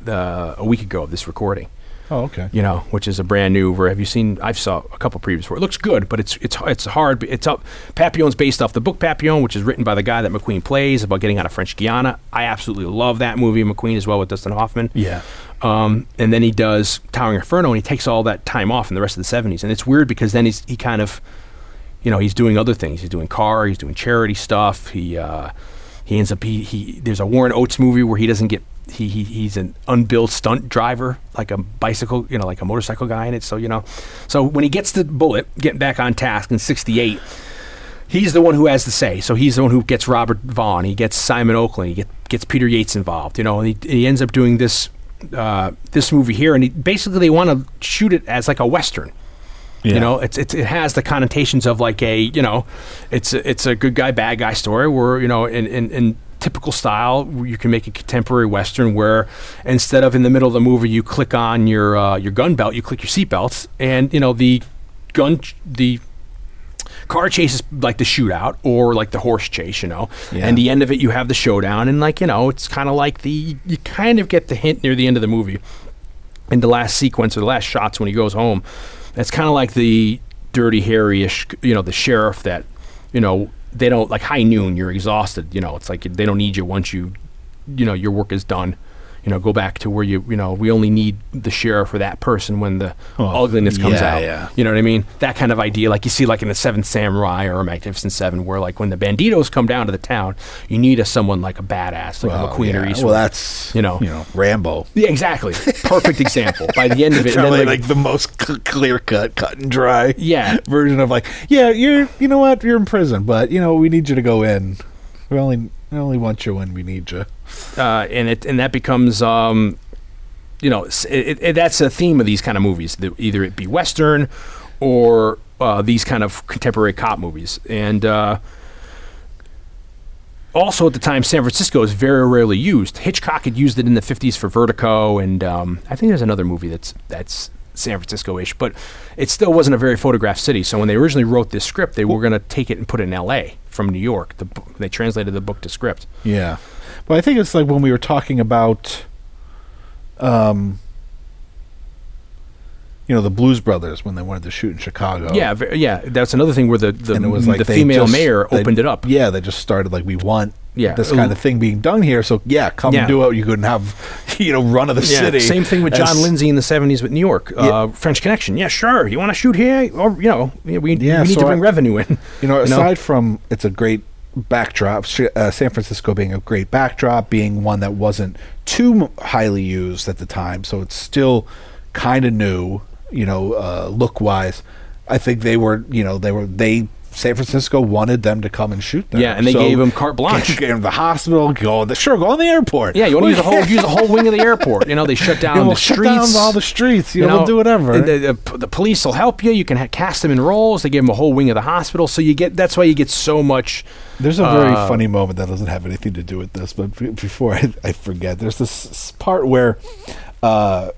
uh, a week ago of this recording. Oh, okay. You know, which is a brand new. Where have you seen? I've saw a couple previews for it. Looks good, but it's it's it's hard. It's up. Papillon's based off the book Papillon, which is written by the guy that McQueen plays about getting out of French Guiana. I absolutely love that movie. McQueen as well with Dustin Hoffman. Yeah. Um, and then he does Towering Inferno, and he takes all that time off in the rest of the '70s. And it's weird because then he's he kind of, you know, he's doing other things. He's doing car. He's doing charity stuff. He uh, he ends up he, he there's a Warren Oates movie where he doesn't get he, he he's an unbilled stunt driver, like a bicycle, you know, like a motorcycle guy in it. So you know, so when he gets the Bullitt, getting back on task in '68 he's the one who has the say. So he's the one who gets Robert Vaughn. He gets Simon Oakland. He get, gets Peter Yates involved. You know, and he, he ends up doing this uh, this movie here. And he, basically, they want to shoot it as like a western. Yeah. You know, it's, it's it has the connotations of like a you know, it's a, it's a good guy bad guy story where you know in in, in typical style you can make a contemporary western where instead of in the middle of the movie you click on your uh, your gun belt you click your seatbelts and you know the gun ch- the car chase is like the shootout or like the horse chase, you know. Yeah. And the end of it, you have the showdown, and like you know, it's kind of like the you kind of get the hint near the end of the movie, in the last sequence or the last shots when he goes home. It's kind of like the dirty Harry-ish, you know, the sheriff that you know they don't like high noon. You're exhausted, you know. It's like they don't need you once you, you know, your work is done. You know, go back to where you, you know, we only need the sheriff or that person when the Oh, ugliness comes yeah, out. yeah. You know what I mean? That kind of idea, like you see, like in the Seventh Samurai or Magnificent Seven, where like when the banditos come down to the town, you need a someone like a badass, like a McQueen or. Eastwood. Well, that's you know. you know Rambo. yeah, exactly. Perfect example. By the end of it, and then Probably like, like, the most c- clear cut, cut and dry. Yeah. version of like, yeah, you're, you know what, you're in prison, but you know we need you to go in. We only, we only want you when we need you. uh, and it and that becomes um, you know it, it, that's a theme of these kind of movies either it be western or uh, these kind of contemporary cop movies and uh, also at the time san francisco is very rarely used hitchcock had used it in the 50s for vertigo and um, i think there's another movie that's that's san francisco-ish but it still wasn't a very photographed city. So when they originally wrote this script they were going to take it and put it in la from new york. The, bu- they translated the book to script. Yeah, but I think it's like when we were talking about, um, you know, the Blues Brothers when they wanted to shoot in Chicago. Yeah, ve- yeah. That's another thing where the the, and it was like the they female just- mayor they- opened it up. Yeah, they just started like we want Yeah. this kind of thing being done here. So yeah, come Yeah. and do it. You couldn't have you know run of the Yeah, city. Same thing with John As- Lindsay in the '70s with New York, uh, French Connection. Yeah, sure. You want to shoot here, or you know, we, we Yeah, we need so to bring I- revenue in. You know, aside from it's a great backdrop, Sh- uh, San Francisco being a great backdrop, being one that wasn't too m- highly used at the time, so it's still kind of new. You know, uh, look wise, I think they were. You know, they were they. San Francisco wanted them to come and shoot there. Yeah, and they So- gave 'em carte blanche. Gave them the hospital. Go the sure. Go on the airport. yeah, you want to use a whole use a whole wing of the airport. You know, they shut down Yeah, we'll the shut streets. down all the streets. You, know, we'll do whatever. The, the, the police will help you. You can ha- cast them in roles. They give them a whole wing of the hospital, so you get. That's why you get so much. There's a very Uh, funny moment that doesn't have anything to do with this, but be- before I, I forget, there's this part where uh,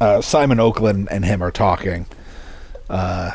uh, Simon Oakland and him are talking, uh,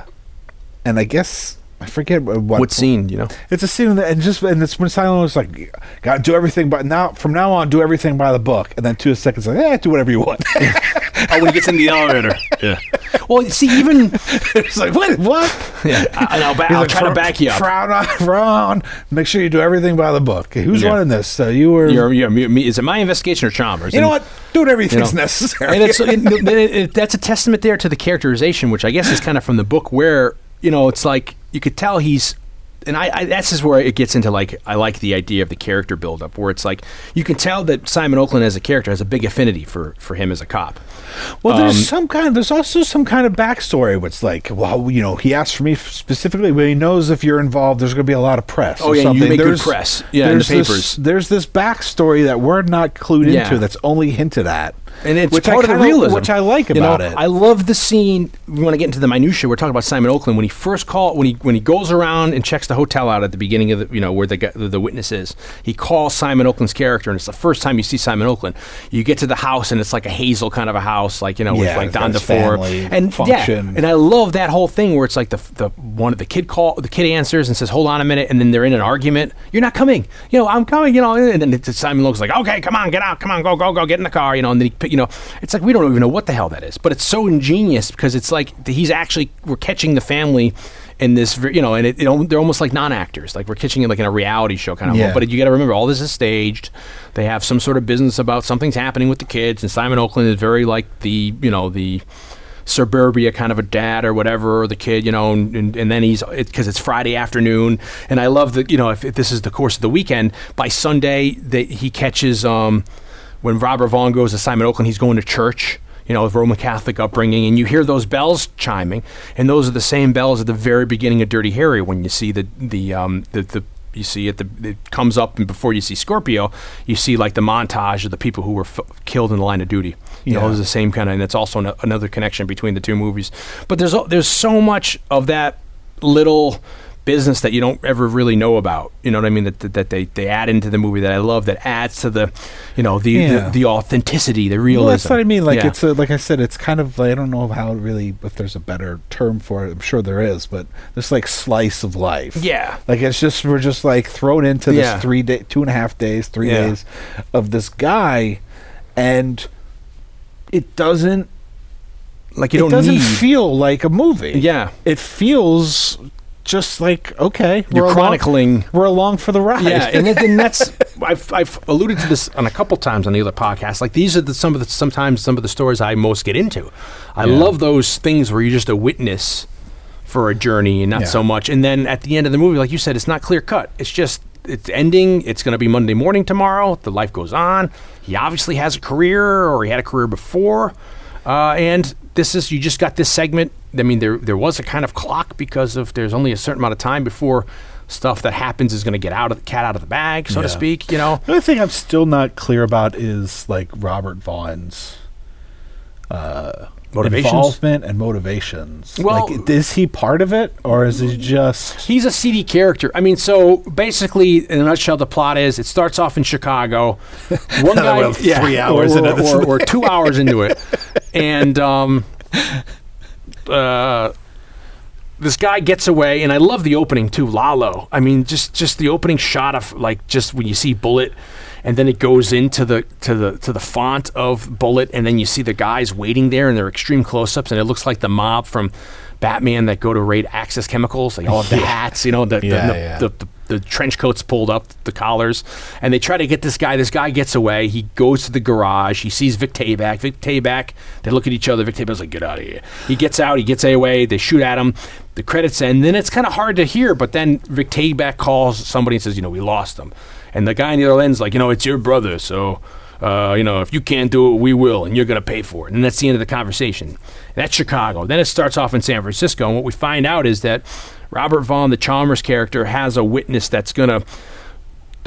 and I guess I forget what What scene? You know. It's a scene that, and just and it's when Simon was like, "Got to do everything, but now from now on, do everything by the book." And then two seconds like, "Yeah, do whatever you want." Oh, when he gets in the elevator. Yeah. Well, see, even it's like, "What? What?" yeah, I, I'll, ba- He's I'll like, try to "Frown- back you up. Frown on, frown. Make sure you do everything by the book. Okay, who's Yeah. running this? So you were. You're, you're, me, is it my investigation or Chalmers? you know what? Do whatever you you think's know. necessary. and it's it, it- it- that's a testament there to the characterization, which I guess is kind of from the book, where you know it's like you could tell he's. And I, I that's is where it gets into like I like the idea of the character buildup, where it's like you can tell that Simon Oakland as a character has a big affinity for for him as a cop. Well, there's Um, some kind. of There's also some kind of backstory. Where it's like, well, you know, he asked for me specifically, but he knows if you're involved, there's going to be a lot of press. Oh, or yeah, you something. make good press. Yeah, in the there's this- papers. there's this backstory that we're not clued Yeah. into. That's only hinted at, and it's which part I of the realism, which I like You know, about it. I love the scene. We want to get into the minutia. We're talking about Simon Oakland when he first called when he when he goes around and checks the hotel out at the beginning of the you know where the the, the witness is. He calls Simon Oakland's character, and it's the first time you see Simon Oakland. You get to the house, and it's like a Hazel kind of a house, like you know, with like Don DeFore, and function. yeah, and I love that whole thing where it's like the the one of the kid call the kid answers and says, "Hold on a minute," and then they're in an argument. You're not coming. You know, I'm coming. You know, and then it's Simon looks like, "Okay, come on, get out, come on, go, go, go, get in the car." You know, and then he, you know, it's like we don't even know what the hell that is, but it's so ingenious because it's like he's actually we're catching the family. In this, you know, and it, it, they're almost like non-actors, like we're catching it like in a reality show kind of. Yeah. But you got to remember, all this is staged. They have some sort of business about something's happening with the kids, and Simon Oakland is very like the, you know, the suburbia kind of a dad or whatever, or the kid, you know, and, and, and then he's because it's Friday afternoon, and I love that you know if, if this is the course of the weekend, by Sunday that he catches um, when Robert Vaughn goes to Simon Oakland, he's going to church. You know, Roman Catholic upbringing, and you hear those bells chiming, and those are the same bells at the very beginning of Dirty Harry when you see the the um, the, the you see it, the, it comes up, and before you see Scorpio, you see like the montage of the people who were f- killed in the line of duty. You know, Yeah. it's the same kind of, and it's also ano- another connection between the two movies. But there's there's so much of that little business that you don't ever really know about. You know what I mean? That that, that they, they add into the movie that I love that adds to the, you know, the Yeah. the, the authenticity, the realism. Well, that's what I mean. Like Yeah. it's a, like I said, it's kind of I don't know how really if there's a better term for it. I'm sure there is, but this like slice of life. Yeah. like it's just we're just like thrown into this Yeah. three day, two and a half days, three days of this guy, and it doesn't. like you it doesn't need. feel like a movie. Yeah. it feels just like okay, You're we're along- chronicling- we're along for the ride. Yeah, and, then- then that's I've, I've alluded to this on a couple times on the other podcast. Like these are the, some of the sometimes some of the stories I most get into. I Yeah. love those things where you're just a witness for a journey and not Yeah. so much. And then at the end of the movie, like you said, it's not clear cut. It's just it's ending. It's going to be Monday morning tomorrow. The life goes on. He obviously has a career, or he had a career before. Uh, and this is you just got this segment. I mean, there there was a kind of clock because of there's only a certain amount of time before stuff that happens is going to get out of the cat out of the bag, so to speak. You know, The only thing I'm still not clear about is like Robert Vaughn's uh, motivations. involvement and motivations. Well- like, is he part of it, or is he just? He's a seedy character. I mean, so basically, in a nutshell, the plot is it starts off in Chicago. One guy, three hours or, into or, or, or two hours into it, and um, uh, this guy gets away, and I love the opening too. Lalo. I mean, just just the opening shot of like just when you see Bullitt, and then it goes into the to the to the font of Bullitt, and then you see the guys waiting there, and they're extreme close-ups, and it looks like the mob from Batman that go to raid Axis Chemicals. They all have the hats, you know, the the, Yeah, the, yeah. the, the the trench coats pulled up, the collars, and they try to get this guy. This guy gets away. He goes to the garage. He sees Vic Tayback. Vic Tayback. They look at each other. Vic Tayback's like, "Get out of here." He gets out. He gets away. They shoot at him. The credits end. Then it's kind of hard to hear. But then Vic Tayback calls somebody and says, "You know, we lost him." And the guy on the other end's like, "You know, it's your brother, so." Uh, you know, if you can't do it, we will, and you're going to pay for it. And that's the end of the conversation. That's Chicago. Then it starts off in San Francisco, and what we find out is that Robert Vaughn, the Chalmers character, has a witness that's going to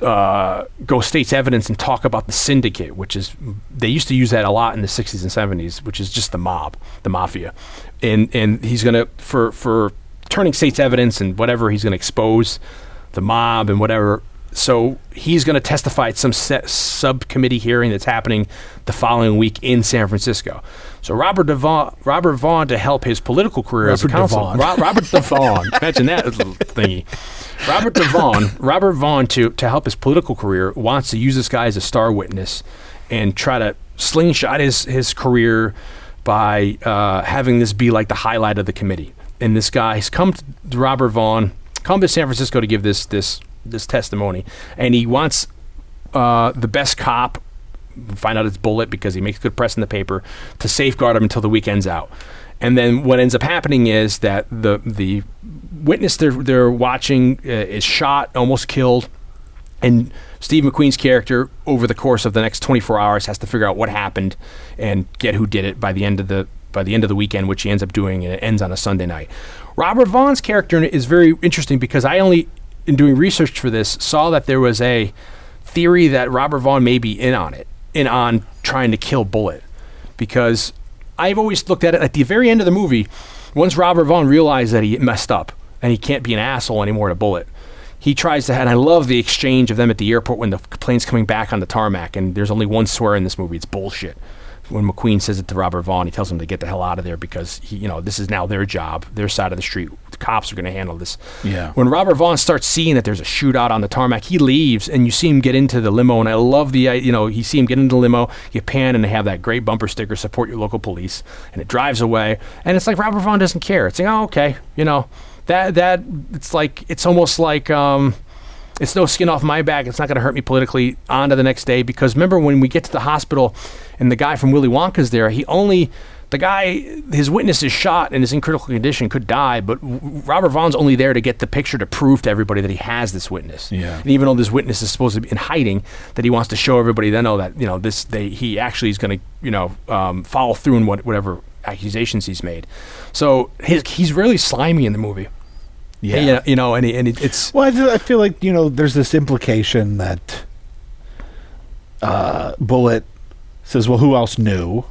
uh, go state's evidence and talk about the syndicate, which is they used to use that a lot in the 60s and 70s, which is just the mob, the mafia, and and he's gonna for for turning state's evidence and whatever he's gonna expose the mob and whatever so he's going to testify at some subcommittee hearing that's happening the following week in San Francisco. So Robert Devon, Robert Vaughn, to help his political career as a Robert counsel, Ro- Robert Devon, imagine that little thingy. Robert Devon, Robert Vaughn, to to help his political career, wants to use this guy as a star witness and try to slingshot his his career by uh, having this be like the highlight of the committee. And this guy has come to Robert Vaughn, come to San Francisco to give this this this testimony, and he wants uh, the best cop. Find out it's Bullitt because he makes good press in the paper to safeguard him until the weekend's out. And then what ends up happening is that the the witness they're they're watching uh, is shot, almost killed, and Steve McQueen's character over the course of the next 24 hours has to figure out what happened and get who did it by the end of the by the end of the weekend, which he ends up doing, and it ends on a Sunday night. Robert Vaughn's character is very interesting because I only, in doing research for this, saw that there was a theory that Robert Vaughn may be in on it, in on trying to kill Bullitt, because I've always looked at it at the very end of the movie. Once Robert Vaughn realized that he messed up and he can't be an asshole anymore to Bullitt, he tries to. And I love the exchange of them at the airport when the plane's coming back on the tarmac. And there's only one swear in this movie. It's bullshit. When McQueen says it to Robert Vaughn, he tells him to get the hell out of there because he, you know, this is now their job, their side of the street. The cops are going to handle this. Yeah. When Robert Vaughn starts seeing that there's a shootout on the tarmac, he leaves, and you see him get into the limo. And I love the, you know, you see him get into the limo, you pan, and they have that great bumper sticker, "Support your local police," and it drives away. And it's like Robert Vaughn doesn't care. It's like, oh, okay, you know, that that it's like it's almost like. um it's no skin off my back. It's not going to hurt me politically. On to the next day. Because remember when we get to the hospital and the guy from Willy Wonka's there, he only, the guy, his witness is shot and is in critical condition, could die, but Robert Vaughn's only there to get the picture to prove to everybody that he has this witness. Yeah. And even though this witness is supposed to be in hiding, that he wants to show everybody then, oh, that, you know, this, they, he actually is going to, you know, um, follow through in what, whatever accusations he's made. So his, he's really slimy in the movie. Yeah. You know, you know and, he, and it, it's, Well, I, feel- I feel like you know, there's this implication that uh, Bullitt says, "Well, who else knew?"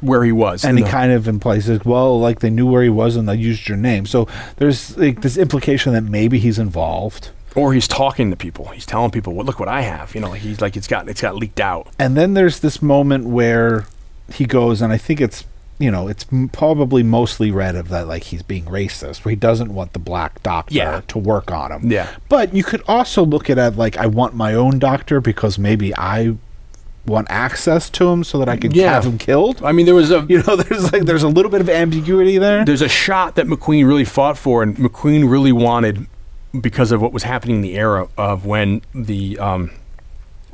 where he was. And he No. kind of implies that, well, like they knew where he was and they used your name. So there's like this implication that maybe he's involved. or he's talking to people. He's telling people, "Well, look what I have." You know, he's like it's got it's got leaked out. And then there's this moment where he goes, and I think it's you know it's m- probably mostly read of that like he's being racist, where he doesn't want the black doctor Yeah. to work on him. Yeah. But you could also look at it like I want my own doctor because maybe I want access to him so that I can Yeah. have him killed. I mean, there was a You know, there's like there's a little bit of ambiguity there. there's a shot that McQueen really fought for, and McQueen really wanted because of what was happening in the era of when the um,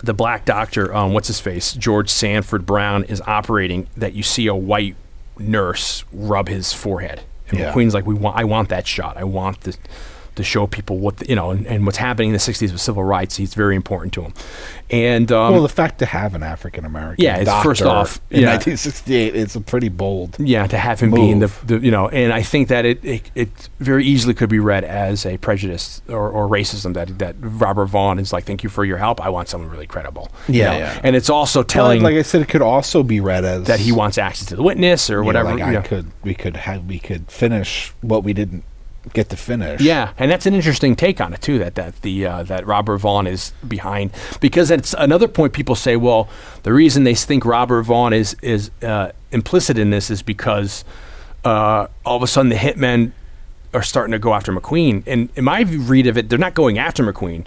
the black doctor, um, what's his face, Georg Stanford Brown, is operating. That you see a white nurse rub his forehead, and Yeah. McQueen's like, "We want, I want that shot. I want this." To show people what the, you know, and, and what's happening in the '60s with civil rights, he's very important to him. And um, well, the fact to have an African American Yeah, it's first off, in yeah. 1968, it's a pretty bold. Yeah, to have him being the, the you know, and I think that it, it it very easily could be read as a prejudice or, or racism that that Robert Vaughn is like, thank you for your help. I want someone really credible. you Yeah, know? yeah. and it's also telling like I said, it could also be read as that he wants access to the witness or you know, whatever. like you I know. could, we could have, we could finish what we didn't get the finish. Yeah, and that's an interesting take on it too. That that the uh, that Robert Vaughn is behind because it's another point. People say, well, the reason they think Robert Vaughn is is uh, implicit in this is because uh, all of a sudden the hitmen are starting to go after McQueen. And in my read of it, they're not going after McQueen.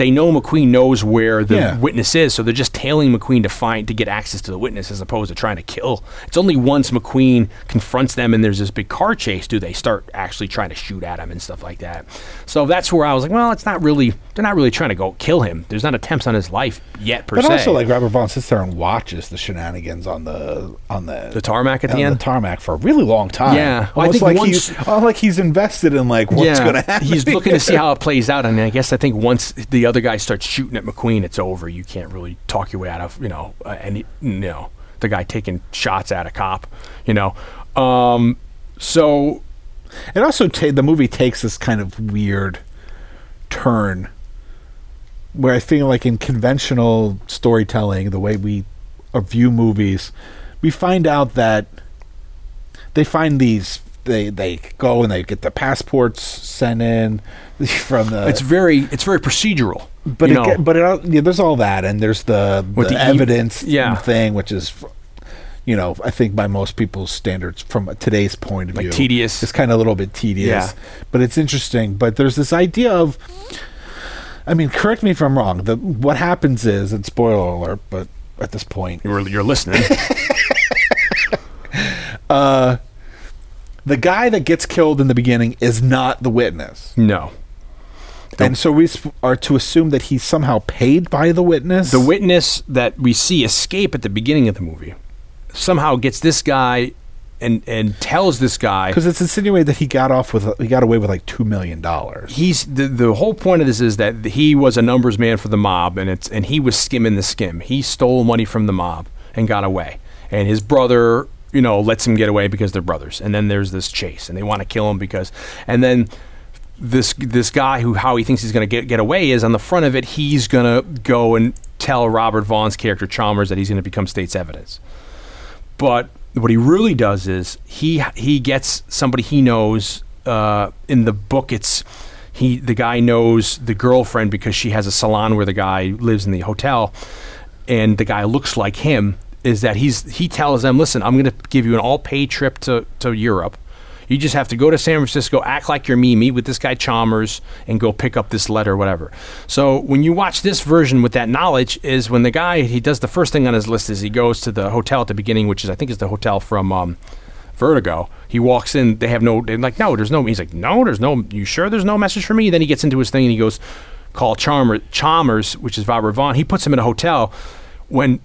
They know McQueen knows where the Yeah. witness is, so they're just tailing McQueen to find to get access to the witness, as opposed to trying to kill. It's only once McQueen confronts them and there's this big car chase do they start actually trying to shoot at him and stuff like that. So that's where I was like, well, it's not really they're not really trying to go kill him. There's not attempts on his life yet per But se. But also, like Robert Vaughn sits there and watches the shenanigans on the on the the tarmac at the end. the tarmac for a really long time. Yeah. Well, I think like once- he's almost like he's invested in like what's going to happen. He's looking to see how it plays out, and I guess I think once the other guy starts shooting at McQueen, it's over. You can't really talk your way out of you know uh, any you know the guy taking shots at a cop. You know, um, so It also ta- the movie takes this kind of weird turn where I feel like in conventional storytelling, the way we uh, view movies, we find out that they find these they they go and they get the passports sent in from the it's very it's very procedural. but it, know, but it, yeah, there's all that, and there's the, the, the e- evidence yeah. thing, which is, you know, I think by most people's standards from today's point of Like view, tedious. It's kind of a little bit tedious, Yeah. but it's interesting. But there's this idea of, I mean, correct me if I'm wrong. The what happens is, and spoiler alert, but at this point, you're, you're listening. Uh, the guy that gets killed in the beginning is not the witness, no. And so we are to assume that he's somehow paid by the witness. The witness that we see escape at the beginning of the movie somehow gets this guy and and tells this guy because it's insinuated that he got off with he got away with like two million dollars. he's the the whole point of this is that he was a numbers man for the mob and it's and he was skimming the skim. He stole money from the mob and got away. And his brother, you know, lets him get away because they're brothers. And then there's this chase and they want to kill him because and then this this guy who how he thinks he's going to get get away is on the front of it he's going to go and tell Robert Vaughn's character Chalmers that he's going to become state's evidence. But what he really does is he he gets somebody he knows. Uh, in the book, it's he the guy knows the girlfriend because she has a salon where the guy lives in the hotel, and the guy looks like him. Is that he's he tells them, listen, I'm going to give you an all pay trip to to Europe. You just have to go to San Francisco, act like you're me, meet with this guy Chalmers, and go pick up this letter, whatever. So when you watch this version with that knowledge, is when the guy he does the first thing on his list is he goes to the hotel at the beginning, which is I think is the hotel from um, Vertigo. He walks in, they have no, they're like, no, there's no. He's like, no, there's no. You sure there's no message for me? Then he gets into his thing and he goes, call Chalmers, Chalmers, which is Robert Vaughn. He puts him in a hotel. When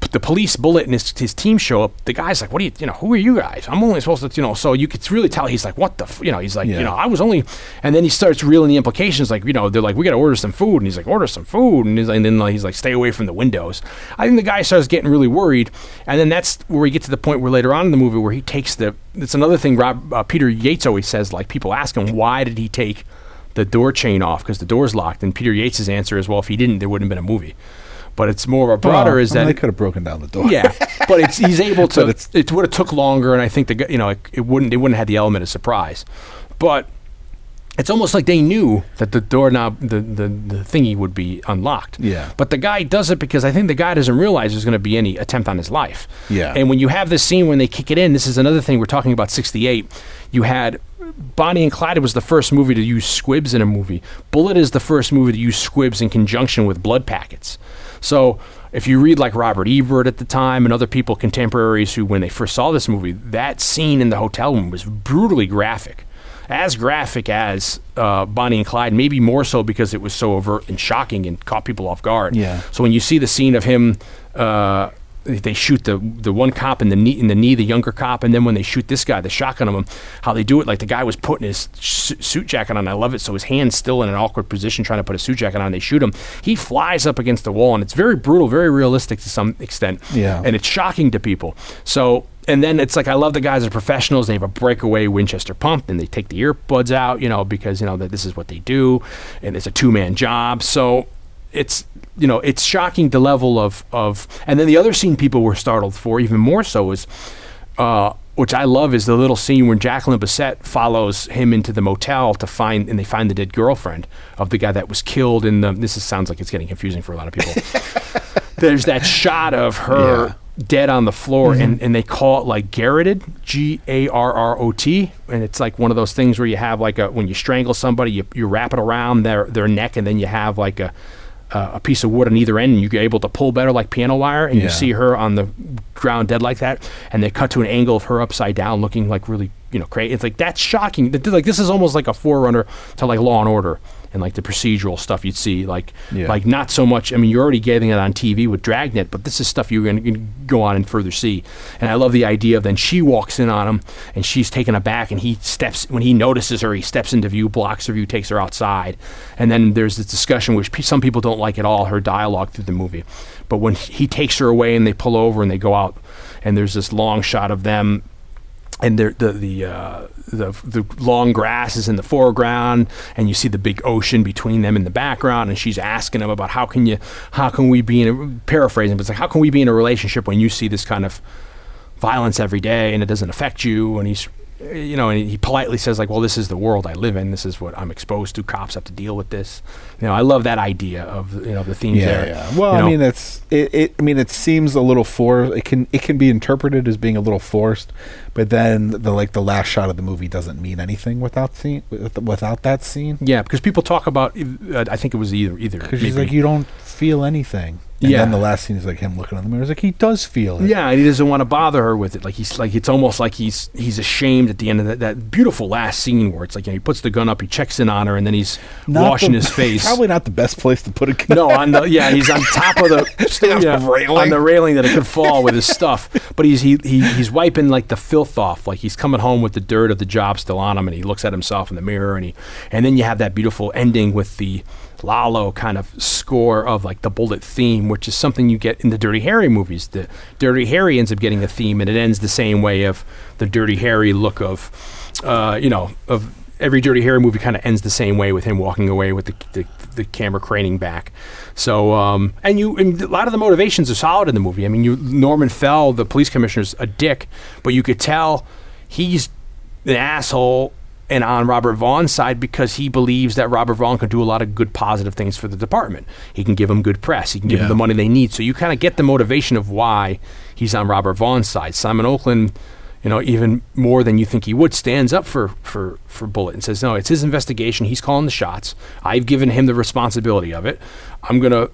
the police Bullitt and his, his team show up the guy's like what are you you know who are you guys i'm only supposed to you know so you could really tell he's like what the f-? you know he's like Yeah. you know i was only and then he starts reeling the implications like you know they're like we got to order some food and he's like order some food and, and then like, he's like stay away from the windows i think the guy starts getting really worried and then that's where we get to the point where later on in the movie where he takes the it's another thing rob uh, peter yates always says like people ask him why did he take the door chain off because the door's locked and peter yates' answer is well if he didn't there wouldn't have been a movie but it's more of a broader Well, is I mean, that they could have broken down the door. yeah, but it's he's able to. It's- it would have took longer, and I think the you know it, it wouldn't it wouldn't have had the element of surprise, but it's almost like they knew that the doorknob the the, the thingy would be unlocked. Yeah. but the guy does it because I think the guy doesn't realize there's going to be any attempt on his life. Yeah. and when you have this scene when they kick it in, this is another thing we're talking about. '68, you had. Bonnie and Clyde was the first movie to use squibs in a movie. Bullitt is the first movie to use squibs in conjunction with blood packets. So if you read like Robert Ebert at the time and other people contemporaries who, when they first saw this movie, that scene in the hotel room was brutally graphic, as graphic as uh, Bonnie and Clyde, maybe more so because it was so overt and shocking and caught people off guard. Yeah. So when you see the scene of him. Uh, they shoot the the one cop in the knee in the knee, the younger cop, and then when they shoot this guy, the shotgun of him, how they do it, like the guy was putting his su- suit jacket on. I love it. So his hand's still in an awkward position trying to put a suit jacket on. They shoot him. He flies up against the wall, and it's very brutal, very realistic to some extent. Yeah. And it's shocking to people. So. And then it's like I love the guys are professionals. They have a breakaway Winchester pump, and they take the earbuds out, you know, because you know that this is what they do, and it's a two man job. So it's you know it's shocking the level of of and then the other scene people were startled for even more so is uh which I love is the little scene when Jacqueline Bisset follows him into the motel to find, and they find the dead girlfriend of the guy that was killed in the. This is, sounds like it's getting confusing for a lot of people. There's that shot of her Yeah. dead on the floor, and, and they call it like garroted, G A R R O T, and it's like one of those things where you have like a when you strangle somebody, you, you wrap it around their their neck, and then you have like a uh, a piece of wood on either end, and you're able to pull better like piano wire, and you see her on the ground dead like that, and they cut to an angle of her upside down, looking like really you know crazy. It's like that's shocking. Like this is almost like a forerunner to like Law and Order and like the procedural stuff you'd see. Like Yeah. like not so much. I mean, you're already getting it on TV with Dragnet, but this is stuff you're going to go on and further see. And I love the idea of then she walks in on him, and she's taken aback, and he steps when he notices her, he steps into view, blocks her view, takes her outside, and then there's this discussion which pe- some people don't like at all her dialogue through the movie, but when he takes her away and they pull over and they go out, and there's this long shot of them and they're- the the uh, the the long grass is in the foreground, and you see the big ocean between them in the background. And she's asking him about how can you, how can we be in a paraphrasing, but it's like how can we be in a relationship when you see this kind of violence every day and it doesn't affect you? And he's you know, and he politely says like, "Well, this is the world I live in. This is what I'm exposed to. Cops have to deal with this." You know, I love that idea of you know the themes Yeah, there. yeah. Well, You I mean, it's it, it. I mean, it seems a little forced. It can it can be interpreted as being a little forced, but then the like the last shot of the movie doesn't mean anything without scene without that scene. yeah, because people talk about. Uh, I think it was either either Because she's maybe- like, you don't feel anything. And Yeah. then the last scene is like him looking in the mirror. It's like he does feel it. Yeah, and he doesn't want to bother her with it. Like he's like it's almost like he's he's ashamed at the end of that, that beautiful last scene where it's like you know, he puts the gun up, he checks in on her, and then he's Not washing the- his face. Probably not the best place to put a no, on the yeah, he's on top of the the yeah, railing. on the railing that it could fall with his stuff. But he's he, he he's wiping like the filth off, like he's coming home with the dirt of the job still on him, and he looks at himself in the mirror, and he and then you have that beautiful ending with the Lalo kind of score of like the Bullitt theme, which is something you get in the Dirty Harry movies. The Dirty Harry ends up getting a theme, and it ends the same way of the Dirty Harry look of, uh, you know, of every Dirty Harry movie kind of ends the same way with him walking away with the the, the camera craning back. So, um, and you, and a lot of the motivations are solid in the movie. I mean, you Norman Fell, the police commissioner's a dick, but you could tell he's an asshole and on Robert Vaughn's side because he believes that Robert Vaughn can do a lot of good positive things for the department. He can give them good press. He can give Yeah. them the money they need. So you kind of get the motivation of why he's on Robert Vaughn's side. Simon Oakland, you know, even more than you think he would, stands up for for for Bullitt and says, "No, it's his investigation. He's calling the shots. I've given him the responsibility of it. I'm gonna."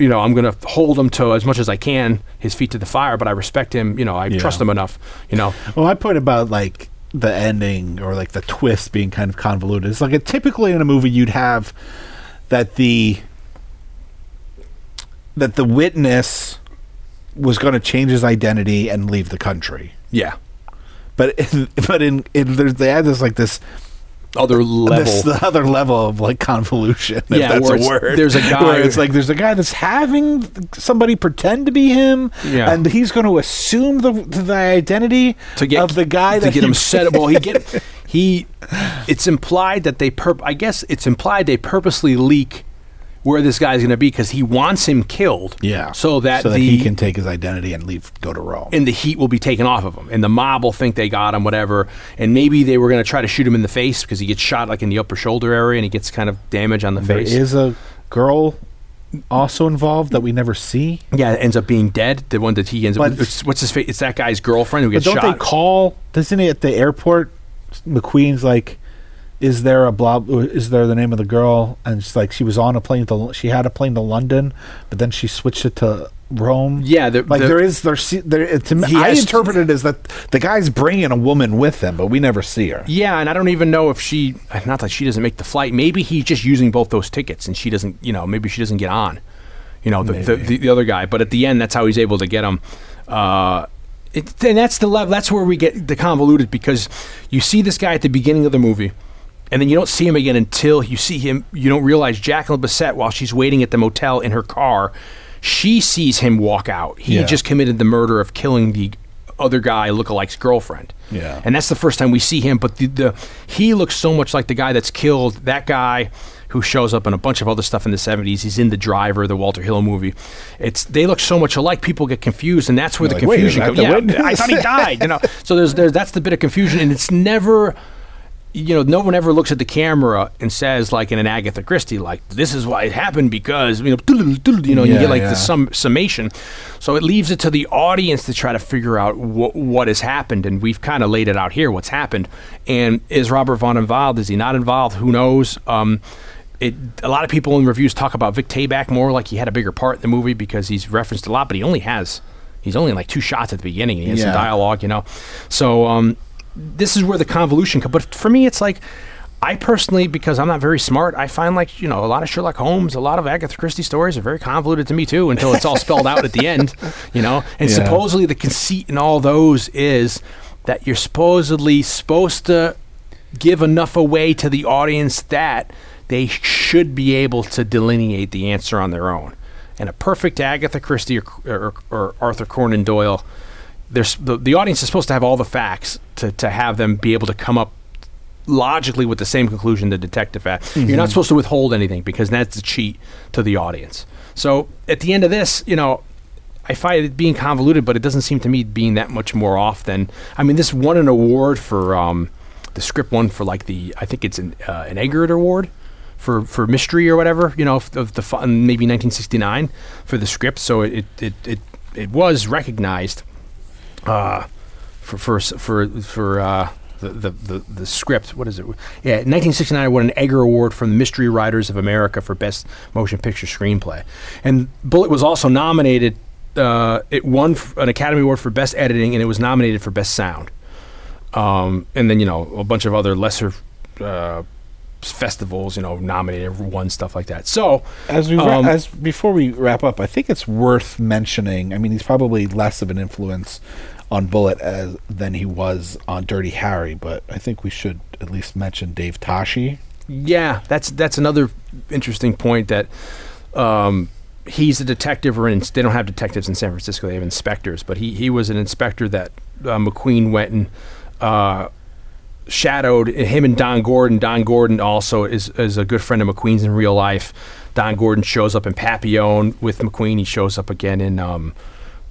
You know, I'm going to hold him to as much as I can, his feet to the fire. But I respect him. You know, I Yeah. trust him enough. You know, Well, my point about like the ending or like the twist being kind of convoluted is like a, typically in a movie you'd have that the that the witness was going to change his identity and leave the country. yeah, But in, but in, in there's they add this like this other uh, level. this the other level of like convolution. If Yeah, that's where a word. there's a guy- it's like there's a guy that's having somebody pretend to be him, Yeah. and he's going to assume the the identity to get of the guy to that get him set. Up. Well, he get he. It's implied that they perp. I guess it's implied they purposely leak where this guy's going to be because he wants him killed. Yeah. so that so that the he can take his identity and leave, go to Rome. and the heat will be taken off of him, and the mob will think they got him, whatever. And maybe they were going to try to shoot him in the face because he gets shot like in the upper shoulder area, and he gets kind of damage on the there face. is a girl also involved that we never see. yeah, ends up being dead. The one that he ends up. But- It's, what's his face? It's that guy's girlfriend who But gets don't shot. they call? Doesn't he at the airport? McQueen's like, "Is there a blah? Is there the name of the girl?" And it's like she was on a plane to. She had a plane to London, but then she switched it to Rome. Yeah, the- like the- there is there. there to me, I interpret it as that the guy's bringing a woman with him, but we never see her. Yeah, and I don't even know if she. Not that she doesn't make the flight. Maybe he's just using both those tickets, and she doesn't. You know, maybe she doesn't get on. You know, the the, the, the other guy. But at the end, that's how he's able to get him. Uh, it, and that's the level. That's where we get the convoluted because you see this guy at the beginning of the movie, and then you don't see him again until you see him. You don't realize Jacqueline Bisset while she's waiting at the motel in her car. She sees him walk out. He Yeah. just committed the murder of killing the other guy lookalike's girlfriend. Yeah. And that's the first time we see him. But the, the he looks so much like the guy that's killed that guy who shows up in a bunch of other stuff in the 70s. He's in The Driver, the Walter Hill movie. It's they look so much alike. People get confused, and that's where Like, the is confusion comes. Yeah, I thought he died. You know, so there's there's that's the bit of confusion, and it's never. You know, no one ever looks at the camera and says, like in an Agatha Christie, like this is why it happened because you know, you know, you get like yeah. the sum summation. So it leaves it to the audience to try to figure out wh- what has happened, and we've kind of laid it out here. What's happened, and is Robert Vaughn involved? Is he not involved? Who knows? Um, it, a lot of people in reviews talk about Vic Tayback more like he had a bigger part in the movie because he's referenced a lot, but he only has he's only in like two shots at the beginning. He has some dialogue, you know. So um, this is where the convolution comes. But for me, it's like I personally, because I'm not very smart, I find like you know a lot of Sherlock Holmes, a lot of Agatha Christie stories are very convoluted to me too until it's all spelled out at the end, you know. And Yeah. supposedly the conceit in all those is that you're supposedly supposed to give enough away to the audience that they should be able to delineate the answer on their own. And a perfect Agatha Christie or, or, or Arthur Conan Doyle, the, the audience is supposed to have all the facts to, to have them be able to come up logically with the same conclusion the detective had. You're not supposed to withhold anything because that's a cheat to the audience. So at the end of this, you know, I find it being convoluted, but it doesn't seem to me being that much more off than. I mean, this won an award for um, the script won for like the I think it's an uh, an Edgar Award for for mystery or whatever you know of, of the fu- maybe 1969 for the script. So it it it it was recognized uh, for for for for. Uh, the, the, the, the script, what is it? Yeah, 1969 won an Edgar Award from the Mystery Writers of America for Best Motion Picture Screenplay. And Bullitt was also nominated, uh, it won f- an Academy Award for Best Editing and it was nominated for Best Sound. Um, and then, you know, a bunch of other lesser uh, festivals, you know, nominated, won stuff like that. So, As we ra- Um, as before we wrap up, I think it's worth mentioning. I mean, he's probably less of an influence on Bullitt as than he was on Dirty Harry, but I think we should at least mention Dave Toschi. Yeah, that's that's another interesting point that um, he's a detective, or in, they don't have detectives in San Francisco; they have inspectors. But he he was an inspector that uh, McQueen went and uh, shadowed him and Don Gordon. Don Gordon also is is a good friend of McQueen's in real life. Don Gordon shows up in Papillon with McQueen. He shows up again in. Um,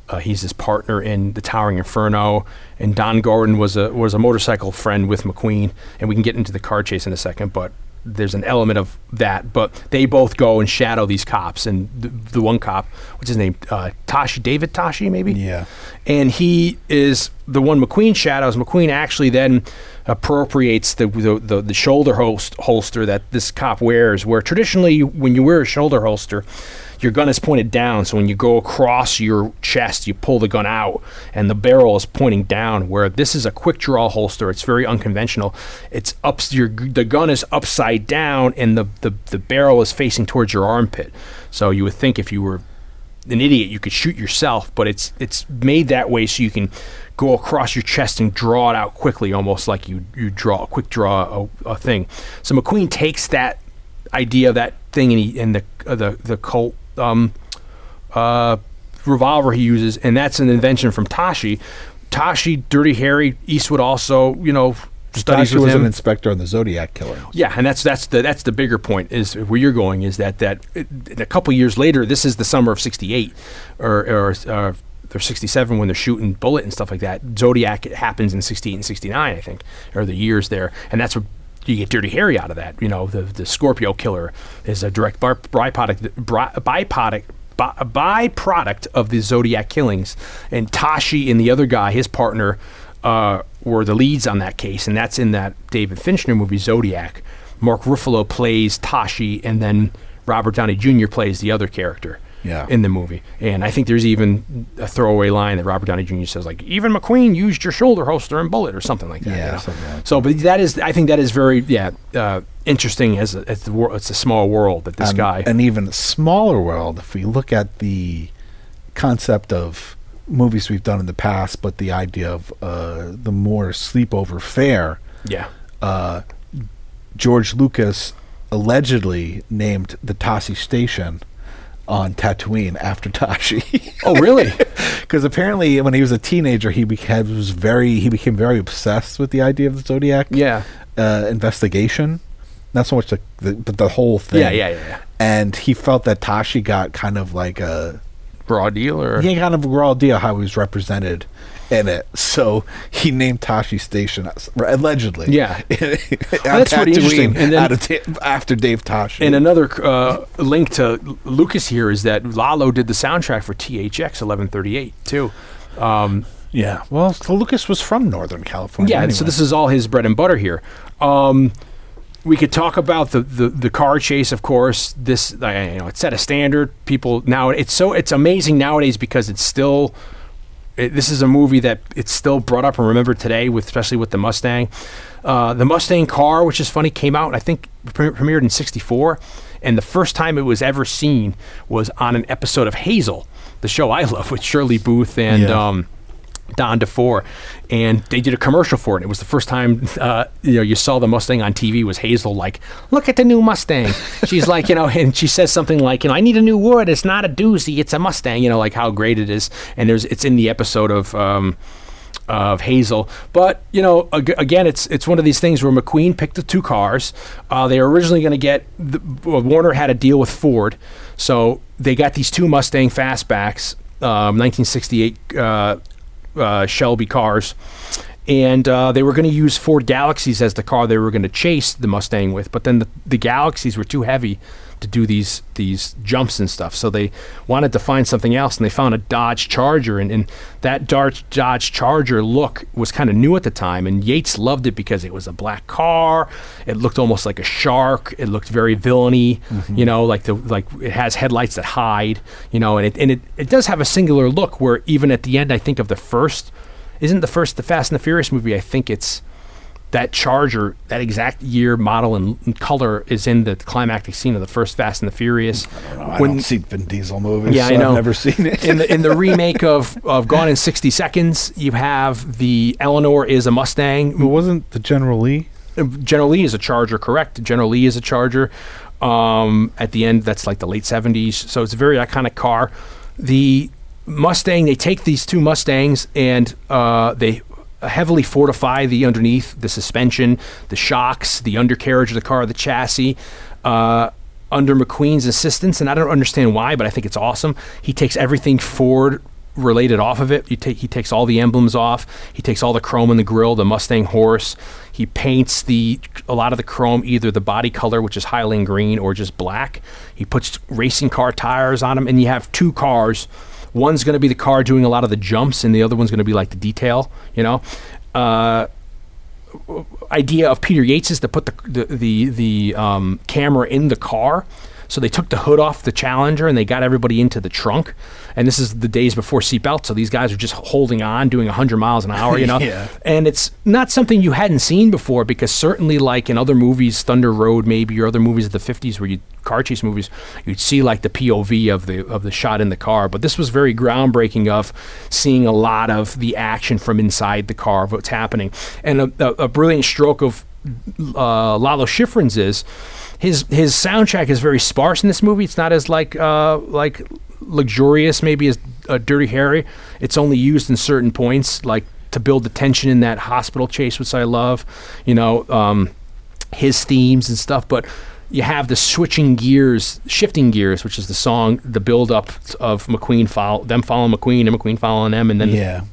uh, he's his partner in the Towering Inferno, and Don Gordon was a was a motorcycle friend with McQueen, and we can get into the car chase in a second, but there's an element of that. But they both go and shadow these cops, and the, the one cop, what's his name, uh, Toschi, David Toschi, maybe, Yeah. and he is the one McQueen shadows. McQueen actually then appropriates the the, the, the shoulder host, holster that this cop wears, where traditionally when you wear a shoulder holster, your gun is pointed down. So when you go across your chest, you pull the gun out, and the barrel is pointing down. Where this is a quick draw holster, it's very unconventional. It's up. Your the gun is upside down, and the, the the barrel is facing towards your armpit. So you would think if you were an idiot, you could shoot yourself, but it's it's made that way so you can go across your chest and draw it out quickly, almost like you you draw a quick draw a, a thing. So McQueen takes that idea of that thing and he and the uh, the the Colt um, uh, revolver he uses, and that's an invention from Toschi. Toschi, Dirty Harry, Eastwood also, you know, studies Toschi with was him. an inspector on the Zodiac killer. Yeah, and that's that's the that's the bigger point is where you're going is that that it, a couple years later, this is the summer of '68 or or, uh, or '67 when they're shooting Bullitt and stuff like that. Zodiac it happens in '68 and '69, I think, or the years there, and that's what you get Dirty Harry out of that. You know, the the Scorpio killer is a direct bar- byproduct byproduct. byproduct of the Zodiac killings, and Toschi and the other guy, his partner, uh, were the leads on that case, and that's in that David Fincher movie Zodiac. Mark Ruffalo plays Toschi, and then Robert Downey Jr. plays the other character Yeah. in the movie. And I think there's even a throwaway line that Robert Downey Jr. says, like, "Even McQueen used your shoulder holster and Bullitt," or something like that. Yeah, you know? something like So, but that is, I think that is very, yeah, uh, interesting as, a, as the wor- it's a small world that this and, guy. an even smaller world if we look at the concept of movies we've done in the past, but the idea of uh, the more sleepover fare. yeah. Uh, George Lucas allegedly named the Tosche station on Tatooine after Toschi. Oh, really? Because apparently, when he was a teenager, he became was very he became very obsessed with the idea of the Zodiac yeah. uh, investigation. Not so much the, the but the whole thing. Yeah, yeah, yeah, yeah. And he felt that Toschi got kind of like a Raw deal or he had kind of a raw idea how he was represented in it. So he named Tosche Station allegedly. Yeah. that's pretty interesting. And then- after Dave Toschi. And another uh, link to Lucas here is that Lalo did the soundtrack for THX 1138 too. Um, yeah. Well, Lucas was from Northern California. yeah, anyway. so this is all his bread and butter here. Um, we could talk about the, the, the car chase, of course. This, you know, it set a standard. People now, it's so it's amazing nowadays because it's still. It, this is a movie that it's still brought up and remembered today, with especially with the Mustang. Uh, the Mustang car, which is funny, came out I think pre- premiered in '64, and the first time it was ever seen was on an episode of Hazel, the show I love with Shirley Booth and. Yeah. Um, Don DeFore, and they did a commercial for it. It was the first time uh, you know you saw the Mustang on TV. Was Hazel like, "Look at the new Mustang"? She's like, you know, and she says something like, "You know, I need a new wood. It's not a doozy. It's a Mustang." You know, like how great it is. And there's it's in the episode of. Um, of Hazel, but you know, ag- again, it's it's one of these things where McQueen picked the two cars. Uh, they were originally going to get the, well, Warner had a deal with Ford, so they got these two Mustang fastbacks um, 1968 uh, uh, Shelby cars. And uh, they were going to use Ford Galaxies as the car they were going to chase the Mustang with, but then the, the Galaxies were too heavy to do these these jumps and stuff. So they wanted to find something else, and they found a Dodge Charger, and, and that Dodge Dodge Charger look was kind of new at the time, and Yates loved it because it was a black car. It looked almost like a shark. It looked very villainy, mm-hmm. you know, like the like it has headlights that hide, you know, and it and it, it does have a singular look where even at the end, I think of the first, isn't the first the Fast and the Furious movie? I think it's that Charger, that exact year, model, and, and color is in the climactic scene of the first Fast and the Furious. I don't know. I haven't see Vin Diesel movies. Yeah, so I know. I've never seen it. in the in the remake of, of Gone in sixty seconds, you have the Eleanor is a Mustang. It wasn't the General Lee? General Lee is a Charger, correct? General Lee is a Charger. Um, at the end, that's like the late seventies, so it's a very iconic car. The Mustang, they take these two Mustangs and uh, they heavily fortify the underneath, the suspension, the shocks, the undercarriage of the car, the chassis. Uh, under McQueen's assistance, and I don't understand why, but I think it's awesome. He takes everything Ford related off of it. He takes all the emblems off. He takes all the chrome in the grill, the Mustang horse. He paints the a lot of the chrome either the body color, which is Highland green, or just black. He puts racing car tires on them, and you have two cars. One's going to be the car doing a lot of the jumps, and the other one's going to be like the detail. You know. Uh, idea of Peter Yates is to put the the the, the um, camera in the car. So they took the hood off the Challenger and they got everybody into the trunk. And this is the days before seatbelts, so these guys are just holding on, doing 100 miles an hour, you know. Yeah. And it's not something you hadn't seen before because certainly, like in other movies, Thunder Road maybe, or other movies of the 50s where you car chase movies, you'd see like the POV of the of the shot in the car. But this was very groundbreaking of seeing a lot of the action from inside the car of what's happening. And a, a, a brilliant stroke of uh, Lalo Schifrin's is his his soundtrack is very sparse in this movie. It's not as like uh, like luxurious maybe as uh, Dirty Harry. It's only used in certain points, like to build the tension in that hospital chase, which I love. You know, um, his themes and stuff, but. You have the switching gears, shifting gears, which is the song, the build up of McQueen follow them following McQueen and McQueen following them, and then yeah,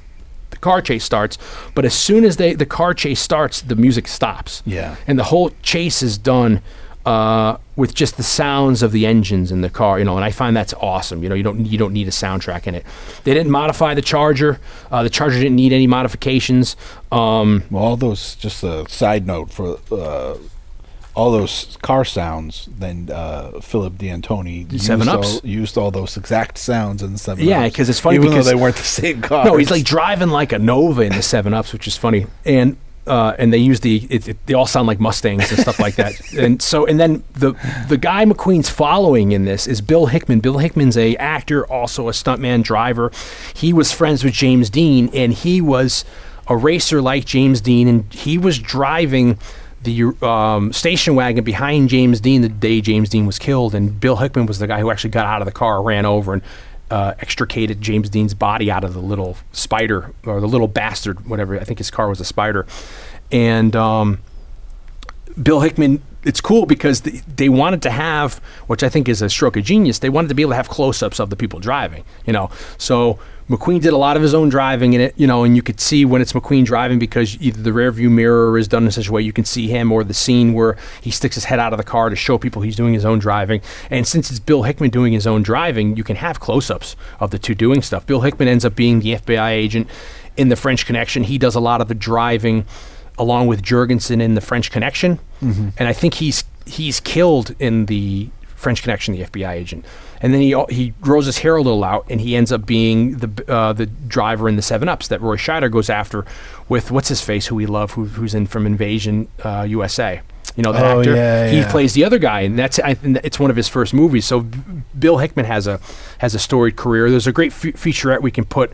the car chase starts. But as soon as they the car chase starts, the music stops. Yeah. And the whole chase is done uh, with just the sounds of the engines in the car, you know, and I find that's awesome. You know, you don't you don't need a soundtrack in it. They didn't modify the Charger. Uh, the Charger didn't need any modifications. Um, well, all those. Just a side note for uh, all those car sounds. Then uh, Philip D'Antoni used 7-Ups. all, used all those exact sounds in the seven. Yeah, because it's funny even because- though they weren't the same car. No, he's like driving like a Nova in the Seven Ups, which is funny. And uh, and they use the it, it, they all sound like Mustangs and stuff like that. And so and then the the guy McQueen's following in this is Bill Hickman. Bill Hickman's a actor, also a stuntman driver. He was friends with James Dean, and he was a racer like James Dean, and he was driving the um, station wagon behind James Dean the day James Dean was killed, and Bill Hickman was the guy who actually got out of the car, ran over, and uh, extricated James Dean's body out of the little spider or the little bastard, whatever. I think his car was a spider, and um, Bill Hickman. It's cool because they, they wanted to have, which I think is a stroke of genius. They wanted to be able to have close-ups of the people driving. You know, so McQueen did a lot of his own driving in it. You know, and you could see when it's McQueen driving because either the rear view mirror is done in such a way you can see him, or the scene where he sticks his head out of the car to show people he's doing his own driving. And since it's Bill Hickman doing his own driving, you can have close-ups of the two doing stuff. Bill Hickman ends up being the FBI agent in the French Connection. He does a lot of the driving along with Jurgensen in the French Connection, mm-hmm. and I think he's he's killed in the French Connection, the FBI agent. And then he he grows his hair a little out, and he ends up being the uh, the driver in the Seven Ups that Roy Scheider goes after with what's his face, who we love, who, who's in from Invasion uh, USA. You know that Oh, actor. yeah, he yeah. plays the other guy, and that's I think it's one of his first movies. So Bill Hickman has a has a storied career. There's a great fe- featurette we can put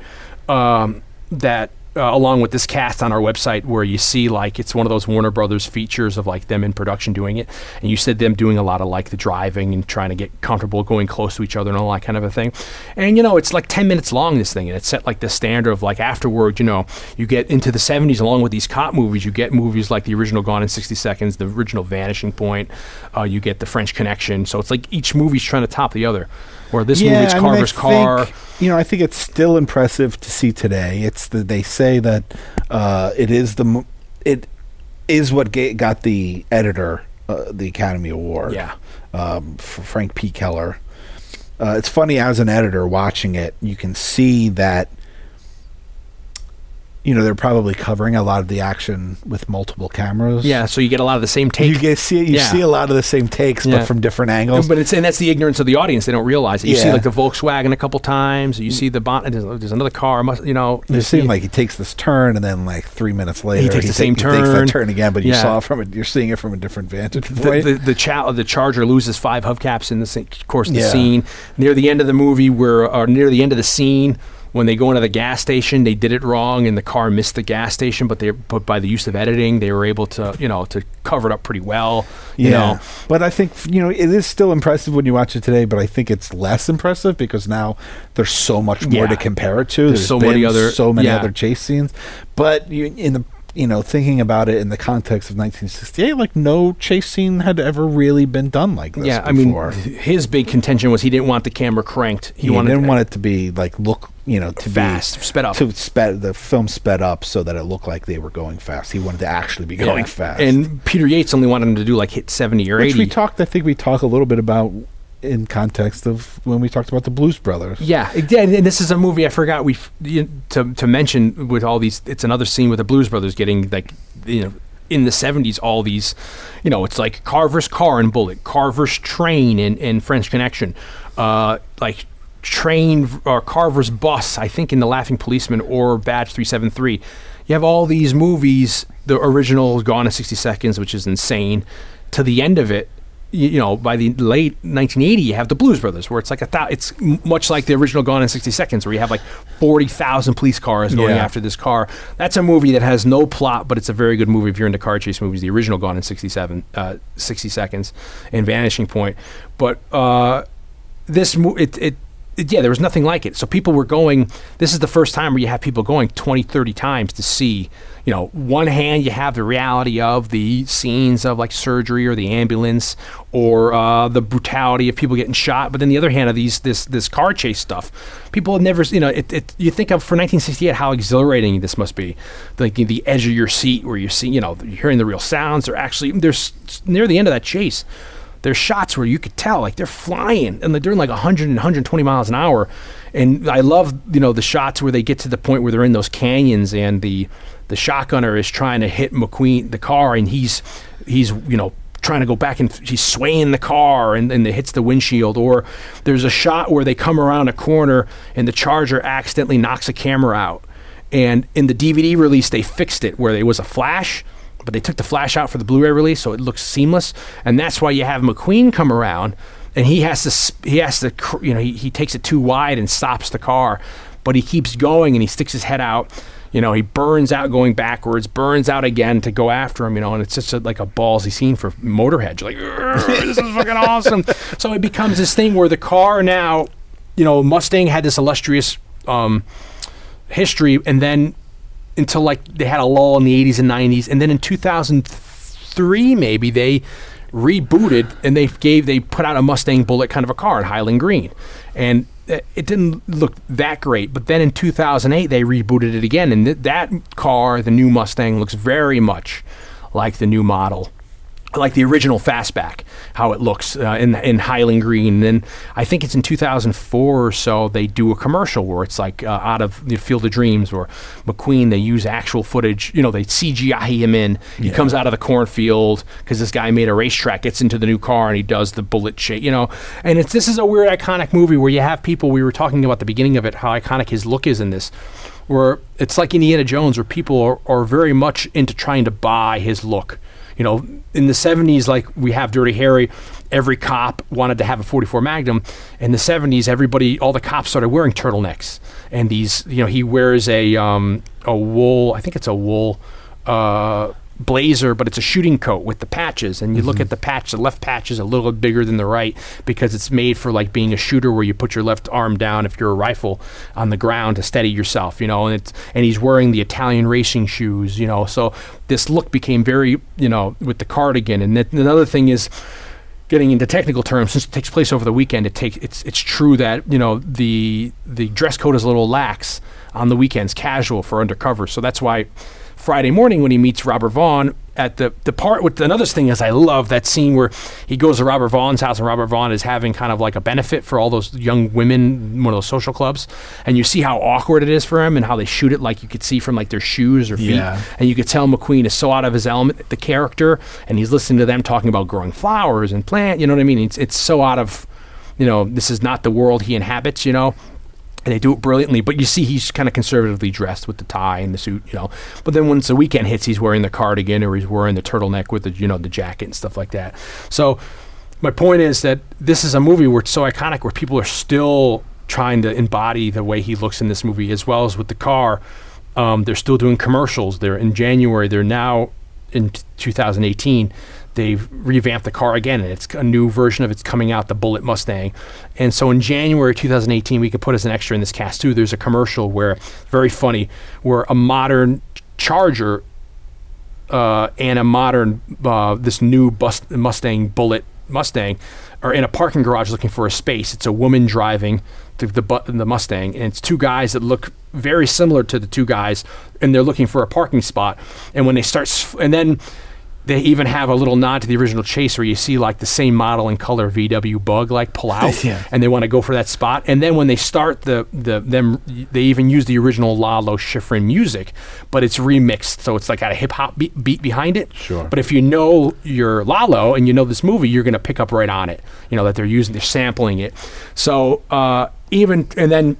um, that uh, along with this cast on our website where you see like it's one of those Warner Brothers features of like them in production doing it, and you said them doing a lot of like the driving and trying to get comfortable going close to each other and all that kind of a thing. And you know, it's like ten minutes long this thing, and it's set like the standard of like afterward. You know, you get into the '70s along with these cop movies. You get movies like the original Gone in 60 Seconds, the original Vanishing Point. Uh, you get the French Connection. So it's like each movie's trying to top the other. Or this Yeah, movie's I mean, I Carver's car. think, you know, I think it's still impressive to see today. It's the they say that uh, it is the it is what ga- got the editor uh, the Academy Award. Yeah. um, for Frank P. Keller. Uh, it's funny as an editor watching it, you can see that you know they're probably covering a lot of the action with multiple cameras. Yeah, so you get a lot of the same take. you get see you Yeah. see a lot of the same takes, Yeah. but from different angles. But it's and that's the ignorance of the audience. They don't realize it. You see like the Volkswagen a couple times. You see the bon- there's, there's another car. You know, It seemed like he takes this turn, and then like three minutes later, he takes the same He takes turn. that turn again, but you Yeah. saw it from a, you're seeing it from a different vantage the point. the the, cha- the Charger loses five hubcaps in the course of the Yeah. scene. Near the end of the movie, where or near the end of the scene, when they go into the gas station, they did it wrong, and the car missed the gas station. But they but by the use of editing, they were able to you know to cover it up pretty well. You yeah, know, but I think you know it is still impressive when you watch it today. But I think it's less impressive because now there's so much more Yeah. to compare it to. There's so many other- so many yeah. other chase scenes. But you, in the you know thinking about it in the context of 1968, like no chase scene had ever really been done like this. yeah. before. I mean, his big contention was he didn't want the camera cranked. He he wanted didn't want it to be like look you know to fast, be, sped up. to sped the film sped up so that it looked like they were going fast. He wanted to actually be going Yeah. fast. And Peter Yates only wanted him to do like hit seventy or which eighty. we talked. I think we talked a little bit about in context of when we talked about the Blues Brothers. Yeah, again, and this is a movie I forgot we f- to to mention with all these. It's another scene with the Blues Brothers getting like you know in the seventies all these, you know, it's like Carver's car and Bullitt, Carver's train and and French Connection, uh, like train or Carver's bus. I think in the Laughing Policeman or Badge Three Seven Three. You have all these movies. The original Gone in sixty seconds, which is insane. To the end of it, you, you know, by the late 1980, you have the Blues Brothers, where it's like a thou- it's m- much like the original Gone in 60 Seconds, where you have like 40,000 police cars going Yeah. after this car. That's a movie that has no plot, but it's a very good movie if you're into car chase movies. The original Gone in 67, uh, 60 Seconds, and Vanishing Point. But uh, this mo- it, it it- yeah, there was nothing like it. So people were going. This is the first time where you have people going 20, 30 times to see. You know, one hand you have the reality of the scenes of like surgery or the ambulance or uh, the brutality of people getting shot, but then the other hand of these this this car chase stuff. People have never, you know, it, it you think of for 1968 how exhilarating this must be, like the, edge of your seat where you're seeing, you know, you're hearing the real sounds. They're actually, there's near the end of that chase there's shots where you could tell like they're flying and they're doing like 100 and 120 miles an hour and i love you know the shots where they get to the point where they're in those canyons and the the shotgunner is trying to hit mcqueen the car and he's he's you know trying to go back and he's swaying the car and then it hits the windshield. Or there's a shot where they come around a corner and the charger accidentally knocks a camera out. And in the dvd release they fixed it where it was a flash but they took the flash out for the Blu-ray release, so it looks seamless, and that's why you have McQueen come around, and he has to he has to you know he, he takes it too wide and stops the car, but he keeps going and he sticks his head out. You know, he burns out going backwards, burns out again to go after him. You know, and it's just a, like a ballsy scene for Motorhead. You're like, this is fucking awesome. So it becomes this thing where the car now, you know, Mustang had this illustrious um, history, and then until like they had a lull in the 80s and 90s and then in 2003 maybe they rebooted and they gave they put out a Mustang Bullitt kind of a car in Highland Green and it didn't look that great but then in 2008 they rebooted it again and th- that car the new Mustang looks very much like the new model like the original fastback, how it looks uh, in in Highland Green. And then I think it's in 2004 or so they do a commercial where it's like uh, out of the Field of Dreams or McQueen. They use actual footage. You know, they CGI him in. He comes out of the cornfield because this guy made a racetrack, gets into the new car, and he does the Bullitt chase. You know, and it's this is a weird iconic movie where you have people. We were talking about the beginning of it, how iconic his look is in this where it's like Indiana Jones, where people are, are very much into trying to buy his look. You know, in the 70s, like we have Dirty Harry, every cop wanted to have a 44 Magnum. In the 70s, everybody, all the cops started wearing turtlenecks. And these, you know, he wears a, um, a wool, I think it's a wool, uh, blazer, but it's a shooting coat with the patches. And you look mm-hmm. at the patch, the left patch is a little bit bigger than the right because it's made for like being a shooter where you put your left arm down if you're a rifle on the ground to steady yourself, you know. And it's and he's wearing the Italian racing shoes, you know. So this look became very, you know, with the cardigan. And th- another thing is getting into technical terms, since it takes place over the weekend, it takes it's it's true that you know the the dress code is a little lax on the weekends, casual for undercover. So that's why Friday morning when he meets Robert Vaughn at the the part with another thing is I love that scene where he goes to Robert Vaughn's house and Robert Vaughn is having kind of like a benefit for all those young women, one of those social clubs, and you see how awkward it is for him and how they shoot it like you could see from like their shoes or feet, Yeah. and you could tell McQueen is so out of his element, the character, and he's listening to them talking about growing flowers and plant, you know what I mean? It's it's so out of, you know, this is not the world he inhabits, you know and they do it brilliantly. But you see, he's kind of conservatively dressed with the tie and the suit, you know. But then once the weekend hits, he's wearing the cardigan or he's wearing the turtleneck with the, you know, the jacket and stuff like that. So my point is that this is a movie where it's so iconic, where people are still trying to embody the way he looks in this movie, as well as with the car. Um, they're still doing commercials. They're in January. They're now in t- 2018 they've revamped the car again and it's a new version of it's coming out the Bullitt mustang. And so in january 2018 we could put as an extra in this cast too. There's a commercial where very funny where a modern charger uh, and a modern uh, this new bus- mustang Bullitt mustang are in a parking garage looking for a space. It's a woman driving the, the, the mustang and it's two guys that look very similar to the two guys and they're looking for a parking spot. And when they start and then they even have a little nod to the original chase where you see like the same model and color VW bug like pull out Yeah. and they want to go for that spot and then when they start the the them they even use the original Lalo Schifrin music but it's remixed so it's like got a hip hop beat, beat behind it Sure. but if you know your Lalo and you know this movie you're going to pick up right on it you know that they're using they're sampling it so uh, even and then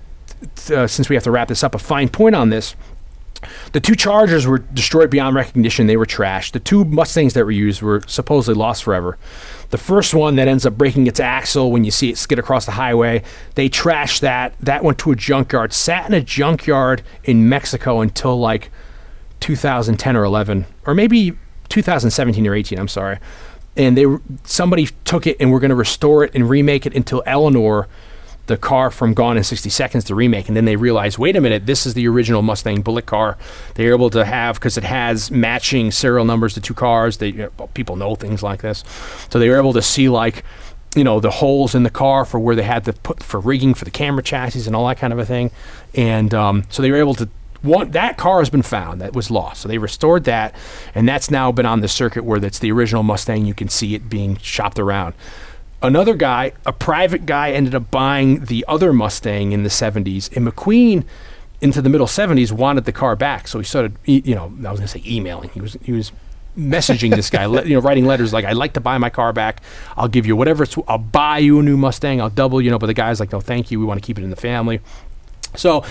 uh, since we have to wrap this up a fine point on this the two Chargers were destroyed beyond recognition. They were trashed. The two Mustangs that were used were supposedly lost forever. The first one that ends up breaking its axle when you see it skid across the highway, they trashed that. That went to a junkyard, sat in a junkyard in Mexico until like 2010 or 11, or maybe 2017 or 18. I'm sorry. And they somebody took it and we're going to restore it and remake it until Eleanor the car from Gone in 60 Seconds, the remake, and then they realized, wait a minute, this is the original Mustang Bullitt car. They're able to have because it has matching serial numbers to two cars. They well, people know things like this, so they were able to see like. You know the holes in the car for where they had to put for rigging for the camera chassis and all that kind of a thing, and um, so they were able to one that car has been found that was lost. So they restored that, and that's now been on the circuit where that's the original Mustang. You can see it being shopped around another guy, a private guy, ended up buying the other Mustang in the 70s, and McQueen into the middle 70s wanted the car back. So he started, you know, I was going to say emailing. He was he was messaging this guy, you know, writing letters like, "I'd like to buy my car back. I'll give you whatever. It's, I'll buy you a new Mustang. I'll double, you know." But the guy's like, "No, thank you. We want to keep it in the family." So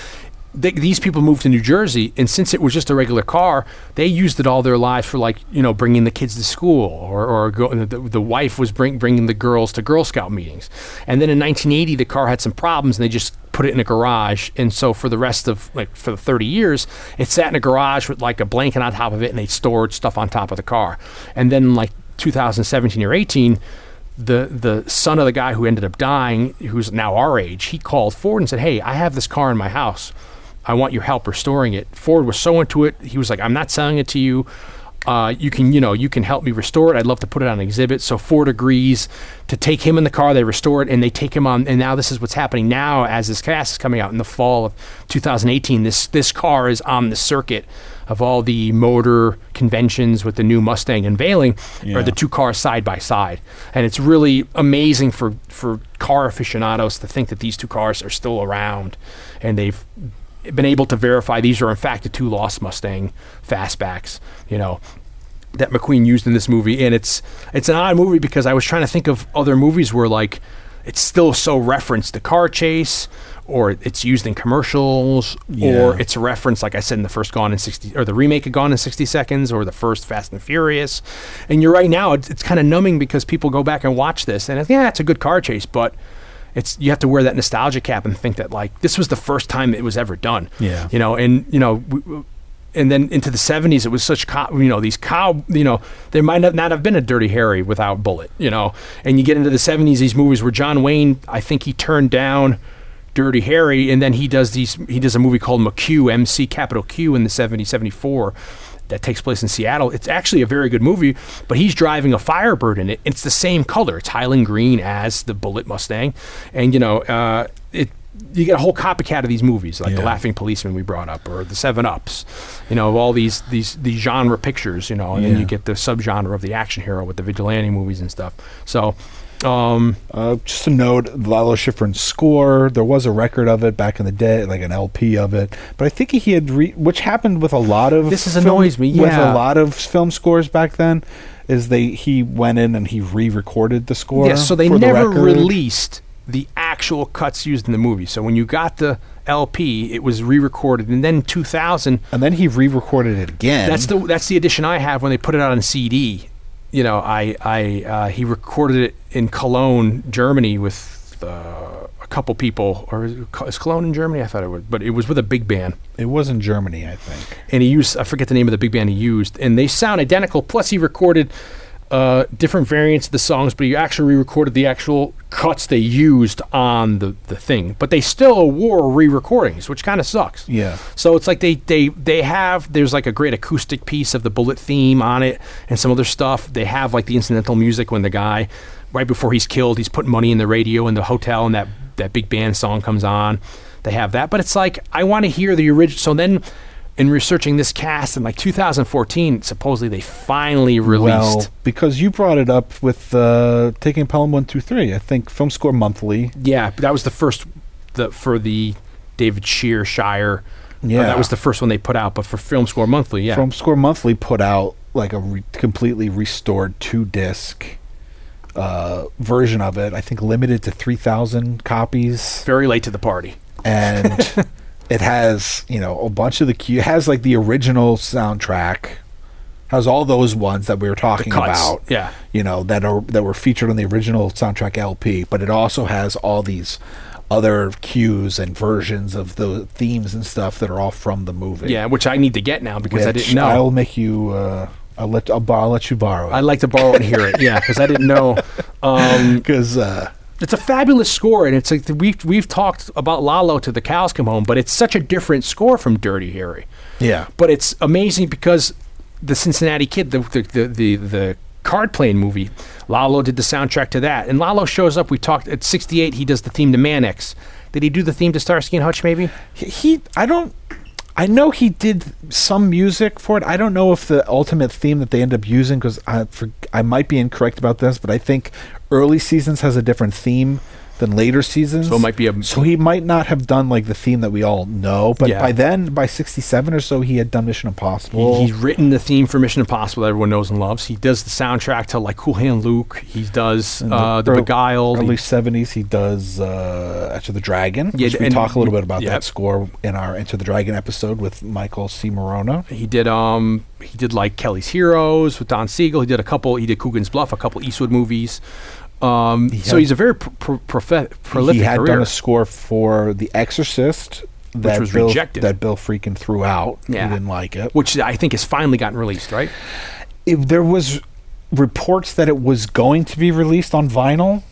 they, these people moved to New Jersey, and since it was just a regular car, they used it all their lives for like you know bringing the kids to school, or or go, the, the wife was bring, bringing the girls to Girl Scout meetings. And then in 1980, the car had some problems, and they just put it in a garage. And so for the rest of like for the 30 years, it sat in a garage with like a blanket on top of it, and they stored stuff on top of the car. And then like 2017 or 18 the the son of the guy who ended up dying, who's now our age, he called Ford and said, "Hey, I have this car in my house. I want your help restoring it." Ford was so into it, he was like, "I'm not selling it to you. Uh, you can, you know, you can help me restore it. I'd love to put it on exhibit." So Ford agrees to take him in the car. They restore it, and they take him on. And now this is what's happening now as this cast is coming out in the fall of 2018. This this car is on the circuit of all the motor conventions with the new Mustang unveiling, Yeah. are the two cars side by side, and it's really amazing for for car aficionados to think that these two cars are still around, and they've been able to verify these are in fact the two lost Mustang fastbacks. You know. That McQueen used in this movie, and it's it's an odd movie because I was trying to think of other movies where like it's still so referenced the car chase, or it's used in commercials, Yeah. or it's a reference, like I said in the first Gone in 60, or the remake of Gone in 60 Seconds, or the first Fast and Furious. And you're right now, it's, it's kind of numbing because people go back and watch this, and it's, yeah, it's a good car chase, but it's you have to wear that nostalgia cap and think that like this was the first time it was ever done. Yeah. you know, and you know. W- w- and then into the 70s, it was such, cow, you know, these cow, you know, there might not, not have been a Dirty Harry without Bullitt, you know. And you get into the 70s, these movies where John Wayne, I think he turned down Dirty Harry, and then he does these. He does a movie called McQ, MC capital Q, in the 70, 74. That takes place in Seattle. It's actually a very good movie, but he's driving a Firebird in it. It's the same color. It's Highland green as the Bullitt Mustang, and you know, uh, it. You get a whole copycat of these movies, like the Laughing Policeman we brought up, or the Seven Ups. You know, of all these these these genre pictures. You know, and then you get the subgenre of the action hero with the vigilante movies and stuff. So, um, Uh, just a note, Lalo Schifrin's score. There was a record of it back in the day, like an LP of it. But I think he had, re- which happened with a lot of. This is film- annoys me, Yeah, With a lot of film scores back then, is they he went in and he re-recorded the score. Yes, so they for the never record. released the actual cuts used in the movie. So when you got the LP, it was re-recorded, and then 2000. and then he re-recorded it again. That's the that's the edition I have when they put it out on CD. You know, I I uh, he recorded it in Cologne, Germany, with uh, a couple people, or is is Cologne in Germany? I thought it was, but it was with a big band. It was in Germany, I think. and he used I forget the name of the big band he used, and they sound identical. Plus, he recorded uh, different variants of the songs, but he actually re-recorded the actual cuts they used on the, the thing. But they still wore re-recordings, which kind of sucks. Yeah. So it's like they, they they have there's like a great acoustic piece of the Bullitt theme on it and some other stuff. They have like the incidental music when the guy right before he's killed, he's putting money in the radio in the hotel and that that big band song comes on. They have that, but it's like I want to hear the original. So then in researching this cast in like 2014, supposedly they finally released Well, because you brought it up with uh, taking Pelham one through. I think Film Score Monthly. Yeah, that was the first the for the David Shear Shire. Yeah. that was the first one they put out. But for Film Score Monthly, yeah, Film Score Monthly put out like a re- completely restored two disc uh, version of it. I think limited to three thousand copies, very late to the party. and it has you know a bunch of the cue. It has like the original soundtrack. Has all those ones that we were talking about. yeah. you know that are that were featured on the original soundtrack LP, but it also has all these other cues and versions of the themes and stuff that are all from the movie. Yeah, which I need to get now because I didn't know. I'll make you. Uh, I'll let I'll, I'll let you borrow it. I'd like to borrow it and hear it. Yeah, because I didn't know. Um, because uh, it's a fabulous score, and it's like we've we've talked about Lalo to the cows come home, but it's such a different score from Dirty Harry. yeah, But it's amazing because the Cincinnati Kid, the the the, the, the card playing movie, Lalo did the soundtrack to that, and Lalo shows up. We talked at '68. He does the theme to Mannix. Did he do the theme to Starsky and Hutch? Maybe. he, he I don't. I know he did some music for it. I don't know if the ultimate theme that they end up using because I for, I might be incorrect about this, but I think early seasons has a different theme than later seasons. So it might be a- So he might not have done like the theme that we all know, but Yeah. by then, by '67 or so, he had done Mission Impossible. He, he's written the theme for Mission Impossible that everyone knows and loves. He does the soundtrack to like Cool Hand Luke. He does uh, the early- Beguiled. Early seventies, he does uh, Enter the Dragon. Yeah, we talk a little bit about yeah. that score in our Enter the Dragon episode with Michael C. Morona. He did um he did like Kelly's Heroes with Don Siegel. He did a couple. He did Coogan's Bluff, a couple Eastwood movies. Um, so had- he's a very pro- pro- prolific he had career. done a score for The Exorcist that was Bill, rejected. That Bill Friedkin threw out. Yeah. He didn't like it. which I think has finally gotten released, right? If there was reports that it was going to be released on vinyl,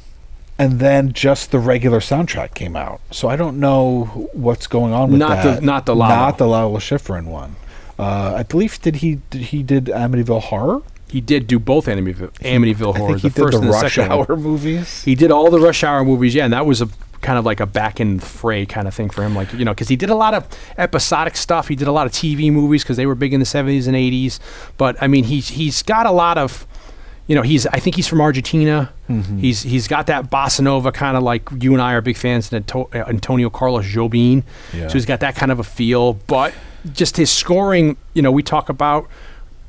and then just the regular soundtrack came out. So I don't know what's going on with Not the- that. not the Lalo. not the Lalo Schifrin one. Uh, I believe did he did he did Amityville Horror? He did do both Amityville, Amityville Horror, the first the and the Rush second. Hour movies. He did all the Rush Hour movies, yeah, and that was a kind of like a back in the fray kind of thing for him, like you know, because he did a lot of episodic stuff. He did a lot of TV movies because they were big in the seventies and eighties. But I mean, he's he's got a lot of, you know, he's I think he's from Argentina. Mm-hmm. He's he's got that bossa nova kind of like you and I are big fans of uh, Antonio Carlos Jobim. Yeah. So he's got that kind of a feel, but just his scoring. You know, we talk about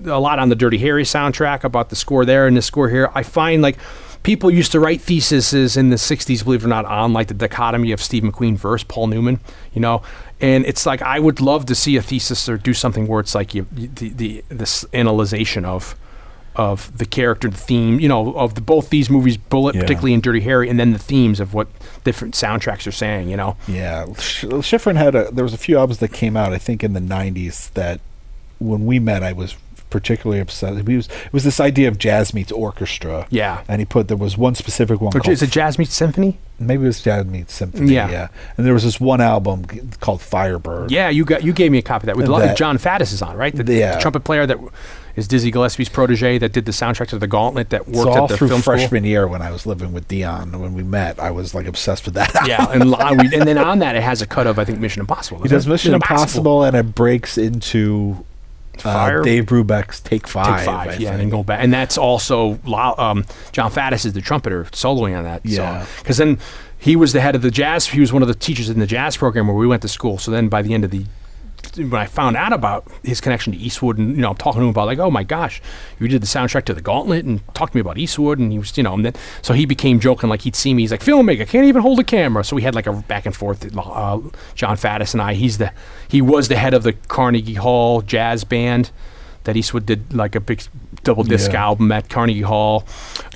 a lot on the Dirty Harry soundtrack about the score there and the score here. I find like people used to write theses in the 60s, believe it or not, on like the dichotomy of Steve McQueen versus Paul Newman, you know? And it's like I would love to see a thesis or do something where it's like you, the, the this analyzation of of the character, the theme, you know, of the, both these movies, Bullitt, Yeah. particularly in Dirty Harry, and then the themes of what different soundtracks are saying, you know? Yeah, Sch- Schifrin had a. There was a few albums that came out, I think, in the '90s that when we met, I was particularly obsessed. He was it was this idea of jazz meets orchestra. Yeah. and he put there was one specific one. Or called is it Jazz Meets Symphony? maybe it was jazz meets symphony. Yeah. Yeah. and there was this one album g- called Firebird. Yeah, you got you gave me a copy of that with a lot- That- Jon Faddis is on, right? The, Yeah. the trumpet player that is Dizzy Gillespie's protege that did the soundtrack to the Gauntlet that worked all at the through film school. freshman year when I was living with Dion when we met, I was like obsessed with that. Yeah, and, and then on that it has a cut of I think Mission Impossible. he doesn't does it? Mission Impossible, and it breaks into uh, Dave Brubeck's Take Five. Take five, I yeah, and then go back, and that's also um, Jon Faddis is the trumpeter soloing on that Yeah. because then he was the head of the jazz. He was one of the teachers in the jazz program where we went to school. So then by the end of the when I found out about his connection to Eastwood, and you know, I'm talking to him about like, oh my gosh, you did the soundtrack to the Gauntlet, and talked to me about Eastwood, and he was, you know, and then so he became joking like he'd see me. He's like, filmmaker, can't even hold a camera. So we had like a back and forth. Uh, Jon Faddis and I. He's the he was the head of the Carnegie Hall jazz band that Eastwood did like a big double disc Yeah. album at Carnegie Hall.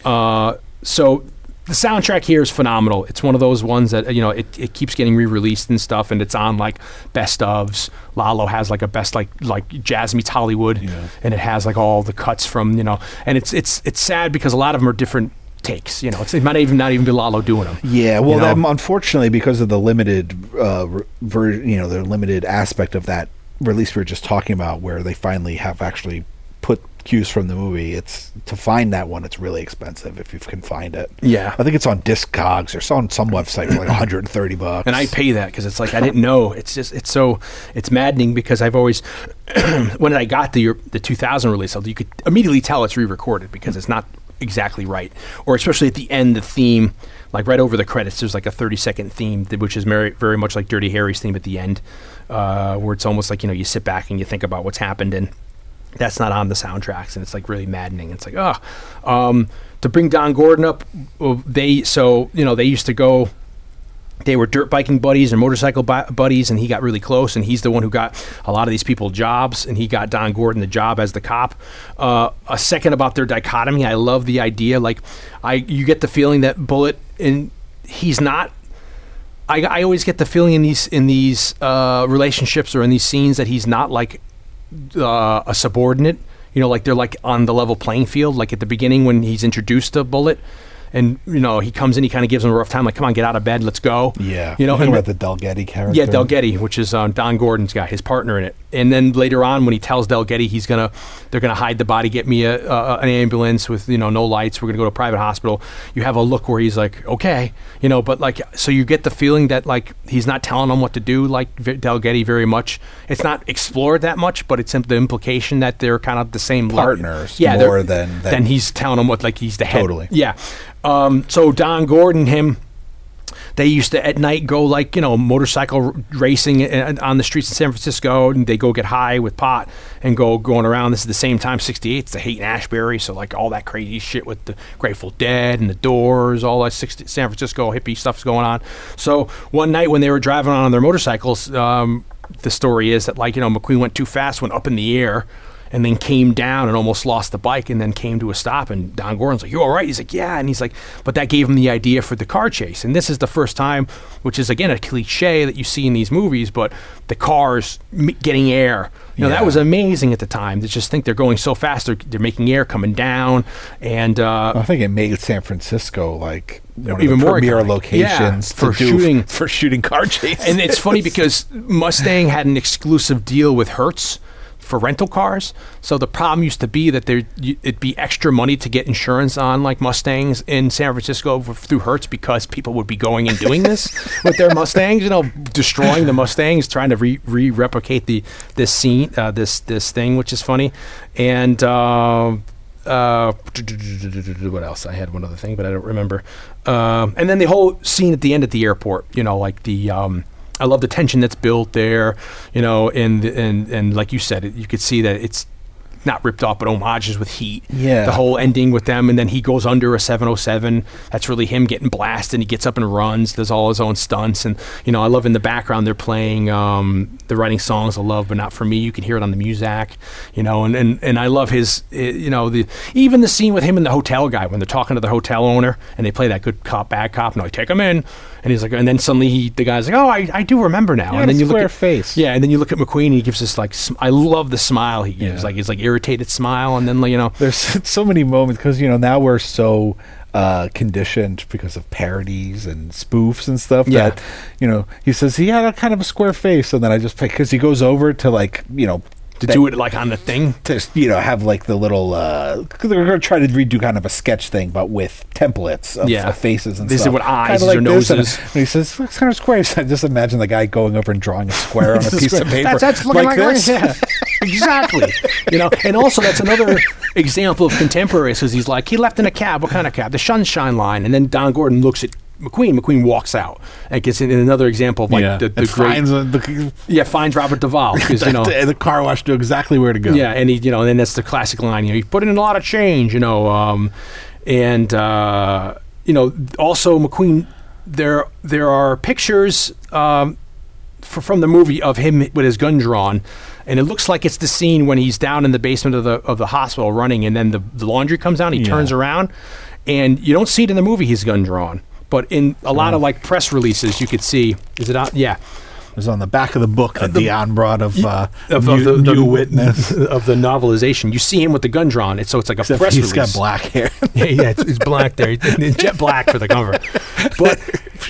Uh, so the soundtrack here is phenomenal. It's one of those ones that you know it, it keeps getting re-released and stuff, and it's on like best ofs. Lalo has like a best like like jazz meets Hollywood, Yeah. and it has like all the cuts from you know, and it's it's it's sad because a lot of them are different takes. You know, it's, it might even not even be Lalo doing them. Yeah, well, You know? that, unfortunately, because of the limited, uh, re- ver- you know, the limited aspect of that release we were just talking about, where they finally have actually put cues from the movie. It's to find that one. It's really expensive if you can find it. Yeah. I think it's on Discogs or on some website for like 130 bucks. and I pay that because it's like I didn't know. It's just it's so it's maddening because I've always when I got the the 2000 release, you could immediately tell it's re-recorded because it's not exactly right, or especially at the end, the theme. Like right over the credits, there's like a 30 second theme, th- which is very, very much like Dirty Harry's theme at the end, uh, where it's almost like you know you sit back and you think about what's happened, and that's not on the soundtracks, and it's like really maddening. It's like, oh, um, to bring Don Gordon up, they so you know they used to go they were dirt biking buddies and motorcycle bu- buddies, and he got really close. And he's the one who got a lot of these people jobs, and he got Don Gordon the job as the cop. Uh, a second about their dichotomy, I love the idea. Like, I you get the feeling that Bullitt and he's not. I, I always get the feeling in these in these uh, relationships or in these scenes that he's not like uh, a subordinate. You know, like they're like on the level playing field. Like at the beginning when he's introduced to Bullitt, and you know he comes in, he kind of gives him a rough time. Like, come on, get out of bed, let's go. yeah, you know, and about the Delgetti character. yeah, Del Getty, which is uh, Don Gordon's guy, his partner in it. And then later on, when he tells Delgetti he's gonna, they're gonna hide the body, get me a, a an ambulance with you know no lights. We're gonna go to a private hospital. You have a look where he's like, okay, you know, but like, so you get the feeling that like he's not telling them what to do, like V- Delgetti very much. It's not explored that much, but it's the implication that they're kind of the same level. Partners Yeah, more than- than- than he's telling them what like he's the head. Totally. Yeah. Um, so Don Gordon, him they used to at night go like you know motorcycle racing uh, on the streets in San Francisco, and they go get high with pot and go going around. This is the same time '68. It's the Haight and Ashbury, so like all that crazy shit with the Grateful Dead and the Doors, all that 60, San Francisco hippie stuff's going on. So one night when they were driving on their motorcycles, um, the story is that like you know McQueen went too fast, went up in the air and then came down and almost lost the bike and then came to a stop and Don Gordon's like, You all right? He's like, Yeah and he's like, but that gave him the idea for the car chase. And this is the first time, which is again a cliche that you see in these movies, but the cars m- getting air. You know, that was amazing at the time. They just think they're going so fast, they're, they're making air coming down. And uh, I think it made San Francisco like Even more premier iconic. locations Yeah, for to shooting- for shooting car chases. and it's funny because Mustang had an exclusive deal with Hertz for rental cars. So the problem used to be that there it'd be extra money to get insurance on like Mustangs in San Francisco through Hertz because people would be going and doing this with their Mustangs, you know, destroying the Mustangs, trying to re, re- replicate the this scene, uh, this this thing, which is funny, and. Uh, uh, what else? I had one other thing, but I don't remember. Um, and then the whole scene at the end at the airport, you know, like the um, I love the tension that's built there, you know, and and and like you said, it, you could see that it's not ripped off, but homages with heat. Yeah. the whole ending with them, and then he goes under a 707. That's really him getting blasted. And he gets up and runs, does all his own stunts, and you know, I love in the background they're playing, um, they're writing songs of love, but not for me. You can hear it on the music, you know, and and, and I love his, eh, you know, the even the scene with him and the hotel guy when they're talking to the hotel owner and they play that good cop bad cop, and I take him in, And he's like, and then suddenly he, the guy's like, oh, I, I do remember now. Yeah, and then you look at face. Yeah, and then you look at McQueen, and he gives this like, sm- I love the smile he gives, Yeah. like it's like irritated smile, and then you know, There's so many moments because you know now we're so uh, conditioned because of parodies and spoofs and stuff Yeah. that you know he says he had a kind of a square face and then I just because he goes over to like you know to do it like on the thing. to you know have like the little uh they're gonna try to redo kind of a sketch thing but with templates of, Yeah. of faces and This is what eyes Kinda or this, and- noses. and he says looks kind of square so I just imagine the guy going over and drawing a square on a piece of paper That's, that's looking like, this Yeah, exactly. you know, and also that's another example of contemporaries because he's like, he left in a cab. What kind of cab? The Sunshine Line. And then Don Gordon looks at McQueen. McQueen walks out. And gets in, another example of like yeah the, the great. finds uh, the, yeah, finds Robert Duvall because you know. the, the car wash knew exactly where to go Yeah, and he, you know, and then that's the classic line. You know, he put in a lot of change. You know, um, and uh, you know, also McQueen. There, there are pictures um, f- from the movie of him with his gun drawn, and it looks like it's the scene when he's down in the basement of the of the hospital running, and then the, the laundry comes down. He Yeah. turns around, and you don't see it in the movie. He's gun drawn, but in a lot of like press releases, you could see. Is it on? Yeah. It was on the back of the book that Dion brought of, uh, Of, new, of the, the new witness. of the novelization. You see him with the gun drawn. It's so it's like a Except press he's release. got black hair. yeah, yeah, it's, it's black there, jet black for the cover. But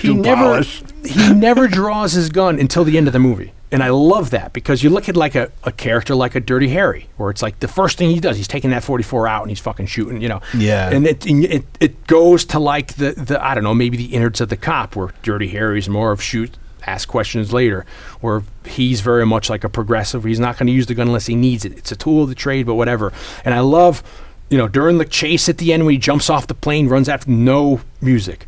he Shoe never polish. he never draws his gun until the end of the movie, and I love that because you look at like a, a character like a Dirty Harry, where it's like the first thing he does, he's taking that forty four out and he's fucking shooting, you know. Yeah. and it and it it goes to like the the I don't know maybe the innards of the cop, where Dirty Harry's more of shoot. Ask questions later, where he's very much like a progressive. He's not going to use the gun unless he needs it. It's a tool of the trade, but whatever. And I love you know, during the chase at the end when he jumps off the plane, runs after no music.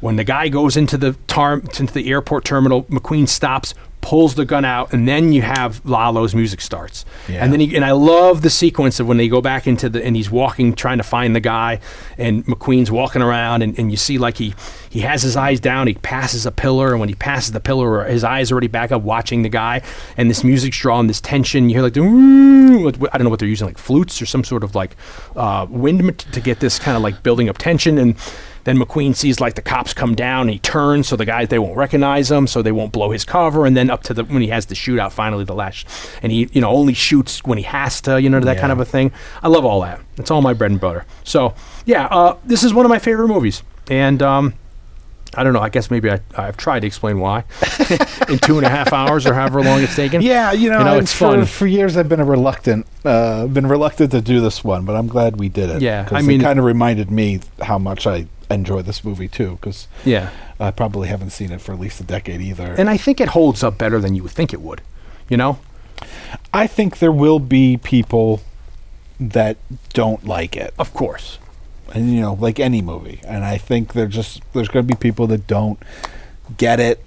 When the guy goes into the tar- into the airport terminal, McQueen stops, pulls the gun out, and then you have Lalo's music starts. Yeah. And then he, and I love the sequence of when they go back into the and he's walking trying to find the guy, and McQueen's walking around, and, and you see like he he has his eyes down, he passes a pillar, and when he passes the pillar, his eyes are already back up watching the guy, and this music's drawing this tension. You hear like the "Woo," what- what- I don't know what they're using, like flutes or some sort of like uh, wind to get this kind of like building up tension and. Then McQueen sees like the cops come down, and he turns so the guys they won't recognize him, so they won't blow his cover. And then up to the when he has the shootout, finally the last, and he you know only shoots when he has to, you know that kind of a thing. I love all that. It's all my bread and butter. So yeah, uh, this is one of my favorite movies, and um, I don't know. I guess maybe I, I've tried to explain why in two and a half hours or however long it's taken. Yeah, you know, You know, it's for, fun. For years, I've been a reluctant, uh, been reluctant to do this one, but I'm glad we did it. Yeah, I mean- it kind of reminded me how much I enjoy this movie too, because yeah. I probably haven't seen it for at least a decade either. And I think it holds up better than you would think it would. You know? I think there will be people that don't like it, Of course. and you know, like any movie. And I think there just there's going to be people that don't get it.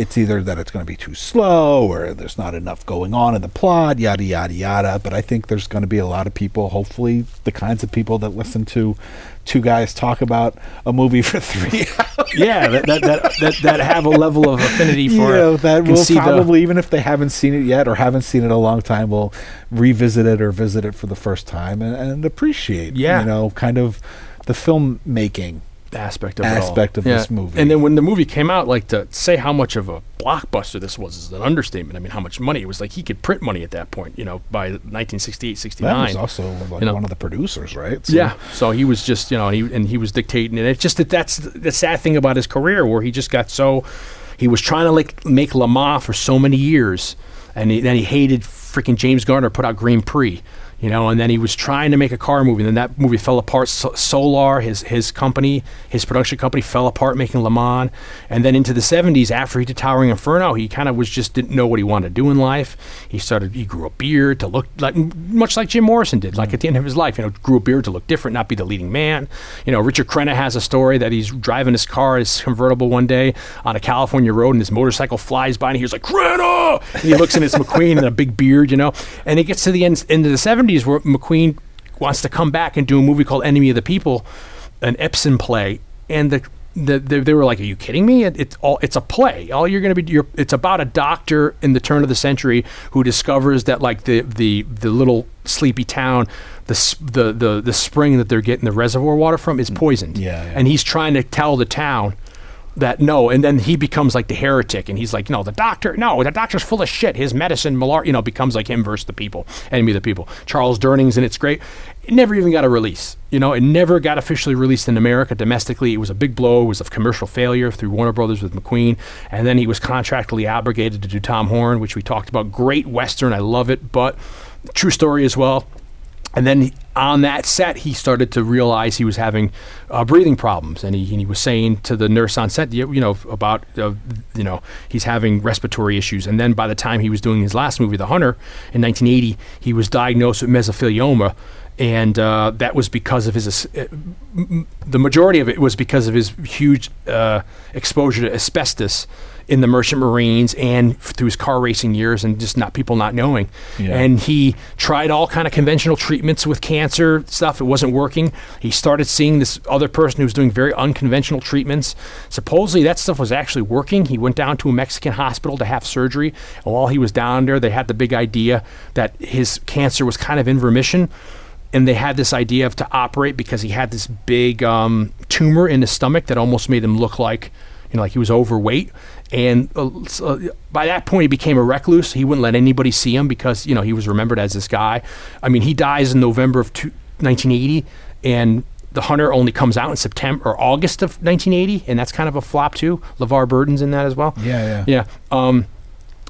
It's either that it's going to be too slow or there's not enough going on in the plot, yada yada yada. But I think there's going to be a lot of people, hopefully, the kinds of people that listen to two guys talk about a movie for three hours. Yeah, that that, that, that that have a level of affinity for you know, it. that will see the- probably, even if they haven't seen it yet or haven't seen it a long time, will revisit it or visit it for the first time and, and appreciate, Yeah. you know, kind of the filmmaking. Aspect of aspect it of all. this movie. And then when the movie came out, like to say how much of a blockbuster this was is an understatement. I mean, how much money it was like he could print money at that point. You know, by 1968, That 69. was also like you know. one of the producers, right? So- Yeah, so he was just you know, and he and he was dictating, and it's just that that's the sad thing about his career, where he just got so he was trying to like make Le Mans for so many years, and he, then he hated freaking James Garner put out Grand Prix, you know, and then he was trying to make a car movie, and then that movie fell apart. So, Solar, his his company, his production company, fell apart making Le Mans, and then into the '70s, after he did Towering Inferno, he kind of was just didn't know what he wanted to do in life. He started he grew a beard to look like much like Jim Morrison did, like at the end of his life, you know, grew a beard to look different, not be the leading man. You know, Richard Crenna has a story that he's driving his car, his convertible, one day on a California road, and his motorcycle flies by, and he's like Crenna, and he looks and it's McQueen and a big beard, you know, and it gets to the end into the '70s where McQueen wants to come back and do a movie called Enemy of the People, an Ibsen play, and the. The, they, they were like, "Are you kidding me? It, it's all it's a play. All you're going to be it's about a doctor in the turn of the century who discovers that like the the the little sleepy town, the the the, the spring that they're getting the reservoir water from is mm. poisoned. Yeah, yeah. and he's trying to tell the town that no, and then he becomes like the heretic, and he's like, no, the doctor, no, the doctor's full of shit. His medicine, malar, you know, becomes like him versus the people, enemy of the people. Charles Durning's, and it's great. It never even got a release. You know, it never got officially released in America domestically. It was a big blow. It was a commercial failure through Warner Brothers with McQueen, and then he was contractually obligated to do Tom Horn, which we talked about. Great western, I love it, but true story as well. And then on that set, he started to realize he was having uh, breathing problems, and he, and he was saying to the nurse on set, you, you know, about uh, you know he's having respiratory issues. And then by the time he was doing his last movie, The Hunter, in 1980, he was diagnosed with mesothelioma, and uh, that was because of his. uh, the majority of it was because of his huge uh, exposure to asbestos in the merchant marines and f- through his car racing years and just not people not knowing. Yeah. and he tried all kind of conventional treatments with cancer stuff. It wasn't working. He started seeing this other person who was doing very unconventional treatments. Supposedly that stuff was actually working. He went down to a mexican hospital to have surgery. And while he was down there they had the big idea that his cancer was kind of in remission and they had this idea of to operate because he had this big um, tumor in his stomach that almost made him look like you know like he was overweight. And uh, so by that point he became a recluse. He wouldn't let anybody see him because you know he was remembered as this guy. I mean he dies in november of two, 1980 and the hunter only comes out in september or august of 1980 and that's kind of a flop too. Levar burton's in that as well. Yeah, yeah. yeah um,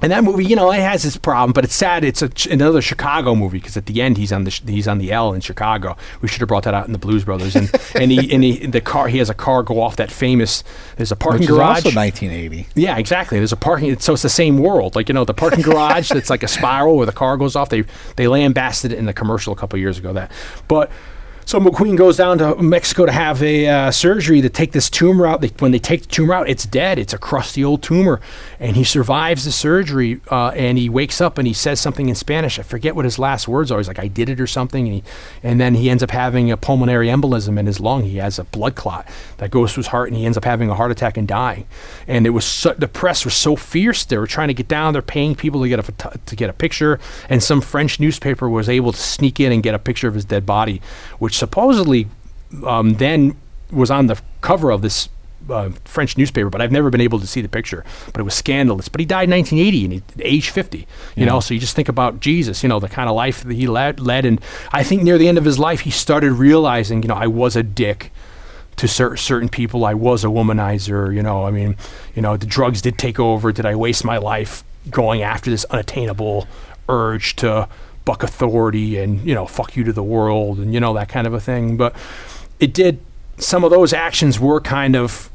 and that movie, you know, it has its problem, but it's sad. It's a, ch- another Chicago movie because at the end he's on the sh- he's on the L in Chicago. We should have brought that out in the Blues Brothers. And and he and he, the car he has a car go off that famous. There's a parking Which garage. also 1980. Yeah, exactly. There's a parking. So it's the same world. Like you know, the parking garage that's like a spiral where the car goes off. They they lambasted it in the commercial a couple years ago. That, but so McQueen goes down to Mexico to have a uh, surgery to take this tumor out. They, when they take the tumor out, it's dead. It's a crusty old tumor, and he survives the surgery. Uh, and he wakes up and he says something in Spanish. I forget what his last words are. He's like, "I did it" or something. And he, and then he ends up having a pulmonary embolism in his lung. He has a blood clot that goes to his heart, and he ends up having a heart attack and dying. And it was so, the press was so fierce. They were trying to get down. They're paying people to get a to get a picture, and some French newspaper was able to sneak in and get a picture of his dead body, which supposedly um, then was on the cover of this. Uh, French newspaper, but I've never been able to see the picture. But it was scandalous. But he died in 1980 and he age 50. You know, so you just think about Jesus. You know, the kind of life that he led, led, and I think near the end of his life, he started realizing, you know, I was a dick to cer- certain people. I was a womanizer. You know, I mean, you know, the drugs did take over. Did I waste my life going after this unattainable urge to buck authority and you know, fuck you to the world and you know that kind of a thing? But it did. Some of those actions were kind of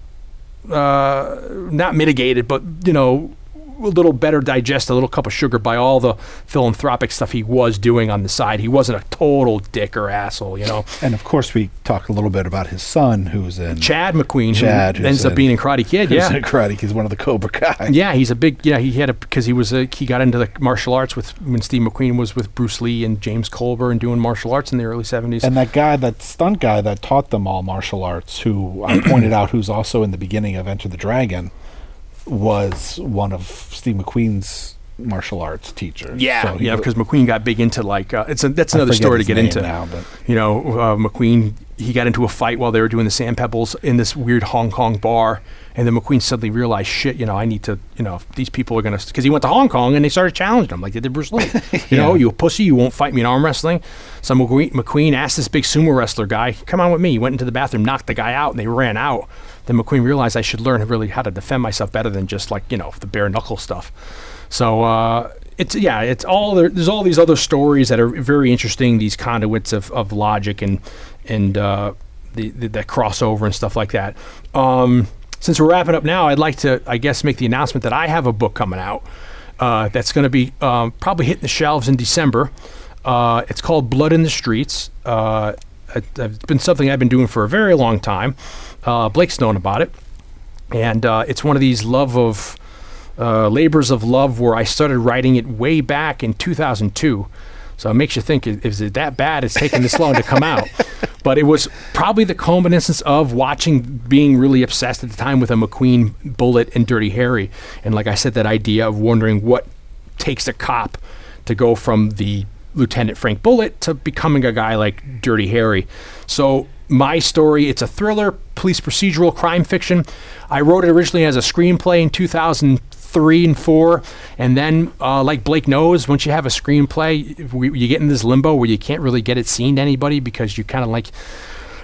uh, not mitigated, but you know, a little better digest, a little cup of sugar by all the philanthropic stuff he was doing on the side. He wasn't a total dick or asshole, you know. And of course, we talked a little bit about his son, who's in Chad McQueen, Chad, ends up being in Karate Kid. Yeah, in karate. He's one of the Cobra Kai. yeah, he's a big. Yeah, he had a because he was a he got into the martial arts with when Steve McQueen was with Bruce Lee and James Coburn and doing martial arts in the early seventies. And that guy, that stunt guy that taught them all martial arts, who I pointed out, who's also in the beginning of Enter the Dragon, was one of Steve McQueen's martial arts teachers. Yeah, So yeah, because McQueen got big into like uh, it's a, that's another story to get into. now, but- you know, uh, McQueen he got into a fight while they were doing the sand pebbles in this weird Hong Kong bar, and then McQueen suddenly realized, shit, you know, I need to, you know, these people are gonna because he went to Hong Kong and they started challenging him like they did Bruce Lee. You know, you a pussy, you won't fight me in arm wrestling. So McQueen, McQueen asked this big sumo wrestler guy, come on with me. He went into the bathroom, knocked the guy out, and they ran out. Then McQueen realized I should learn really how to defend myself better than just like you know the bare knuckle stuff. So uh, it's yeah, it's all there, there's all these other stories that are very interesting. These conduits of, of logic and and uh, the, the that crossover and stuff like that. Um, since we're wrapping up now, I'd like to I guess make the announcement that I have a book coming out uh, that's going to be um, probably hitting the shelves in December. Uh, it's called Blood in the Streets. Uh, it, it's been something I've been doing for a very long time. Uh, Blake's known about it, and uh, it's one of these love of uh, labors of love where I started writing it way back in 2002. So it makes you think, is it that bad? It's taken this long to come out. But it was probably the culminance of watching, being really obsessed at the time with a McQueen Bullitt and Dirty Harry. And like I said, that idea of wondering what takes a cop to go from the Lieutenant Frank Bullitt to becoming a guy like Dirty Harry. So my story. It's a thriller, police procedural, crime fiction. I wrote it originally as a screenplay in 2003 and four, and then uh, like Blake knows, once you have a screenplay, we, you get in this limbo where you can't really get it seen to anybody because you kind of like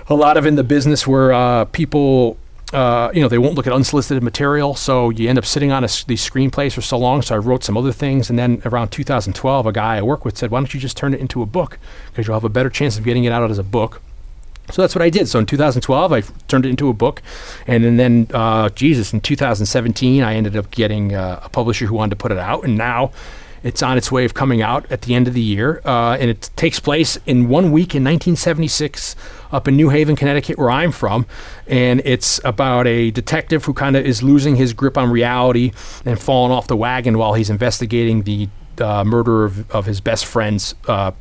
a lot of in the business where uh, people uh, you know, they won't look at unsolicited material, so you end up sitting on a these screenplays for so long. So I wrote some other things, and then around 2012, a guy I work with said, "Why don't you just turn it into a book? Because you'll have a better chance of getting it out as a book." So that's what I did. So in 2012, I turned it into a book, and then, then uh, Jesus, in 2017, I ended up getting uh, a publisher who wanted to put it out, and now it's on its way of coming out at the end of the year, uh, and it takes place in one week in 1976 up in New Haven, Connecticut, where I'm from. And it's about a detective who kind of is losing his grip on reality and falling off the wagon while he's investigating the uh, murder of, of his best friend's uh,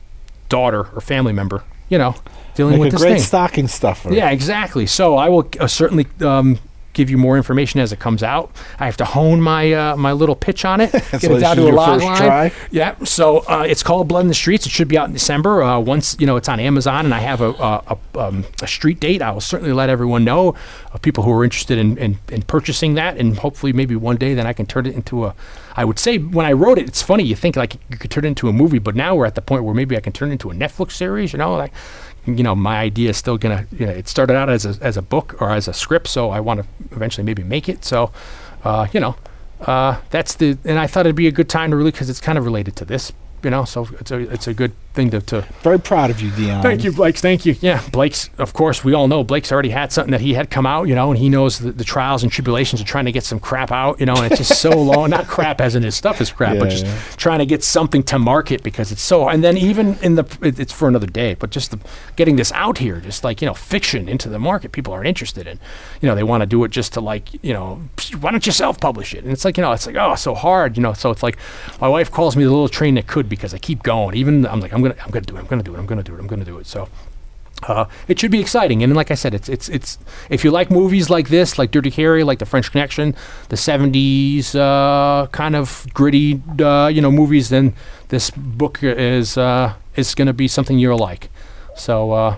daughter or family member. You know, dealing Like with a this great thing. stocking stuffer. Yeah, exactly. So I will uh, certainly um, give you more information as it comes out. I have to hone my uh, my little pitch on it, get it down to a do log first line. try. Yeah. So uh, it's called Blood in the Streets. It should be out in December. Uh, once you know it's on Amazon, and I have a a, a, um, a street date, I will certainly let everyone know of people who are interested in, in in purchasing that, and hopefully maybe one day then I can turn it into a. I would say when I wrote it, it's funny. You think like you could turn it into a movie, but now we're at the point where maybe I can turn it into a Netflix series. You know, like you know, my idea is still gonna. You know, it started out as a as a book or as a script, so I want to eventually maybe make it. So, uh, you know, uh, that's the. And I thought it'd be a good time to really because it's kind of related to this. You know, so it's a it's a good thing to, to Very proud of you, Dion. Thank you, Blake. Thank you. Yeah, Blake's, of course, we all know Blake's already had something that he had come out, you know, and he knows the, the trials and tribulations of trying to get some crap out, you know, and it's just so long. Not crap as in his stuff is crap, but just yeah. trying to get something to market because it's so. And then even in the, it, it's for another day, but just the, getting this out here, just like, you know, fiction into the market, people aren't interested in. You know, they want to do it just to like, you know, why don't you self publish it? And it's like, you know, it's like, oh, so hard, you know. So it's like, my wife calls me the little train that could because I keep going. Even I'm like, I'm gonna, I'm gonna do it. I'm gonna do it. I'm gonna do it. I'm gonna do it. So. Uh, it should be exciting, and like I said, it's it's it's if you like movies like this, like Dirty Harry, like The French Connection, the '70s uh, kind of gritty, uh, you know, movies, then this book is uh, is going to be something you'll like. So uh,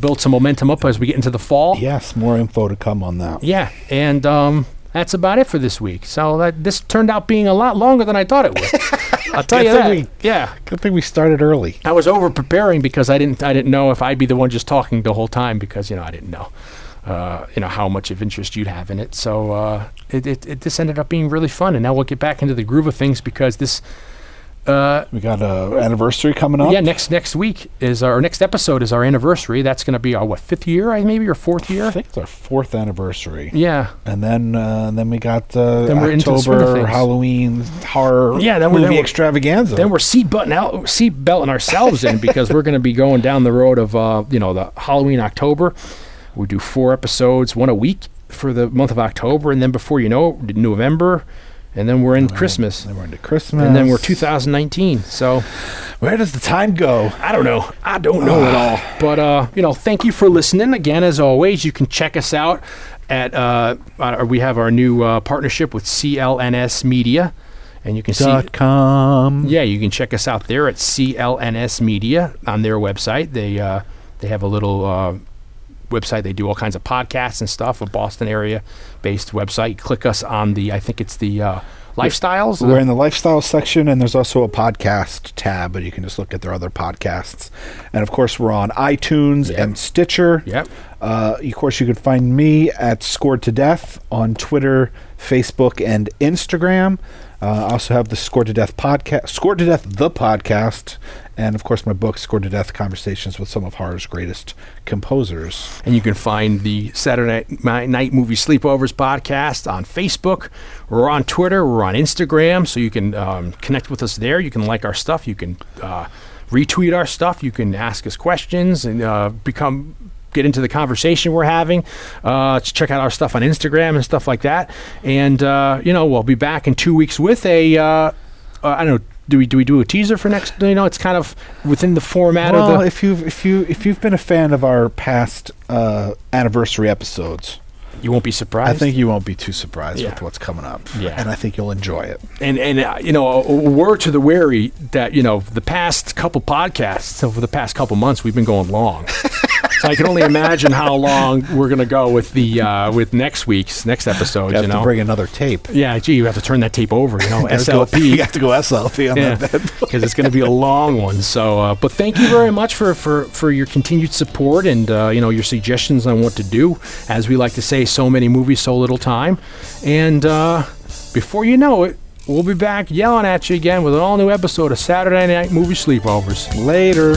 build some momentum up as we get into the fall. Yes, more info to come on that. Yeah, and um, that's about it for this week. So that this turned out being a lot longer than I thought it would. I'll tell you that. thing yeah, Good thing we started early. I was over preparing because I didn't I didn't know if I'd be the one just talking the whole time because you know I didn't know uh, you know how much of interest you'd have in it. So uh, it, it, it this ended up being really fun, and now we'll get back into the groove of things because this uh, We got a anniversary coming up. yeah next next week is our next episode is our anniversary. That's going to be our what fifth year I maybe or fourth year. I think it's our fourth anniversary. Yeah. And then uh, then we got uh, Then we're into the October. Halloween horror Yeah, then we're- movie then we're- extravaganza. Then we're seat button out, seat belting ourselves in because we're going to be going down the road of uh, you know the Halloween October. We do four episodes, one a week for the month of October, and then before you know it, November, and then we're in Christmas, then we're into Christmas. and then we're 2019. So Where does the time go? I don't know. I don't know at all. But uh, you know, thank you for listening. Again, as always, you can check us out at uh, we have our new uh, partnership with CLNS Media, and you can see Dot com. yeah, you can check us out there at CLNS Media on their website. They uh, they have a little uh, website. They do all kinds of podcasts and stuff. A Boston area based website. Click us on the I think it's the uh, lifestyles. We're in the lifestyle section, and there's also a podcast tab, but you can just look at their other podcasts. And of course, we're on iTunes Yep. and Stitcher. Yep. Uh, of course, you can find me at Scored to Death on Twitter, Facebook, and Instagram. Uh, I also have the Scored to Death podcast, Scored to Death the podcast, and of course my book, Scored to Death: Conversations with Some of Horror's Greatest Composers. And you can find the Saturday Night Movie Sleepovers podcast on Facebook. We're on Twitter. We're on Instagram. So you can um, connect with us there. You can like our stuff. You can uh, retweet our stuff. You can ask us questions and uh, become get into the conversation we're having. Uh, check out our stuff on Instagram and stuff like that. And uh, you know, we'll be back in two weeks with a. Uh, uh, I don't know. Do we do we do a teaser for next? You know, it's kind of within the format Well, of the. if you've if you if you've been a fan of our past uh, anniversary episodes, you won't be surprised. I think you won't be too surprised Yeah. with what's coming up. Yeah. and I think you'll enjoy it. and and uh, you know a, a word to the wary that you know the past couple podcasts over the past couple months we've been going long so I can only imagine how long we're gonna go with the uh, with next week's next episode. You have you know, to bring another tape. yeah, gee, you have to turn that tape over. You know, SLP. You have to go SLP on Yeah, that. because it's going to be a long one. So, uh, but thank you very much for, for, for your continued support and uh, you know your suggestions on what to do. As we like to say, so many movies, so little time. And uh, before you know it, we'll be back yelling at you again with an all new episode of Saturday Night Movie Sleepovers. Later.